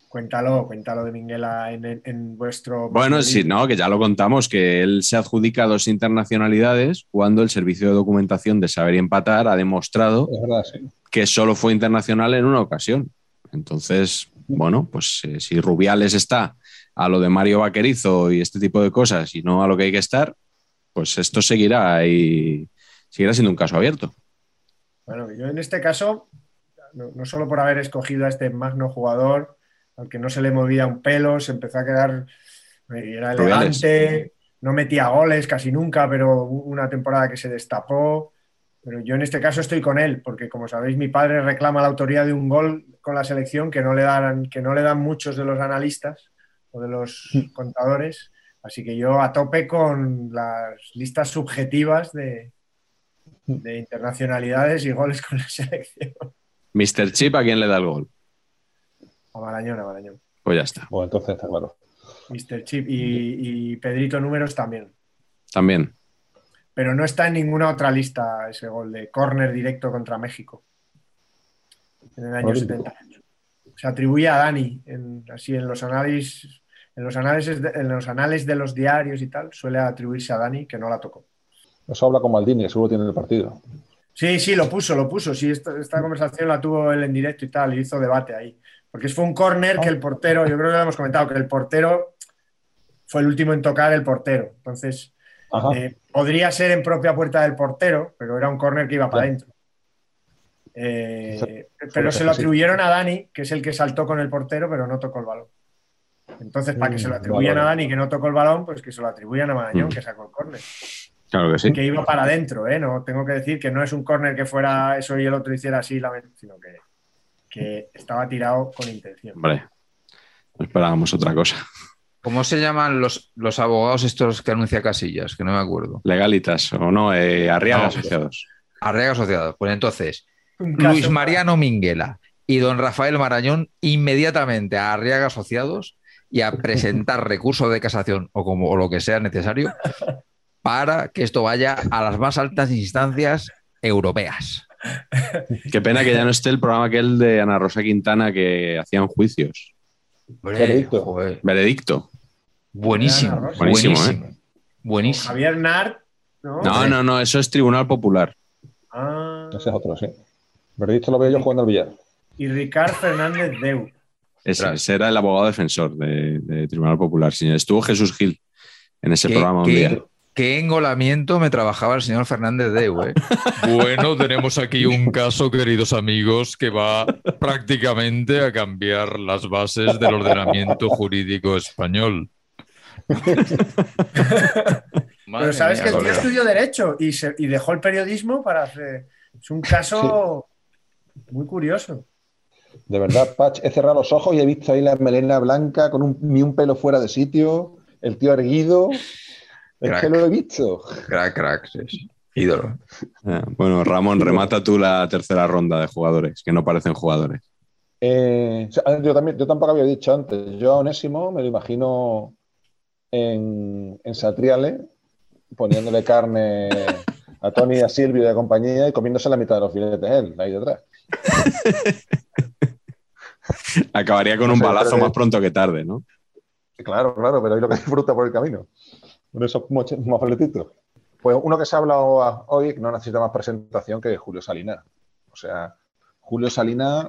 Cuéntalo, cuéntalo de Minguela en, en- en vuestro... Bueno, sí, no, que ya lo contamos, que él se adjudica dos internacionalidades cuando el servicio de documentación de saber y empatar ha demostrado Es verdad, sí. que solo fue internacional en una ocasión. Entonces, bueno, pues eh, si Rubiales está a lo de Mario Vaquerizo y este tipo de cosas y no a lo que hay que estar, pues esto seguirá y seguirá siendo un caso abierto. Bueno, yo en este caso, no, no solo por haber escogido a este magno jugador, al que no se le movía un pelo, se empezó a quedar, eh, era elegante, no metía goles casi nunca, pero hubo una temporada que se destapó. Pero yo en este caso estoy con él, porque como sabéis, mi padre reclama la autoría de un gol con la selección que no le dan, que no le dan muchos de los analistas o de los contadores. Así que yo a tope con las listas subjetivas de, de internacionalidades y goles con la selección. Mr. Chip, ¿a quién le da el gol? A Marañón, a Marañón. Pues ya está. Bueno, entonces está claro. Mr. Chip y, y Pedrito Números también. También. Pero no está en ninguna otra lista ese gol de córner directo contra México. En el año Olímpico. 78. Se atribuye a Dani, en, así en los análisis, en los análisis de, en los anales de los diarios y tal, suele atribuirse a Dani que no la tocó. Eso habla con Maldini, que seguro tiene el partido. Sí, sí, lo puso, lo puso. Sí, esta, esta conversación la tuvo él en directo y tal, y hizo debate ahí. Porque fue un córner que el portero, yo creo que lo hemos comentado, que el portero fue el último en tocar el portero. Entonces, eh, podría ser en propia puerta del portero, pero era un córner que iba para adentro. Eh, pero se lo atribuyeron a Dani, que es el que saltó con el portero, pero no tocó el balón. Entonces, para que se lo Mm, atribuyan vale, a vale. Dani que no tocó el balón, pues que se lo atribuyan a Marañón, Mm. que sacó el córner Claro que sí. que iba para adentro, ¿eh? No tengo que decir que no es un córner que fuera eso y el otro hiciera así, sino que, que estaba tirado con intención. No esperábamos otra cosa. ¿Cómo se llaman los, los abogados estos que anuncia Casillas? Que no me acuerdo. Legalitas o no, eh, Arriaga No. Asociados. Arriaga Asociados. Pues entonces, Luis Mariano Minguela y don Rafael Marañón inmediatamente a Arriaga Asociados y a presentar recurso de casación o como o lo que sea necesario para que esto vaya a las más altas instancias europeas. Qué pena que ya no esté el programa aquel de Ana Rosa Quintana que hacían juicios. Veredicto. joder, Veredicto. buenísimo, Rosa. Buenísimo, buenísimo, ¿eh? buenísimo. Javier Nart, ¿no? No, no, no, eso es Tribunal Popular. Ah, Ese es otro, sí. Veredicto lo veo yo jugando al billar. y Ricard Fernández Deu. Ese, era el abogado defensor de, de Tribunal Popular. Sí, Estuvo Jesús Gil en ese ¿Qué, programa un qué- día. qué engolamiento me trabajaba el señor Fernández Deu, ¿eh? Bueno, tenemos aquí un caso, queridos amigos, que va prácticamente a cambiar las bases del ordenamiento jurídico español. Pero sabes que el tío estudió Derecho y, se- y dejó el periodismo para hacer. Es un caso muy curioso. De verdad, Patch, he cerrado los ojos y he visto ahí la melena blanca con un, ni un pelo fuera de sitio, el tío erguido. Es Crack. que lo he visto. Crack, crack, sí. Ídolo. Ah, Bueno, Ramón, remata tú la tercera ronda de jugadores, que no parecen jugadores. Eh, o sea, yo, también, yo tampoco había dicho antes. Yo a Onésimo me lo imagino en, en Satriale, poniéndole carne a Tony, a Silvio y a compañía y comiéndose la mitad de los filetes él, ahí detrás. Acabaría con No un sé, balazo más pronto que tarde, ¿no? Claro, claro, pero es lo que disfruta por el camino. Con esos mofletitos. Pues uno que se ha hablado hoy no necesita más presentación que Julio Salinas. O sea, Julio Salinas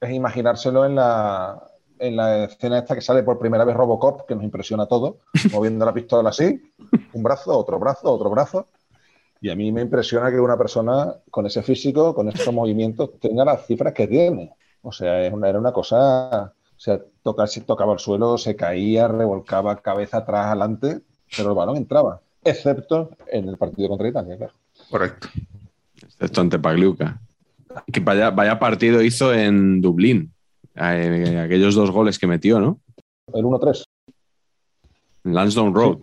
es imaginárselo en la, en la escena esta que sale por primera vez Robocop, que nos impresiona a todos, moviendo la pistola así, un brazo, otro brazo, otro brazo. Y a mí me impresiona que una persona con ese físico, con esos movimientos, tenga las cifras que tiene. O sea, es una- era una cosa. O sea, toca, si tocaba el suelo, se caía, revolcaba cabeza atrás, adelante, pero el balón entraba. Excepto en el partido contra Italia, claro. Correcto. Excepto ante Pagliuca. Que vaya, vaya partido hizo en Dublín. Eh, aquellos dos goles que metió, ¿no? El 1-3. En Lansdowne Road,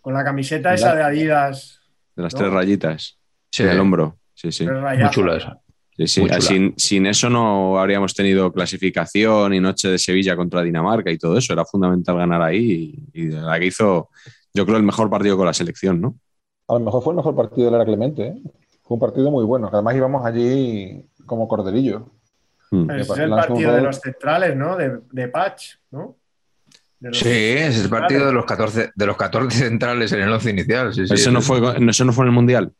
Con la camiseta esa de Adidas. de las ¿no? tres rayitas. Sí, en el hombro. Sí, sí. Muy chula esa. Sí, sí. Sin, sin eso no habríamos tenido clasificación y noche de Sevilla contra Dinamarca y todo eso. Era fundamental ganar ahí y, la que hizo, yo creo, el mejor partido con la selección, ¿no? A lo mejor fue el mejor partido de la Clemente. ¿eh? Fue un partido muy bueno. que Además íbamos allí como corderillo. Mm. Ese es el partido de los centrales, ¿no? De, de Patch, ¿no? Sí, es el partido de los 14, de los 14 centrales en el 11 inicial. sí, sí, Ese no sí. fue, ese no fue en el Mundial.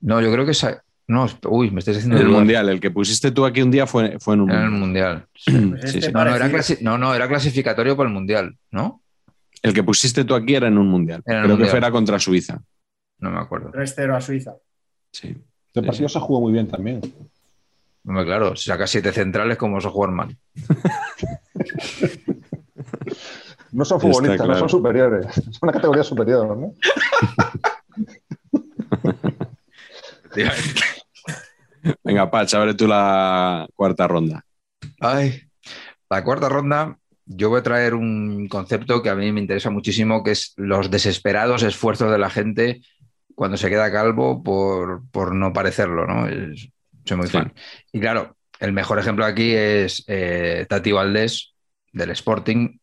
No, yo creo que esa- No, uy, me estáis haciendo En el. Mundial. El que pusiste tú aquí un día fue, fue en un En el Mundial. Mundial. Pues Sí, este sí. No, no, era parecido. clasi- no, no, era clasificatorio para el Mundial, ¿no? El que pusiste tú aquí era en un Mundial. En el Creo que fuera contra Suiza. No me acuerdo. 3-0 a Suiza. Sí. Este Sí, partido se jugó muy bien también. Hombre, claro, si sacas siete centrales, ¿cómo vas a jugar mal? No son futbolistas, no son superiores. Son una categoría superior, ¿no? Venga, Pach, abre tú la cuarta ronda. Ay, la cuarta ronda, yo voy a traer un concepto que a mí me interesa muchísimo, que es los desesperados esfuerzos de la gente cuando se queda calvo por, por no parecerlo, ¿no? Es- soy muy Sí. fan. Y claro, el mejor ejemplo aquí es eh, Tati Valdés del Sporting,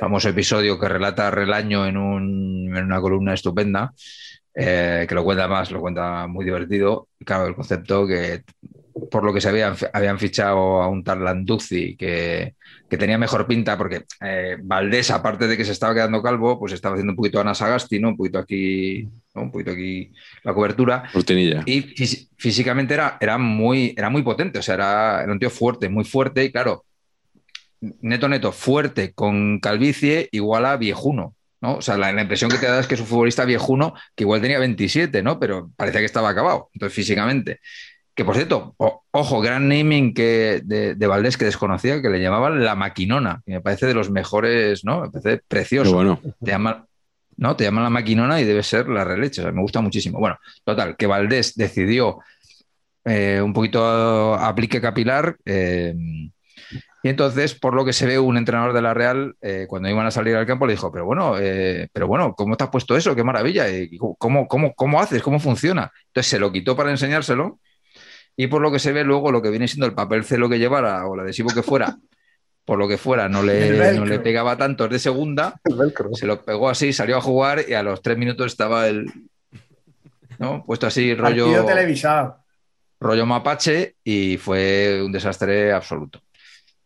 famoso episodio que relata Relaño en, un- en una columna estupenda, eh, que lo cuenta más, lo cuenta muy divertido. Claro, el concepto que por lo que se habían, habían fichado a un tal Landuzzi que, que tenía mejor pinta, porque eh, Valdés, aparte de que se estaba quedando calvo, pues estaba haciendo un poquito Ana Sagasti, ¿no? Un poquito aquí, ¿no? un poquito aquí la cobertura. Cortinilla. Y fí- físicamente era, era, muy, era muy potente, o sea, era, era un tío fuerte, muy fuerte, y claro, neto, neto, fuerte con calvicie igual a viejuno, ¿no? O sea, la, la impresión que te da es que es un futbolista viejuno que igual tenía 27, ¿no? Pero parecía que estaba acabado, entonces físicamente. Que por cierto, o- ojo, gran naming que, de, de Valdés que desconocía, que le llamaban la maquinona, que me parece de los mejores, ¿no? Me parece Qué precioso bueno. te llaman, ¿no? Te llaman la maquinona y debe ser la releche. O sea, me gusta muchísimo. Bueno, total, que Valdés decidió eh, un poquito aplique capilar. eh, y entonces, por lo que se ve, un entrenador de la Real, eh, cuando iban a salir al campo, le dijo, pero bueno, eh, pero bueno, ¿cómo te has puesto eso? ¡Qué maravilla! ¿Y ¿Cómo, cómo, cómo haces? ¿Cómo funciona? Entonces se lo quitó para enseñárselo. Y por lo que se ve luego, lo que viene siendo el papel celo que llevara o el adhesivo que fuera, por lo que fuera, no le, no le pegaba tantos de segunda. Se lo pegó así, salió a jugar y a los tres minutos estaba el. ¿no? Puesto así, rollo, Partido televisado. rollo mapache y fue un desastre absoluto.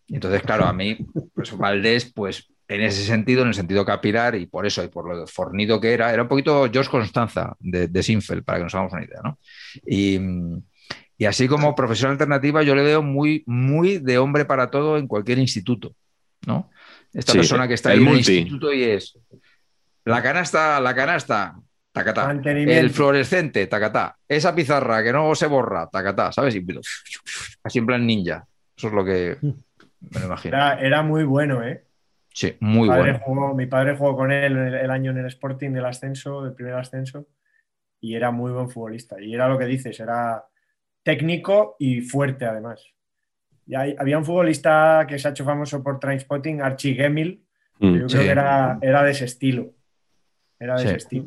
Entonces, claro, a mí, pues Valdés, pues en ese sentido, en el sentido capilar y por eso y por lo fornido que era, era un poquito George Constanza de, de Sinfeld, para que nos hagamos una idea, ¿no? Y, y así como profesión alternativa, yo le veo muy, muy de hombre para todo en cualquier instituto, ¿no? Esta Sí, persona que está el ahí en el multi. instituto y es la canasta, la canasta, tacatá. El fluorescente, tacatá. Esa pizarra que no se borra, tacatá, ¿sabes? Y así en plan ninja. Eso es lo que me lo imagino. Era, era muy bueno, ¿eh? Sí, muy Mi padre bueno. jugó- mi padre jugó con él el, el año en el Sporting del ascenso, del primer ascenso, y era muy buen futbolista. Y era lo que dices, era técnico y fuerte además. Y hay- había un futbolista que se ha hecho famoso por Trainspotting, Archie Gemmill, que Mm. yo Sí. creo que era, era de ese estilo. Era de Sí. ese estilo.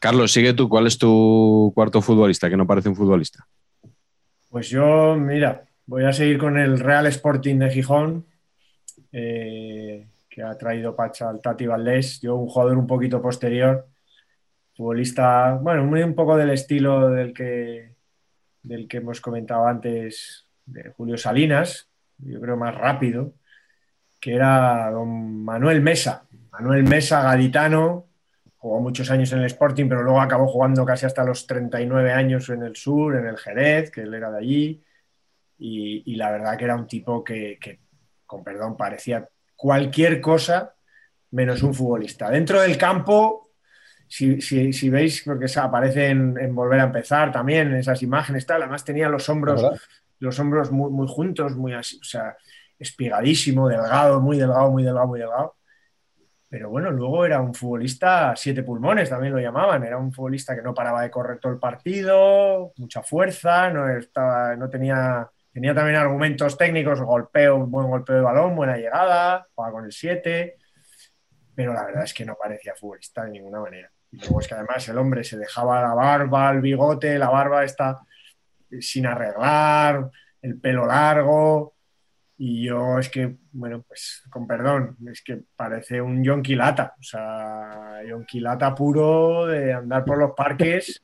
Carlos, sigue tú. ¿Cuál es tu cuarto futbolista que no parece un futbolista? Pues yo, mira, voy a seguir con el Real Sporting de Gijón, eh, que ha traído Pacha al Tati Valdés. Yo, un jugador un poquito posterior, futbolista, bueno, muy un poco del estilo del que, del que hemos comentado antes, de Julio Salinas, yo creo más rápido, que era don Manuel Mesa. Manuel Mesa, gaditano, jugó muchos años en el Sporting, pero luego acabó jugando casi hasta los 39 años en el sur, en el Jerez, que él era de allí. Y, y la verdad que era un tipo que, que, con perdón, parecía cualquier cosa menos un futbolista. Dentro del campo, si, si, si veis, porque aparece en, en, Volver a Empezar también, en esas imágenes, tal, además tenía los hombros, los hombros muy, muy juntos, muy así, o sea, espigadísimo, delgado, muy delgado, muy delgado, muy delgado. Pero bueno, luego era un futbolista siete pulmones, también lo llamaban. Era un futbolista que no paraba de correr todo el partido, mucha fuerza, no, estaba, no tenía, tenía también argumentos técnicos, golpeo, buen golpeo de balón, buena llegada, jugaba con el 7, pero la verdad es que no parecía futbolista de ninguna manera. Y luego es que además el hombre se dejaba la barba, el bigote, la barba está sin arreglar, el pelo largo, y yo es que, bueno, pues con perdón, es que parece un yonquilata, o sea, yonquilata puro de andar por los parques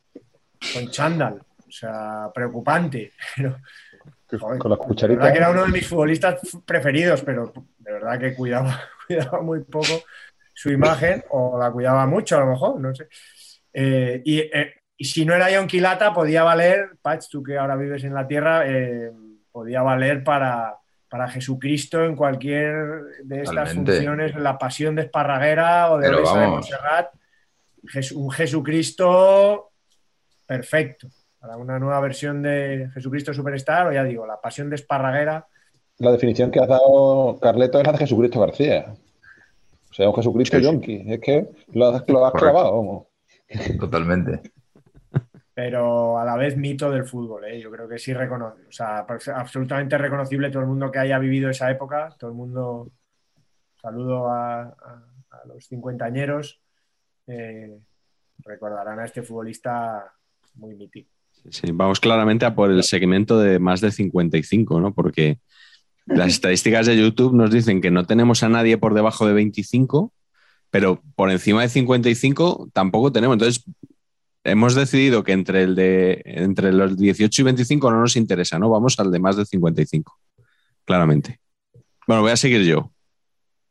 con chándal, o sea, preocupante. Pero, joder, con las cucharitas. que era uno de mis futbolistas preferidos, pero de verdad que cuidaba, cuidaba muy poco su imagen, o la cuidaba mucho a lo mejor, no sé. Eh, y, eh, y, si no era yonquilata, podía valer, Pach, tú que ahora vives en la tierra, eh, podía valer para para Jesucristo en cualquier de estas Totalmente. funciones, la pasión de Esparraguera o de de. Montserrat, un Jesucristo perfecto. Para una nueva versión de Jesucristo Superstar, o ya digo, la pasión de Esparraguera, La definición que has dado, Carleto, es la de Jesucristo García. O sea, un Jesucristo Sí, sí. yonki. Es que lo has, lo has clavado, vamos. Totalmente. pero a la vez mito del fútbol. ¿eh? Yo creo que sí reconoce, o sea, absolutamente reconocible todo el mundo que haya vivido esa época, todo el mundo, saludo a, a- a los cincuentañeros, eh, recordarán a este futbolista muy mítico. Sí, vamos claramente a por el segmento de más de 55, ¿no? Porque las estadísticas de YouTube nos dicen que no tenemos a nadie por debajo de 25, pero por encima de 55 tampoco tenemos. Entonces, hemos decidido que entre, el de, entre los 18 y 25 no nos interesa, ¿no? Vamos al de más de 55, claramente. Bueno, voy a seguir yo.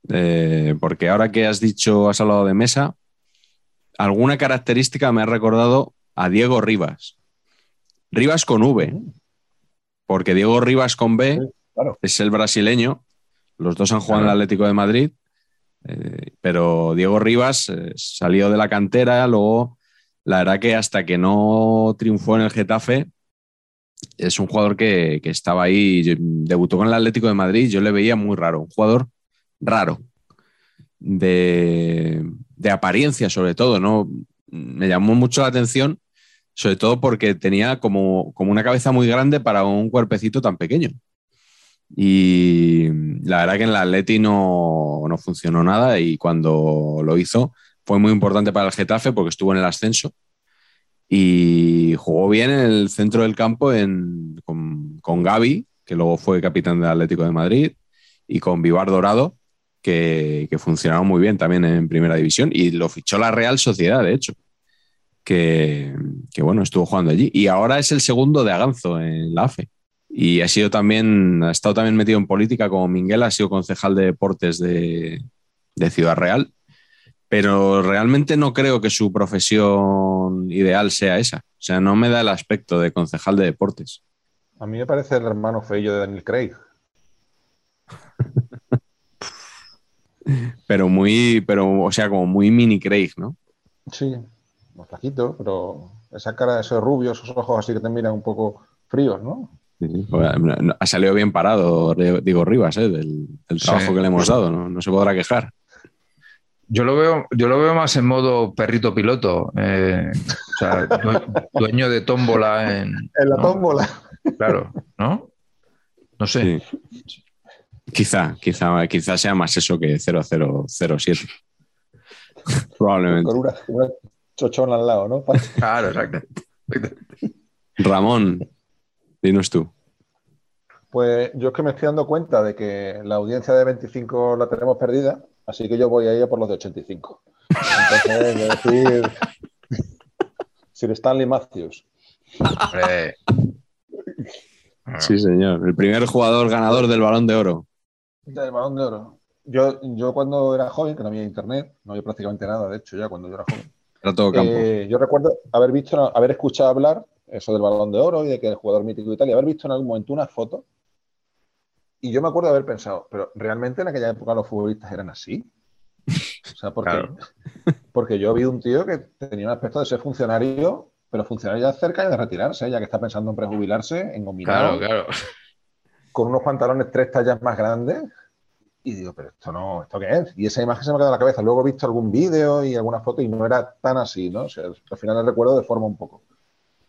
Eh, porque ahora que has dicho, has hablado de mesa, alguna característica me ha recordado a Diego Rivas. Rivas con V, porque Diego Rivas con B claro. es el brasileño. Los dos han jugado en el Atlético de Madrid, eh, pero Diego Rivas eh, salió de la cantera, luego la verdad que hasta que no triunfó en el Getafe, es un jugador que, que estaba ahí, yo- debutó con el Atlético de Madrid, yo le veía muy raro, un jugador raro, de, de apariencia sobre todo, ¿no? Me llamó mucho la atención, sobre todo porque tenía como, como una cabeza muy grande para un cuerpecito tan pequeño. Y la verdad que en el Atleti no, no funcionó nada y cuando lo hizo fue muy importante para el Getafe porque estuvo en el ascenso y jugó bien en el centro del campo en- con, con Gaby, que luego fue capitán del Atlético de Madrid, y con Vivar Dorado, que, que funcionaron muy bien también en primera división y lo fichó la Real Sociedad, de hecho, que, que bueno, estuvo jugando allí. Y ahora es el segundo de Aganzo en la AFE. Y ha sido también, ha estado también metido en política como Minguel, ha sido concejal de deportes de, de Ciudad Real, pero realmente no creo que su profesión ideal sea esa. O sea, no me da el aspecto de concejal de deportes. A mí me parece el hermano feillo de Daniel Craig. Pero muy, pero, o sea, como muy mini Craig, ¿no? Sí, más flaquito, pero esa cara, esos rubios, esos ojos así que te miran un poco fríos, ¿no? Sí. Pues, no, Ha salido bien parado, digo Rivas, ¿eh? del, del Sí. trabajo que le hemos dado, ¿no? no se podrá quejar. Yo lo veo, yo lo veo más en modo perrito piloto. eh, o sea, due- dueño de tómbola en. En la ¿no? tómbola. Claro, ¿no? No sé. Sí. Quizá, quizá, quizá sea más eso que 0007. Probablemente. Con una, una- chochón al lado, ¿no? Claro, exacto. Ramón, dinos tú. Pues yo es que me estoy dando cuenta de que la audiencia de 25 la tenemos perdida, así que yo voy a ir a por los de 85. Entonces, voy a decir Sir Stanley Matthews. Hombre. Sí, señor. El primer jugador ganador del balón de oro. Del balón de oro. Yo, yo cuando era joven, que no había internet, no había prácticamente nada, de hecho, ya cuando yo era joven. Era todo campo. eh, yo recuerdo haber visto, haber escuchado hablar eso del balón de oro y de que el jugador mítico y tal, y haber visto en algún momento una foto. Y yo me acuerdo de haber pensado, pero realmente en aquella época los futbolistas eran así. O sea, porque, Claro. porque yo vi un tío que tenía un aspecto de ser funcionario, pero funcionario ya cerca de retirarse, ya que está pensando en prejubilarse, en combinado, Claro, claro. con unos pantalones tres tallas más grandes. Y digo, pero esto no, ¿esto qué es? Y esa imagen se me ha quedado en la cabeza. Luego he visto algún vídeo y alguna foto y no era tan así, ¿no? O sea, al final el recuerdo de forma un poco.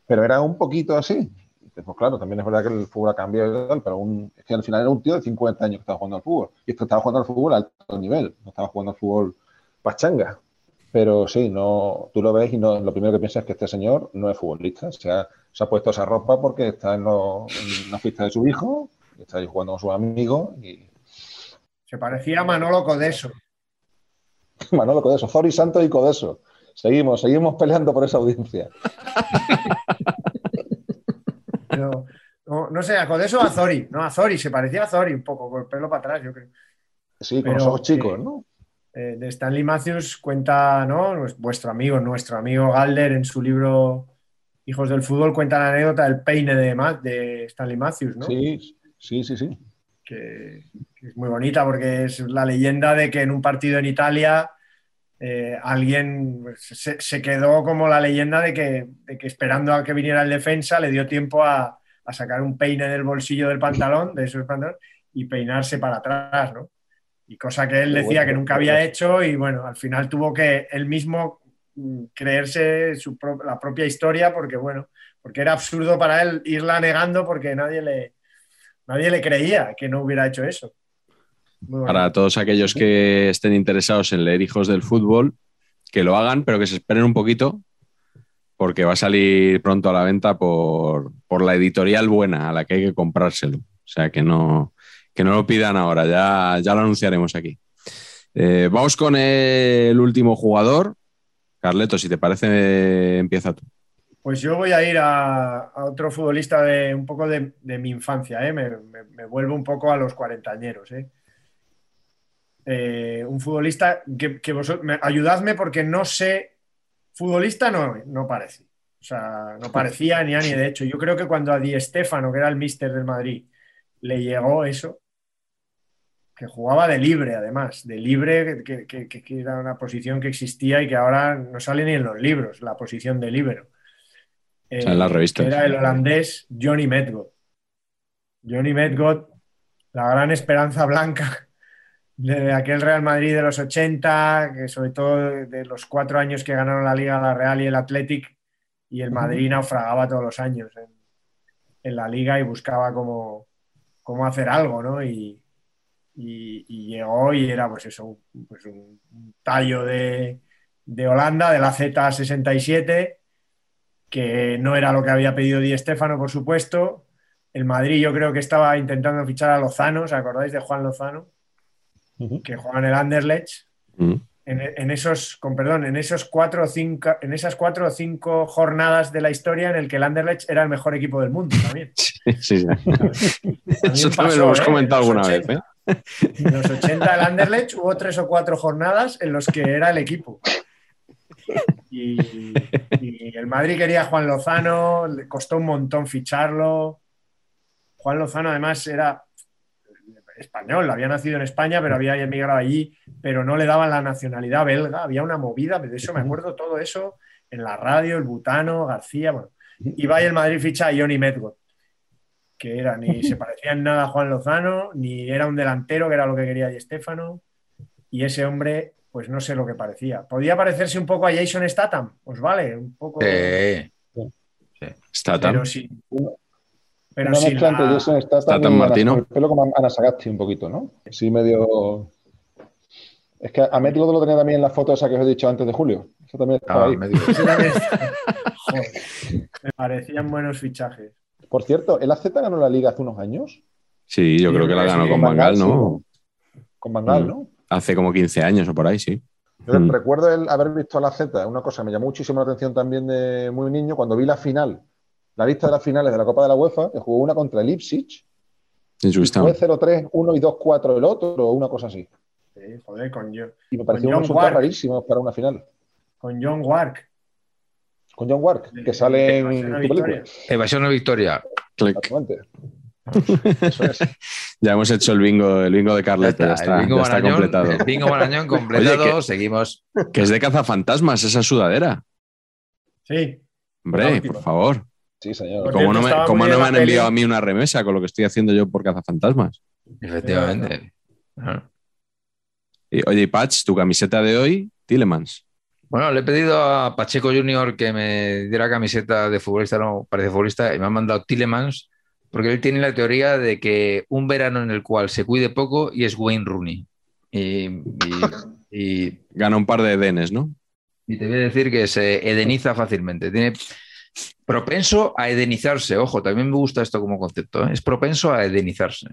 Pero era un poquito así. Pues claro, también es verdad que el fútbol ha cambiado y tal, pero un- es que al final era un tío de 50 años que estaba jugando al fútbol. Y esto estaba jugando al fútbol a alto nivel, no estaba jugando al fútbol pachanga. Pero sí, no, tú lo ves y no, lo primero que piensas es que este señor no es futbolista. Se ha, se ha puesto esa ropa porque está en, lo- en la fiesta de su hijo, está ahí jugando con sus amigos y Se parecía a Manolo Codeso. Manolo Codeso, Zori Santos y Codeso. Seguimos, seguimos peleando por esa audiencia. Pero, no, no sé, a Codeso o a Zori. No, a Zori, se parecía a Zori un poco, con el pelo para atrás, yo creo. Sí, con Pero, los ojos chicos, eh, ¿no? Eh, de Stanley Matthews cuenta, ¿no? Vuestro amigo, nuestro amigo Galder, en su libro Hijos del Fútbol, cuenta la anécdota del peine de, de Stanley Matthews, ¿no? Sí, sí, sí, sí. Que, que es muy bonita porque es la leyenda de que en un partido en Italia eh, alguien se, se quedó como la leyenda de que, de que esperando a que viniera el defensa le dio tiempo a, a sacar un peine del bolsillo del pantalón, de esos pantalones, y peinarse para atrás, ¿no? Y cosa que él decía que nunca había hecho y bueno, al final tuvo que él mismo mm, creerse su pro- la propia historia porque bueno, porque era absurdo para él irla negando porque nadie le, nadie le creía que no hubiera hecho eso. Para todos aquellos que estén interesados en leer Hijos del Fútbol, que lo hagan, pero que se esperen un poquito, porque va a salir pronto a la venta por, por la editorial buena, a la que hay que comprárselo. O sea, que no, que no lo pidan ahora, ya, ya lo anunciaremos aquí. Eh, vamos con el último jugador. Carleto, si te parece, empieza tú. Pues yo voy a ir a, otro futbolista de un poco de, mi infancia, ¿eh? me, vuelvo un poco a los cuarentañeros. ¿eh? Eh, un futbolista que, vosotros, me- ayudadme porque no sé, futbolista no, no parece. O sea, no parecía ni a ni de hecho. Yo creo que cuando a Di Stéfano, que era el míster del Madrid, le llegó eso, que jugaba de libre además, de libre, que era una posición que existía y que ahora no sale ni en los libros, la posición de libero. Eh, sea, en las revistas. que era el holandés Johnny Medgod. Johnny Medgod, la gran esperanza blanca de aquel Real Madrid de los 80, que sobre todo de los cuatro años que ganaron la Liga, la Real y el Athletic, y el Madrid naufragaba todos los años en, en la Liga y buscaba cómo, cómo hacer algo, ¿no? Y, y- y llegó y era pues eso, un, pues un tallo de, de Holanda, de la Z67, que no era lo que había pedido Di Stéfano, por supuesto. El Madrid yo creo que estaba intentando fichar a Lozano, ¿os acordáis de Juan Lozano? Que juega en el Anderlecht. En, en esos, con perdón, en esos cuatro o cinco, en esas cuatro o cinco jornadas de la historia en el que el Anderlecht era el mejor equipo del mundo también. Sí, sí. También Eso también lo hemos ¿eh? comentado alguna vez. 80. ¿eh? En los 80 del Anderlecht hubo tres o cuatro jornadas en los que era el equipo. Y, y el Madrid quería a Juan Lozano, le costó un montón ficharlo. Juan Lozano además era español, había nacido en España, pero había emigrado allí, pero no le daban la nacionalidad belga, había una movida, de eso me acuerdo todo eso en la radio, el Butano, García, bueno. Y va y el Madrid ficha a Johnny Medgod, que era ni se parecía en nada a Juan Lozano, ni era un delantero, que era lo que quería Di Stéfano, y ese hombre, pues no sé lo que parecía. Podía parecerse un poco a Jason Statham, ¿os vale? Un poco, Sí. Tan. pero sí. Pero mezcla entre la- Jason Statham Statham y Martino. Ana- el pelo como Ana Sagasti un poquito, ¿no? Sí, medio Es que a Metlodo lo tenía también en la foto esa que os he dicho antes de Julio. Eso también estaba Ah, ahí. me digo- Ese también está- Joder, me parecían buenos fichajes. Por cierto, ¿el AZ ganó la liga hace unos años? Sí, yo Sí, creo que la sí, ganó sí, con Gaal, ¿no? Con Bangal, Mm. ¿no? Hace como 15 años o por ahí, sí. Yo Mm. recuerdo el haber visto a la Z, una cosa que me llamó muchísimo la atención también de muy niño, cuando vi la final, la lista de las finales de la Copa de la UEFA, que jugó una contra el Ipswich, y fue 0-3, 1 y 2-4 el otro, o una cosa así. Sí, joder, con, yo- Y me pareció un resultado rarísimo para una final. con John Wark. Con John Wark, que sale en Evasión tu película. Evasión o victoria. Click. Exactamente. Eso es. Ya hemos hecho el bingo, el bingo de Ya Carleta, ya está, está, el bingo ya está Marañón, completado. el bingo Marañón completado. Oye, que- Seguimos. Que es de cazafantasmas esa sudadera. Sí, Hombre, por favor. Sí, señor. ¿Cómo no me, cómo no me han enviado a mí una remesa con lo que estoy haciendo yo por cazafantasmas? Efectivamente. Ah. Y, oye, Patch, tu camiseta de hoy, Tillemans. Bueno, le he pedido a Pacheco Junior que me diera camiseta de futbolista, no parece futbolista, y me han mandado Tillemans, porque él tiene la teoría de que un verano en el cual se cuide poco y es Wayne Rooney. Y, y- y- Gana un par de Edenes, ¿no? y te voy a decir que se edeniza fácilmente. Tiene propenso a edenizarse. Ojo, también me gusta esto como concepto. ¿eh? Es propenso a edenizarse.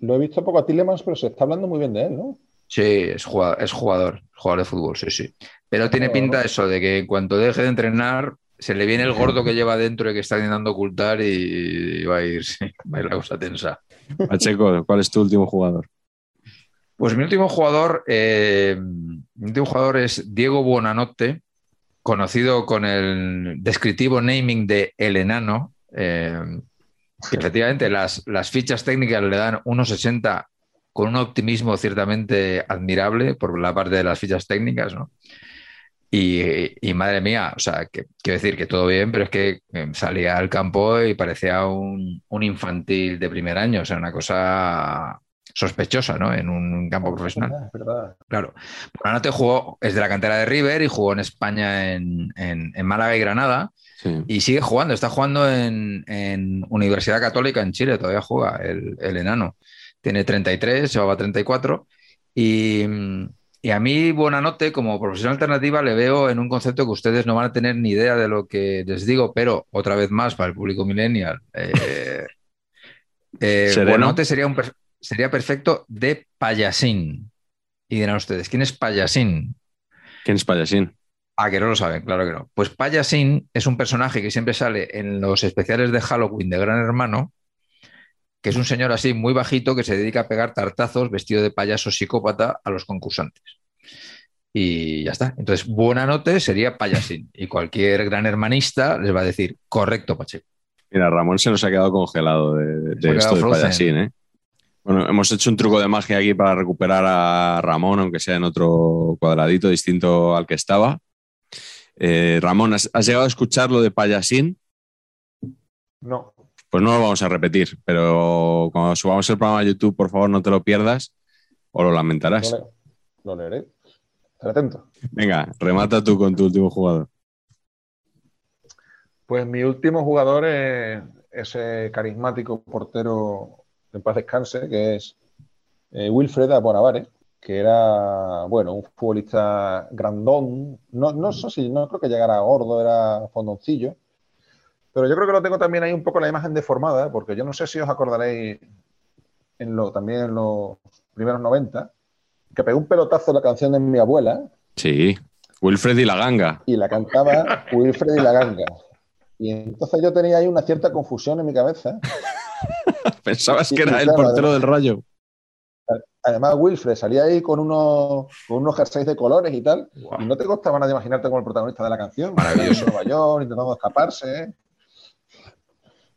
Lo he visto poco a Tillemans, pero se está hablando muy bien de él, ¿no? Sí, es jugador, es jugador, jugador de fútbol, sí, sí. Pero tiene pinta eso de que en cuanto deje de entrenar, se le viene el gordo que lleva dentro y que está intentando ocultar y va a ir, sí, va a ir la cosa tensa. Pacheco, ¿cuál es tu último jugador? Pues mi último jugador, eh, mi último jugador es Diego Buonanotte, conocido con el descriptivo naming de El Enano, eh, que efectivamente las, las fichas técnicas le dan 1,60 con un optimismo ciertamente admirable por la parte de las fichas técnicas, ¿no? Y, y madre mía, o sea, que, quiero decir que todo bien, pero es que eh, salía al campo y parecía un, un infantil de primer año, o sea, una cosa sospechosa, ¿no? En un campo profesional. Es verdad. Claro. Buonanotte jugó, es de la cantera de River y jugó en España en, en- en Málaga y Granada Sí. y sigue jugando, está jugando en, en Universidad Católica en Chile, todavía juega el, el enano. Tiene 33, llevaba 34 y, y a mí Buonanotte como profesión alternativa le veo en un concepto que ustedes no van a tener ni idea de lo que les digo, pero otra vez más para el público millennial. eh, eh, Sereno. Buonanotte sería, un, sería perfecto de payasín. Y dirán ustedes, ¿quién es payasín? ¿Quién es Payasín? Ah, que no lo saben, claro que no. Pues Payasin es un personaje que siempre sale en los especiales de Halloween de Gran Hermano, que es un señor así muy bajito que se dedica a pegar tartazos vestido de payaso psicópata a los concursantes. Y ya está. Entonces, buena note sería Payasin. Y cualquier gran hermanista les va a decir, correcto, Pacheco. Mira, Ramón se nos ha quedado congelado de, esto quedado de. Payasín, ¿eh? Bueno, hemos hecho un truco de magia aquí para recuperar a Ramón, aunque sea en otro cuadradito distinto al que estaba. Eh, Ramón, ¿has, has llegado a escuchar lo de Payasín? No. Pues no lo vamos a repetir, pero cuando subamos el programa a YouTube, por favor, no te lo pierdas o lo lamentarás. Lo, le- lo leeré. Estaré atento. Venga, remata tú con tu último jugador. Pues mi último jugador es ese carismático portero en paz descanse, que es eh, Wilfred Aponavare, que era, bueno, un futbolista grandón. No, no sé si, no creo que llegara gordo, era fondoncillo. Pero yo creo que lo tengo también ahí un poco la imagen deformada, ¿eh? porque yo no sé si os acordaréis en lo, también en los primeros 90, que pegó un pelotazo la canción de mi abuela, Sí, Wilfred y la ganga. y la cantaba Wilfred y la ganga. Y entonces yo tenía ahí una cierta confusión en mi cabeza. Pensabas que era el portero además. del rayo. Además, Wilfred salía ahí con unos, con unos jerseys de colores y tal. Y no te costaba nada imaginarte como el protagonista de la canción. Maravilloso. Nueva York, intentando escaparse.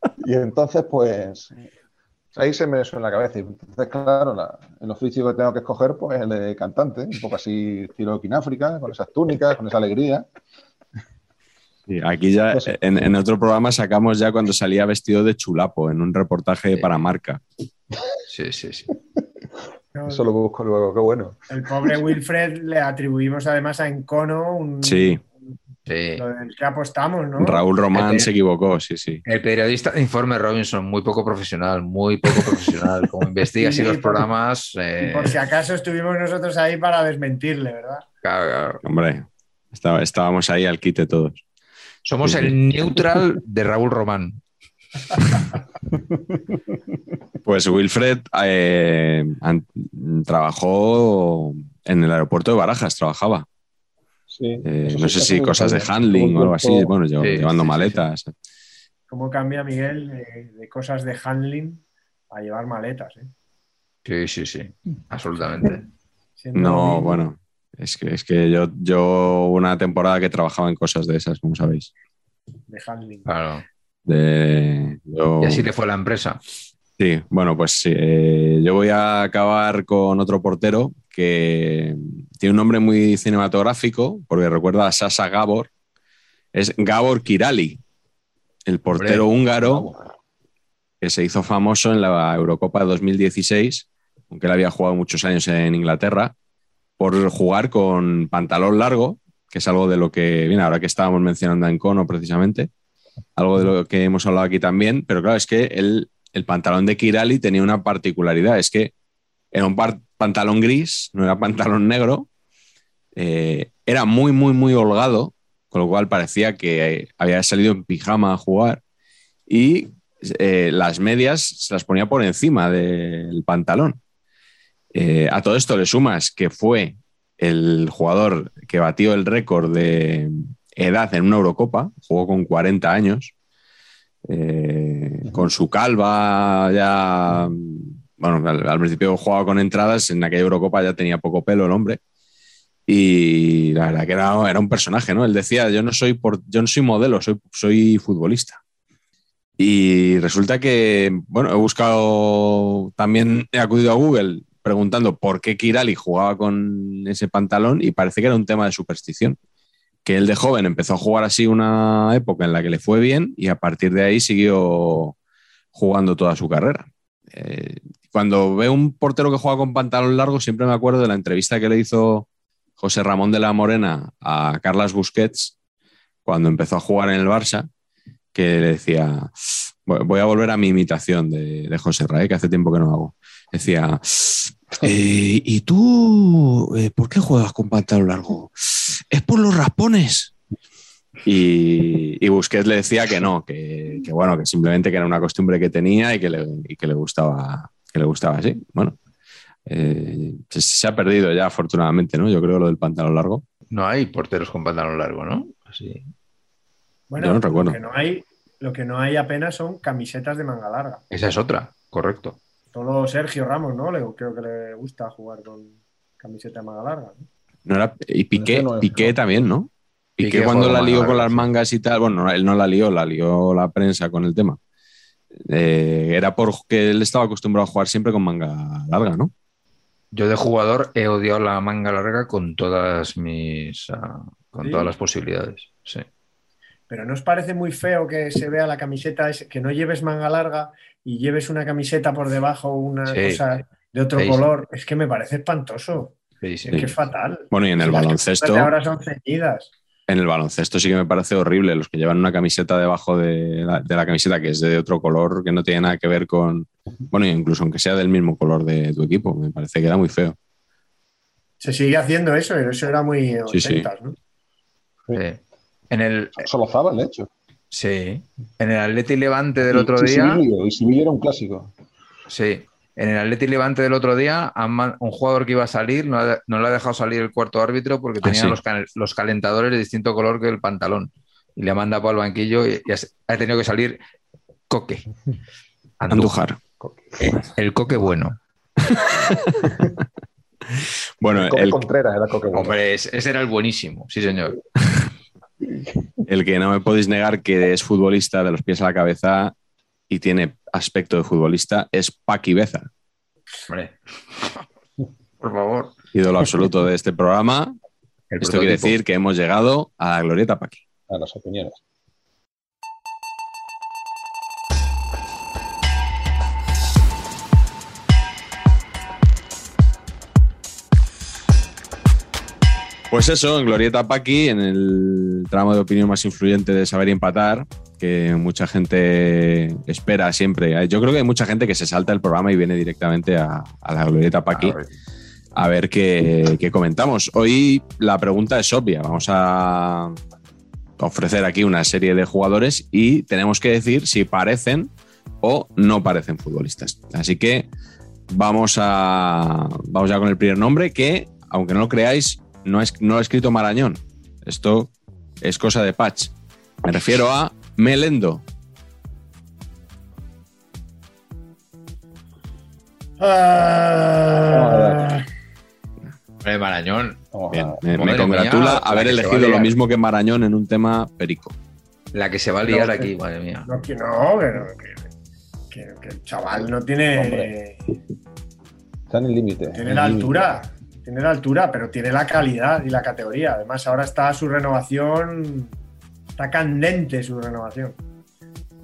Y entonces, pues, ahí se me eso en la cabeza. Y entonces, claro, la- el oficio que tengo que escoger, pues, el de cantante. Un poco así, estilo África, con esas túnicas, con esa alegría. Sí, aquí ya, en otro programa sacamos ya cuando salía vestido de chulapo en un reportaje para marca. Sí, sí, sí. Eso lo busco luego, qué bueno. El pobre Wilfred le atribuimos además a Encono un, Sí. Sí. Lo del que apostamos, ¿no? Raúl Román se equivocó, sí, sí. El periodista de Informe Robinson, muy poco profesional, muy poco profesional. Como investiga así Sí, los programas. Y eh, por si acaso estuvimos nosotros ahí para desmentirle, ¿verdad? claro, claro. Hombre, estábamos ahí al quite todos. Somos Sí, sí. el neutral de Raúl Román. Pues Wilfred eh, trabajó en el aeropuerto de Barajas, trabajaba. Sí, Eh, no sé si cosas de handling o algo así, bueno, Sí, llevando sí, sí, maletas. ¿Cómo cambia Miguel de, de cosas de handling a llevar maletas? ¿eh? Sí, sí, sí, absolutamente. Siendo No, bueno, es que, es que yo, yo una temporada que trabajaba en cosas de esas, como sabéis. De handling. Claro. De, yo- Y así le fue a la empresa. Sí, bueno, pues eh, yo voy a acabar con otro portero que tiene un nombre muy cinematográfico, porque recuerda a Sasa Gabor. Es Gabor Kirali, el portero húngaro que se hizo famoso en la Eurocopa de 2016, aunque él había jugado muchos años en Inglaterra, por jugar con pantalón largo, que es algo de lo que, bien, ahora que estábamos mencionando a Encono precisamente, algo de lo que hemos hablado aquí también, pero claro, es que él, el pantalón de Kirali tenía una particularidad, es que era un pantalón gris, no era pantalón negro, eh, era muy, muy, muy holgado, con lo cual parecía que había salido en pijama a jugar y eh, las medias se las ponía por encima del pantalón. Eh, a todo esto le sumas que fue el jugador que batió el récord de edad en una Eurocopa, jugó con 40 años, eh, con su calva ya, bueno, al, principio jugaba con entradas, en aquella Eurocopa ya tenía poco pelo el hombre. Y la verdad que era, era un personaje, ¿no? Él decía, yo no soy, por, yo no soy modelo, soy, soy futbolista. Y resulta que, bueno, he buscado, también he acudido a Google preguntando por qué Kirali jugaba con ese pantalón y parece que era un tema de superstición. Que él de joven empezó a jugar así una época en la que le fue bien y a partir de ahí siguió jugando toda su carrera. Eh, cuando veo un portero que juega con pantalón largo, siempre me acuerdo de la entrevista que le hizo José Ramón de la Morena a Carlas Busquets cuando empezó a jugar en el Barça, que le decía, voy a volver a mi imitación de, de José Rae, que hace tiempo que no hago. Decía, eh, ¿y tú eh, por qué juegas con pantalón largo? ¿Es por los raspones? Y, Busquets le decía que no, que, que, bueno, que simplemente que era una costumbre que tenía y que le, y que le gustaba, que le gustaba así. Bueno, eh, se, se, ha perdido ya afortunadamente, ¿no? Yo creo lo del pantalón largo. No hay porteros con pantalón largo, ¿no? Así. Bueno, Yo no recuerdo. Lo que no, hay, lo que no hay apenas son camisetas de manga larga. Esa es otra, correcto. Solo Sergio Ramos, ¿no? Le, creo que le gusta jugar con camiseta de manga larga. ¿no? No era, y Piqué, no es, Piqué no. también, ¿no? Piqué, Piqué cuando la lió con las sí. mangas y tal, bueno, él no la lió, la lió la prensa con el tema. Eh, era porque él estaba acostumbrado a jugar siempre con manga larga, ¿no? Yo de jugador he odiado la manga larga con todas mis ah, con Sí. todas las posibilidades. Sí. Pero ¿no os parece muy feo que se vea la camiseta, que no lleves manga larga y lleves una camiseta por debajo, una Sí. cosa de otro Sí, sí. color? Es que me parece espantoso. Sí, sí. Es que es fatal. Bueno, y en el baloncesto, ahora son ceñidas. En el baloncesto sí que me parece horrible los que llevan una camiseta debajo de la, de la camiseta que es de otro color que no tiene nada que ver con, bueno, incluso aunque sea del mismo color de tu equipo, me parece que era muy feo. Se sigue haciendo eso, pero eso era muy Sí, sí. 80, ¿no? Sí. En el Solo Zabal, de hecho. sí, en el Atleti Levante del Y- otro y día, Sibilio, y Sibilio era un clásico. sí, en el Atleti Levante del otro día, un jugador que iba a salir no, ha- no le ha dejado salir el cuarto árbitro porque Ah, tenía sí. los, cal- los calentadores de distinto color que el pantalón y le ha mandado para el banquillo y, y ha, ha tenido que salir Coque. Andújar. El Coque bueno. Bueno, Coque el, Contreras era Coque. bueno. Hombre, ese ese era el buenísimo, sí señor. el que no me podéis negar que es futbolista de los pies a la cabeza y tiene aspecto de futbolista es Paqui Beza, Hombre. Por favor. ídolo absoluto de este programa. El Esto quiere decir que hemos llegado a la glorieta Paqui. A las opiniones. Pues eso, en Glorieta Paqui, en el tramo de opinión más influyente de saber y empatar, que mucha gente espera siempre. Yo creo que hay mucha gente que se salta el programa y viene directamente a, a la Glorieta Paqui a ver qué, qué comentamos. Hoy la pregunta es obvia. Vamos a ofrecer aquí una serie de jugadores y tenemos que decir si parecen o no parecen futbolistas. Así que vamos a vamos ya con el primer nombre que, aunque no lo creáis, no, es, no lo ha escrito Marañón. Esto es cosa de Patch. Me refiero a Melendo. Ah, Hombre, Marañón. Vamos a- Bien, me, congratula mía, haber elegido lo mismo que Marañón en un tema perico. La que se va a liar No, aquí, que- madre mía. no, que no, que, que- que- que el chaval no tiene, Hombre. Está en el límite. tiene en la altura, tiene la altura, pero tiene la calidad y la categoría. Además, ahora está su renovación, está candente su renovación.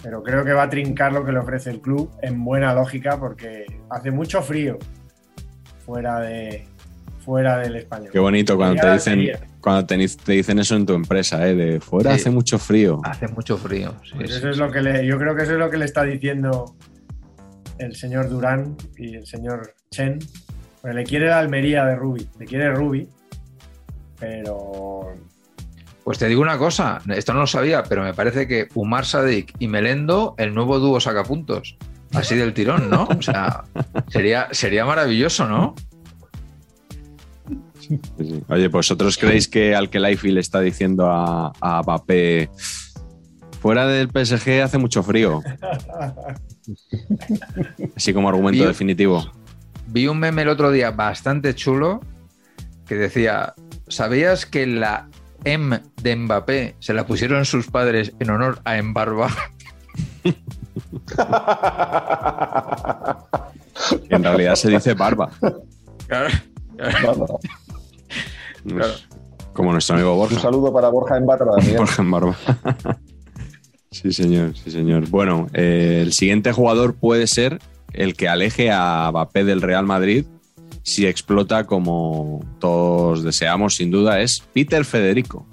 Pero creo que va a trincar lo que le ofrece el club en buena lógica porque hace mucho frío fuera de fuera del español. Qué bonito cuando te dicen, sería. cuando te, te dicen eso en tu empresa, ¿eh? de fuera Sí. hace mucho frío. Hace mucho frío. sí, Pues sí, eso es lo que le, yo creo que eso es lo que le está diciendo el señor Durán y el señor Chen. Pues le quiere la Almería de Rubi, le quiere Rubi, pero Pues te digo una cosa, esto no lo sabía, pero me parece que Umar Sadik y Melendo, el nuevo dúo sacapuntos. Así del tirón, ¿no? O sea, sería, sería maravilloso, ¿no? Sí, sí. Oye, vosotros creéis que al que le está diciendo a, a Mbappé, fuera del PSG hace mucho frío. Así como argumento definitivo. Vi un meme el otro día bastante chulo que decía, ¿sabías que la M de Mbappé se la pusieron sus padres en honor a Embarba? En realidad se dice barba. Claro. Claro. Como nuestro amigo Un Borja. saludo para Borja en Barba. Borja en barba. sí, señor, sí, señor. Bueno, eh, el siguiente jugador puede ser el que aleje a Mbappé del Real Madrid si explota como todos deseamos, sin duda, es Peter Federico.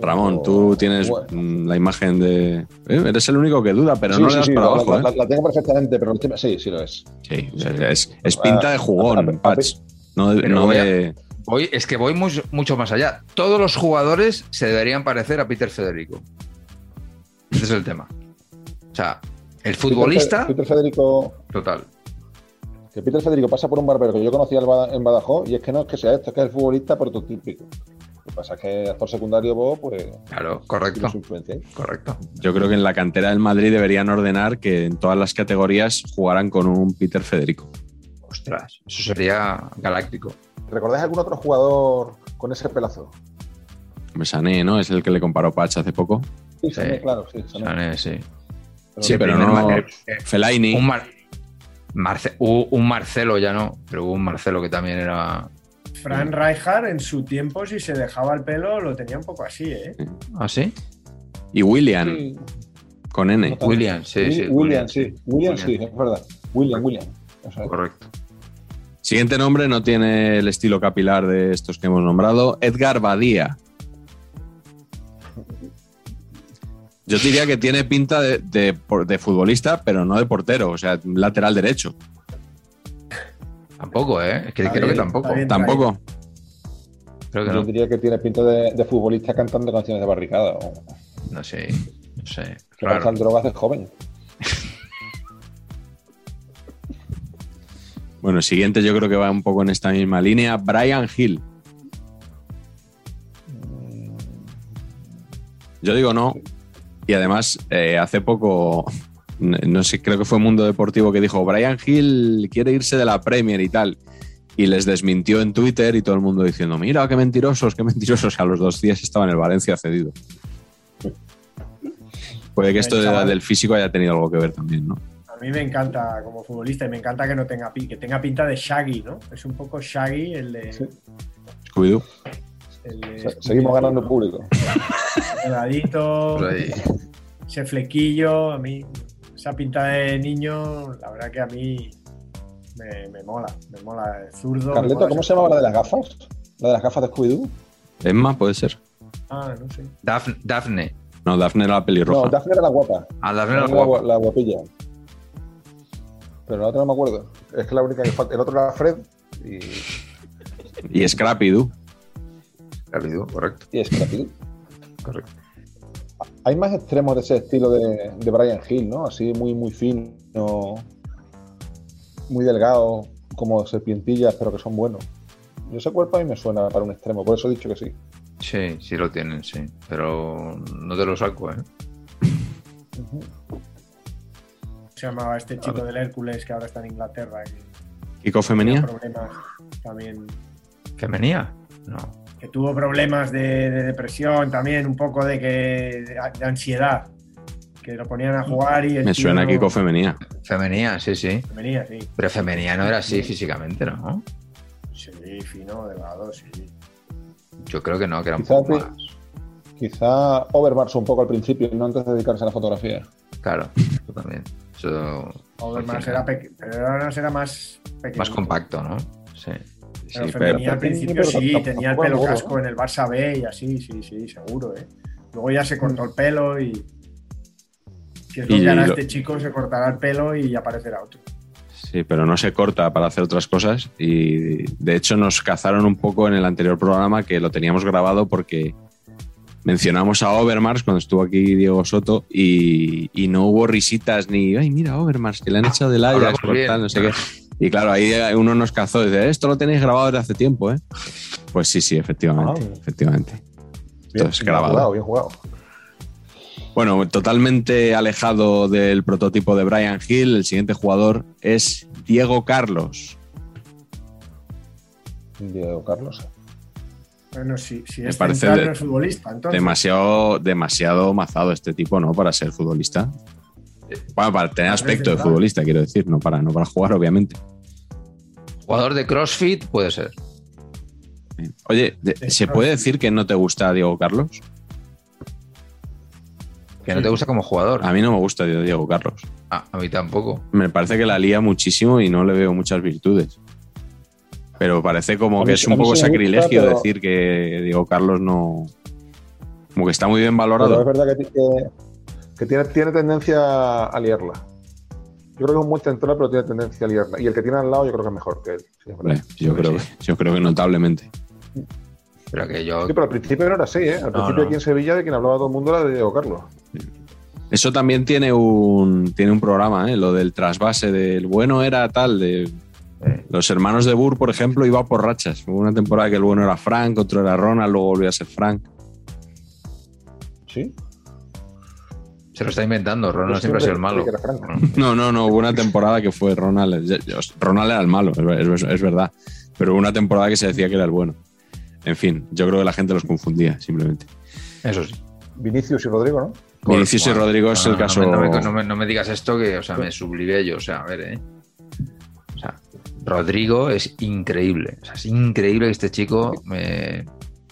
Ramón, tú tienes Bueno. mm, la imagen de. eh, eres el único que duda, pero Sí, no sí, le das sí, para la, abajo, la- ¿eh? la tengo perfectamente, pero el tema- sí, sí lo es. Sí, es, es pinta de jugón, A- a- a- Patch. No, de- Pero no voy a- de. Voy, es que voy mucho, mucho más allá. Todos los jugadores se deberían parecer a Peter Federico. Ese es el tema. O sea, el futbolista, Peter, Fe- Peter Federico, total. que Peter Federico pasa por un barbero que yo conocía en Bada- en Badajoz y es que no es que sea esto, es que es el futbolista prototípico. Lo que pasa es que actor secundario vos, pues, Claro, correcto, su influencia. ¿eh? correcto. Yo creo que en la cantera del Madrid deberían ordenar que en todas las categorías jugaran con un Peter Federico. Ostras, eso sería galáctico. ¿Recordáis algún otro jugador con ese pelazo? Me Sané, ¿no? Es el que le comparó Patch hace poco. Sí, Sí. Sané, claro, sí. Sané. Sané, sí. Sí, pero no. Mar- eh, Fellaini. Un, Mar- Marce- hubo un Marcelo ya no, pero hubo un Marcelo que también era. Fran Rijkaard en su tiempo, si se dejaba el pelo, lo tenía un poco así, ¿eh? ¿Ah, sí? Y William, Sí, con N. no. William, sí, sí. William, sí. William, sí, es verdad. William, William. Correcto. Siguiente nombre no tiene el estilo capilar de estos que hemos nombrado. Edgar Badía. Yo diría que tiene pinta de, de futbolista, pero no de portero, o sea, lateral derecho. Tampoco, ¿eh? Es que Está creo que tampoco. bien. Tampoco. Creo que Yo no. diría que tiene pinta de, de futbolista cantando canciones de barricada. O No sé. No sé. pasan drogas de joven. Bueno, siguiente yo creo que va un poco en esta misma línea. Brian Hill. Yo digo no. Y además, eh, hace poco, no sé, creo que fue Mundo Deportivo que dijo, Brian Hill quiere irse de la Premier y tal. Y les desmintió en Twitter y todo el mundo diciendo, mira, qué mentirosos, qué mentirosos. A los dos días estaba en el Valencia cedido. Puede que esto de- del físico haya tenido algo que ver también, ¿no? A mí me encanta como futbolista y me encanta que no tenga que tenga pinta de Shaggy, ¿no? Es un poco Shaggy el de. Sí. Scooby-Doo. El de- Se- Seguimos ganando público. Ahí. ese flequillo, a mí, esa pinta de niño, la verdad que a mí me, me mola, me mola. El zurdo. Carleto, mola ¿cómo se llama la de las gafas? La de las gafas de Scooby-Doo. Emma puede ser. Ah, no sé. Daf- Dafne. No, Daphne era la No, pelirroja. Daphne era la guapa. Ah, Dafne era la guapa. guapilla. Pero la otra no me acuerdo. Es que la única que falta. El otro era Fred y, Y Scrappy Doo. Rápido, correcto. y Scrappy. correcto. Hay más extremos de ese estilo de, de Brian Hill, ¿no? Así muy, muy fino, muy delgado, como serpientillas, pero que son buenos. Y ese cuerpo a mí me suena para un extremo, por eso he dicho que sí. Sí, sí lo tienen, sí. Pero no te lo saco, ¿eh? Se llamaba este chico del Hércules que ahora está en Inglaterra. Y Kiko Femenía. problemas también. ¿Femenía? No. Que tuvo problemas de, de depresión también, un poco de, que, de, de ansiedad. Que lo ponían a jugar y. el Me tío suena no- Kiko Femenía. Femenía, sí, sí. Venía, sí. Pero femenía no era así físicamente, ¿no? Sí, fino, delgado, sí. Yo creo que no, que era un Quizá poco sí. más. Quizá Overmars un poco al principio, no antes de dedicarse a la fotografía. Claro, eso también. Eso Overmars era, era más pequeño. más compacto, ¿no? Sí. Pero al principio pero sí, tenía el pelo casco ¿no? en el Barça B y así, sí, sí, seguro, ¿eh? Luego ya se cortó el pelo y. Que es lo Y que hará lo- este chico, se cortará el pelo y aparecerá otro. Sí, pero no se corta para hacer otras cosas y de hecho nos cazaron un poco en el anterior programa que lo teníamos grabado porque mencionamos a Overmars cuando estuvo aquí Diego Soto y, y no hubo risitas ni, ay, mira Overmars, que le han echado del Ajax, Hablamos por bien. tal, no sé qué. Y claro, ahí uno nos cazó y dice, esto lo tenéis grabado desde hace tiempo, ¿eh? Pues sí, sí, efectivamente, Ah. efectivamente. Bien, Entonces, bien grabado. jugado, bien jugado. Bueno, totalmente alejado del prototipo de Brian Hill, el siguiente jugador es Diego Carlos. Diego Carlos. Bueno, si, si Me es parece central, de- no es futbolista, entonces. demasiado, demasiado mazado este tipo, ¿no? Para ser futbolista. Bueno, para tener aspecto de futbolista, quiero decir, no para, no para jugar, obviamente. Jugador de CrossFit puede ser. Oye, ¿se puede decir que no te gusta Diego Carlos? Que no te gusta como jugador. A mí no me gusta Diego Carlos. Ah, a mí tampoco. Me parece que la lía muchísimo y no le veo muchas virtudes. Pero parece como A que es un poco sí me gusta, sacrilegio pero- decir que Diego Carlos no. Como que está muy bien Pero es valorado. verdad que, que- tiene, tiene tendencia a liarla. Yo creo que es un buen central, pero tiene tendencia a liarla. Y el que tiene al lado yo creo que es mejor que él. Sí, yo, creo, yo creo que notablemente. Pero que yo. Sí, pero al principio no era así, ¿eh? Al No, principio no. aquí en Sevilla de quien hablaba todo el mundo era de Diego Carlos. Eso también tiene un, tiene un programa, ¿eh? lo del trasvase del bueno era tal, de los hermanos de Burr, por ejemplo, iba por rachas. Hubo una temporada que el bueno era Frank, otro era Ronald, luego volvió a ser Frank. ¿Sí? Se lo está inventando. Ronald Yo siempre ha sido el malo. No, no, no, hubo una temporada que fue Ronald. Ronald era el malo, es, es- es verdad. Pero hubo una temporada que se decía que era el bueno. En fin, yo creo que la gente los confundía, simplemente. Eso sí. Vinicius y Rodrigo, ¿no? Vinicius y Rodrigo es no, el caso. No me, no me- no me- no me digas esto que, o sea, me sublivé yo. O sea, a ver, ¿eh? O sea, Rodrigo es increíble. O sea, es increíble que este chico me-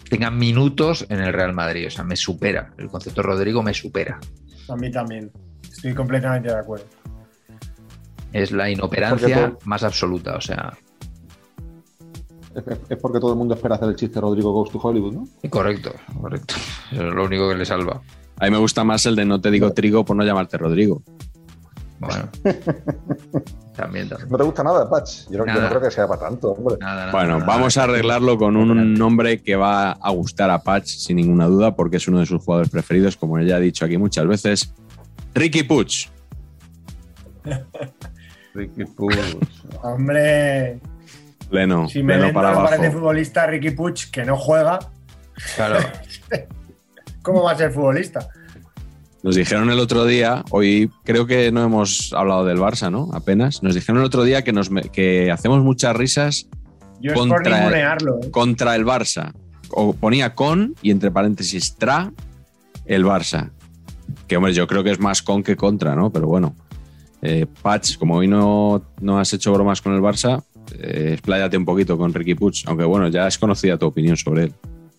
tenga minutos en el Real Madrid. O sea, me supera. El concepto de Rodrigo me supera. A mí también. Estoy completamente de acuerdo. Es la inoperancia más absoluta. O sea, Es, es porque todo el mundo espera hacer el chiste Rodrigo Goes to Hollywood, ¿no? correcto, correcto. Eso es lo único que le salva. A mí me gusta más el de no te digo trigo por no llamarte Rodrigo. Bueno. también, también. ¿No te gusta nada, Patch? Yo, no- yo Nada. no creo que sea para tanto, hombre. Nada, nada, Bueno, nada. vamos a arreglarlo con un nombre que va a gustar a Patch sin ninguna duda, porque es uno de sus jugadores preferidos, como ya he dicho aquí muchas veces. Ricky Puig. Ricky Puig. Hombre, Leno, si me Leno para no parece abajo. futbolista Ricky Puig, que no juega, Claro. ¿cómo va a ser futbolista? Nos dijeron el otro día, hoy creo que no hemos hablado del Barça, ¿no? Apenas. Nos dijeron el otro día que, nos, que hacemos muchas risas Yo es por Contra- ningunearlo. ¿eh? contra el Barça. O ponía con y entre paréntesis tra el Barça. Que hombre, yo creo que es más con que contra, ¿no? Pero bueno. Eh, Patch, como hoy no, no has hecho bromas con el Barça, eh, expláyate un poquito con Ricky Puig. Aunque bueno, ya es conocida tu opinión sobre él.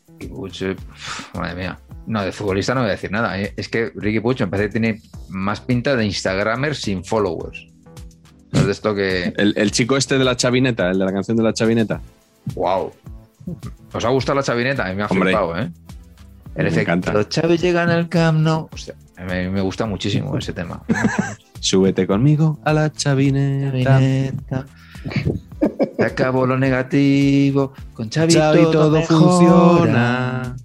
Ricky Puig, eh, madre mía. No, de futbolista no voy a decir nada. eh. Es que Ricky parece que tiene más pinta de Instagramer sin followers. Es de esto que. El, el chico este de la chavineta, el de la canción de la chavineta. ¡Wow! ¿Os ha gustado la chavineta? A mí me ha Hombre. flipado, ¿eh? El Me efecto encanta. Xavi llega en el Camp Nou. Hostia, me, me gusta muchísimo ese tema. Súbete conmigo a la chavineta. Chavineta. Se acabó lo negativo. Con Xavi, todo, todo funciona.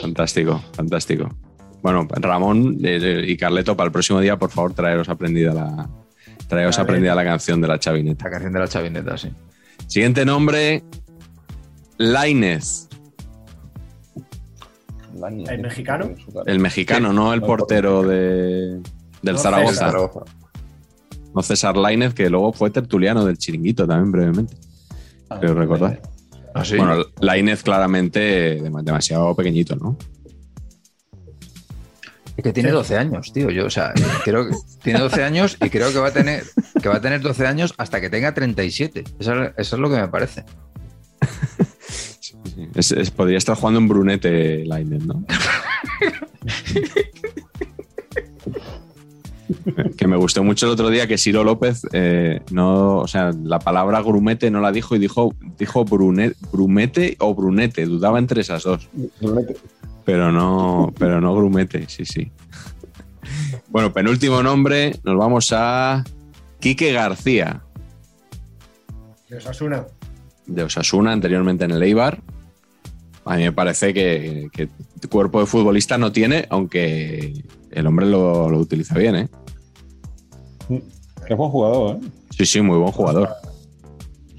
Fantástico, fantástico. Bueno, Ramón eh, y Carleto, para el próximo día, por favor, traeros aprendida la, traeros aprendida la canción de la chavineta. La canción de la chavineta, sí. Siguiente nombre, Lainez, ¿El mexicano? el mexicano, no el portero de, del No, Zaragoza. César. No César Lainez, que luego fue tertuliano del chiringuito también brevemente. Creo recordar. Ah, sí. Bueno, Lainez claramente dem- demasiado pequeñito, ¿no? Es que tiene 12 años, tío. Yo, o sea, creo que tiene 12 años y creo que va a tener, que va a tener 12 años hasta que tenga 37. Eso, es- eso es lo que me parece. Es- es- podría estar jugando en Brunete Lainez, ¿no? que me gustó mucho el otro día que Siro López eh, no, o sea, la palabra grumete no la dijo y dijo, dijo brune- brumete o brunete, dudaba entre esas dos. Pero no, pero no grumete, sí, sí. Bueno, penúltimo nombre, nos vamos a Quique García, De Osasuna. de Osasuna, anteriormente en el Eibar. A mí me parece que, que cuerpo de futbolista no tiene, aunque el hombre lo, lo utiliza bien, ¿eh? Es buen jugador, ¿eh? Sí, sí, muy buen jugador.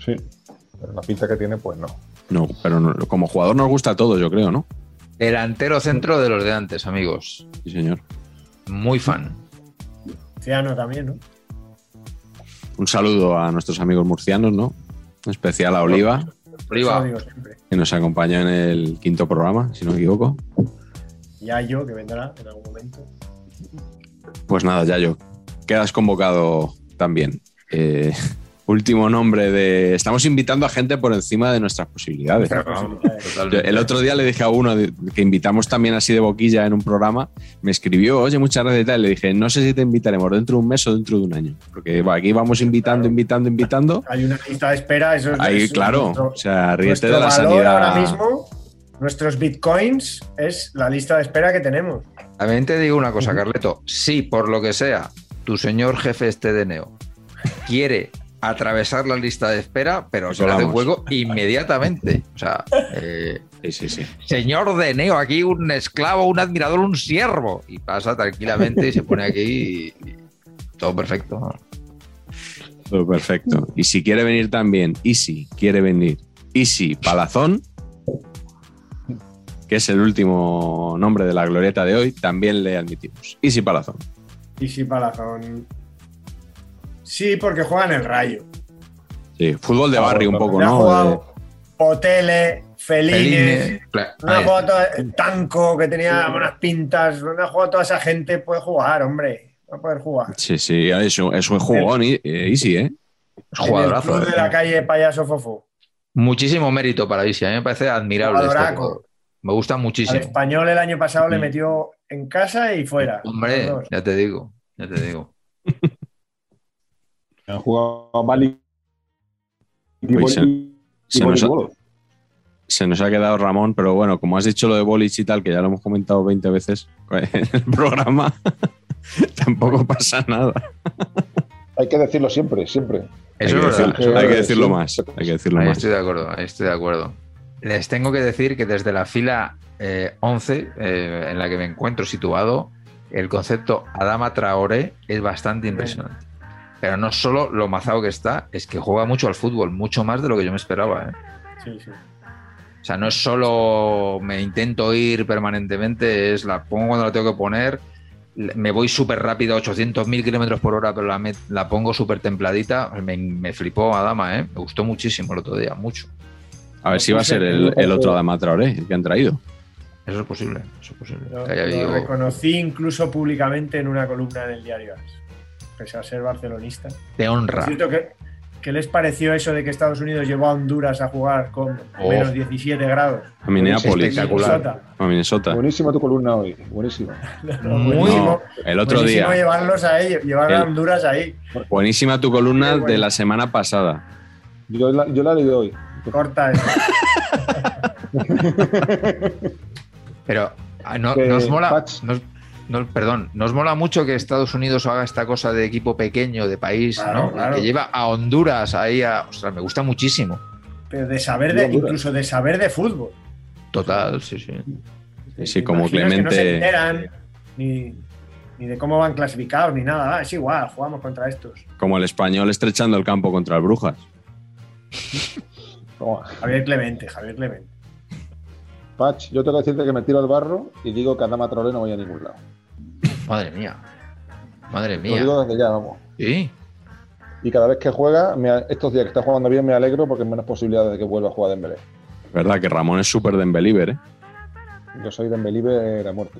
Sí. Pero la pinta que tiene, pues no. No, pero no- como jugador nos gusta a todos, yo creo, ¿no? Delantero centro de los de antes, amigos. Sí, señor. Muy fan. Ciano también, ¿no? Un saludo a nuestros amigos murcianos, ¿no? En especial a Oliva, Oliva, que nos acompañó en el quinto programa, si no me equivoco. Ya yo, que vendrá en algún momento. Pues nada, Yayo, quedas convocado también. Eh, último nombre de. Estamos invitando a gente por encima de nuestras posibilidades. Yo el otro día le dije a uno que invitamos también así de boquilla en un programa, me escribió, oye, muchas gracias y tal. Le dije, no sé si te invitaremos dentro de un mes o dentro de un año. Porque aquí vamos invitando, invitando, invitando. Hay una lista de espera, eso es Ahí, es claro, nuestro- o sea, ríete de la valor sanidad. ahora mismo, nuestros bitcoins, es la lista de espera que tenemos. también te digo una cosa, Carleto. Si por lo que sea tu señor jefe este de Neo quiere atravesar la lista de espera, pero se hace juego inmediatamente. O sea, eh, Sí, sí, sí. señor de Neo, aquí un esclavo, un admirador, un siervo. Y pasa tranquilamente y se pone aquí y, y todo perfecto. Todo perfecto. Y si quiere venir también, Easy quiere venir, Easy Palazón, que es el último nombre de la glorieta de hoy, también le admitimos. Easy Palazón. Y sí, Palazón. Sí, porque juega en el rayo. Sí, fútbol de Ah, barrio un poco, ¿no? jugado Potele, Feline, Feline, ha jugado todo- Tanco, que tenía buenas pintas. Me ha jugado toda esa gente. Puede jugar, hombre. Va a poder jugar. Sí, sí, es un, es un jugón, y- eh, Easy, ¿eh? Es En el jugadorazo. club de ¿eh? la calle Payaso Fofo. Muchísimo mérito para Isi. A mí me parece admirable. este. Me gusta Al muchísimo. español el año pasado le metió en casa y fuera. Hombre, ya te digo. Ya te digo. Han jugado Bali. Uy, se- se nos ha- Se nos ha quedado Ramón, pero bueno, como has dicho lo de Bolich y tal, que ya lo hemos comentado 20 veces en el programa, tampoco pasa nada. Hay que decirlo siempre, siempre. Hay Eso que, es verdad. decir- eso es hay que decirlo Sí. más. Hay que decirlo Ahí más. estoy de acuerdo, ahí estoy de acuerdo. Les tengo que decir que desde la fila eh, 11, eh, en la que me encuentro situado, el concepto Adama Traoré es bastante impresionante. Pero no solo lo mazado que está, es que juega mucho al fútbol, mucho más de lo que yo me esperaba. ¿eh? Sí, sí. O sea, no es solo me intento ir permanentemente, es la pongo cuando la tengo que poner, me voy súper rápido a 800.000 kilómetros por hora, pero la, met- la pongo súper templadita. Me, me flipó Adama, ¿eh? me gustó muchísimo el otro día, mucho. A ver si va a ser el, el otro Adama Traoré, el que han traído. Eso es posible, eso es posible. Lo, reconocí incluso públicamente en una columna en el diario AS, pese a ser barcelonista. Te honra. Es cierto que ¿Qué les pareció eso de que Estados Unidos llevó a Honduras a jugar con Oh. menos 17 grados? A Minneapolis. Espectacular. Minnesota. A Minnesota. Buenísima tu columna hoy, buenísima. Buenísimo. el otro Buenísimo día. llevarlos ahí, llevar a Honduras ahí. Buenísima tu columna bueno. de la semana pasada. Yo la, yo la he leído hoy. Corta eso. Pero ah, no, Que, nos mola. Nos- no, perdón, nos mola mucho que Estados Unidos haga esta cosa de equipo pequeño, de país, Claro, ¿no? claro. Que lleva a Honduras ahí a. Ostras, me gusta muchísimo. Pero de saber de, incluso de saber de fútbol. Total, sí, sí. Sí, sí, ¿Te como que no se Clemente- enteran ni, ni de cómo van clasificados ni nada. Ah, es igual, jugamos contra estos. Como el español estrechando el campo contra el Brujas. Toma. Javier Clemente, Javier Clemente. Patch, yo tengo que decirte que me tiro al barro y digo que Adama Traoré no vaya a ningún lado. Madre mía. Madre Lo mía. digo desde ya, vamos. Sí. Y cada vez que juega, me a- estos días que está jugando bien, me alegro porque hay menos posibilidades de que vuelva a jugar Dembélé. Verdad que Ramón es súper de believer, ¿eh? Yo soy Dembélé a muerte.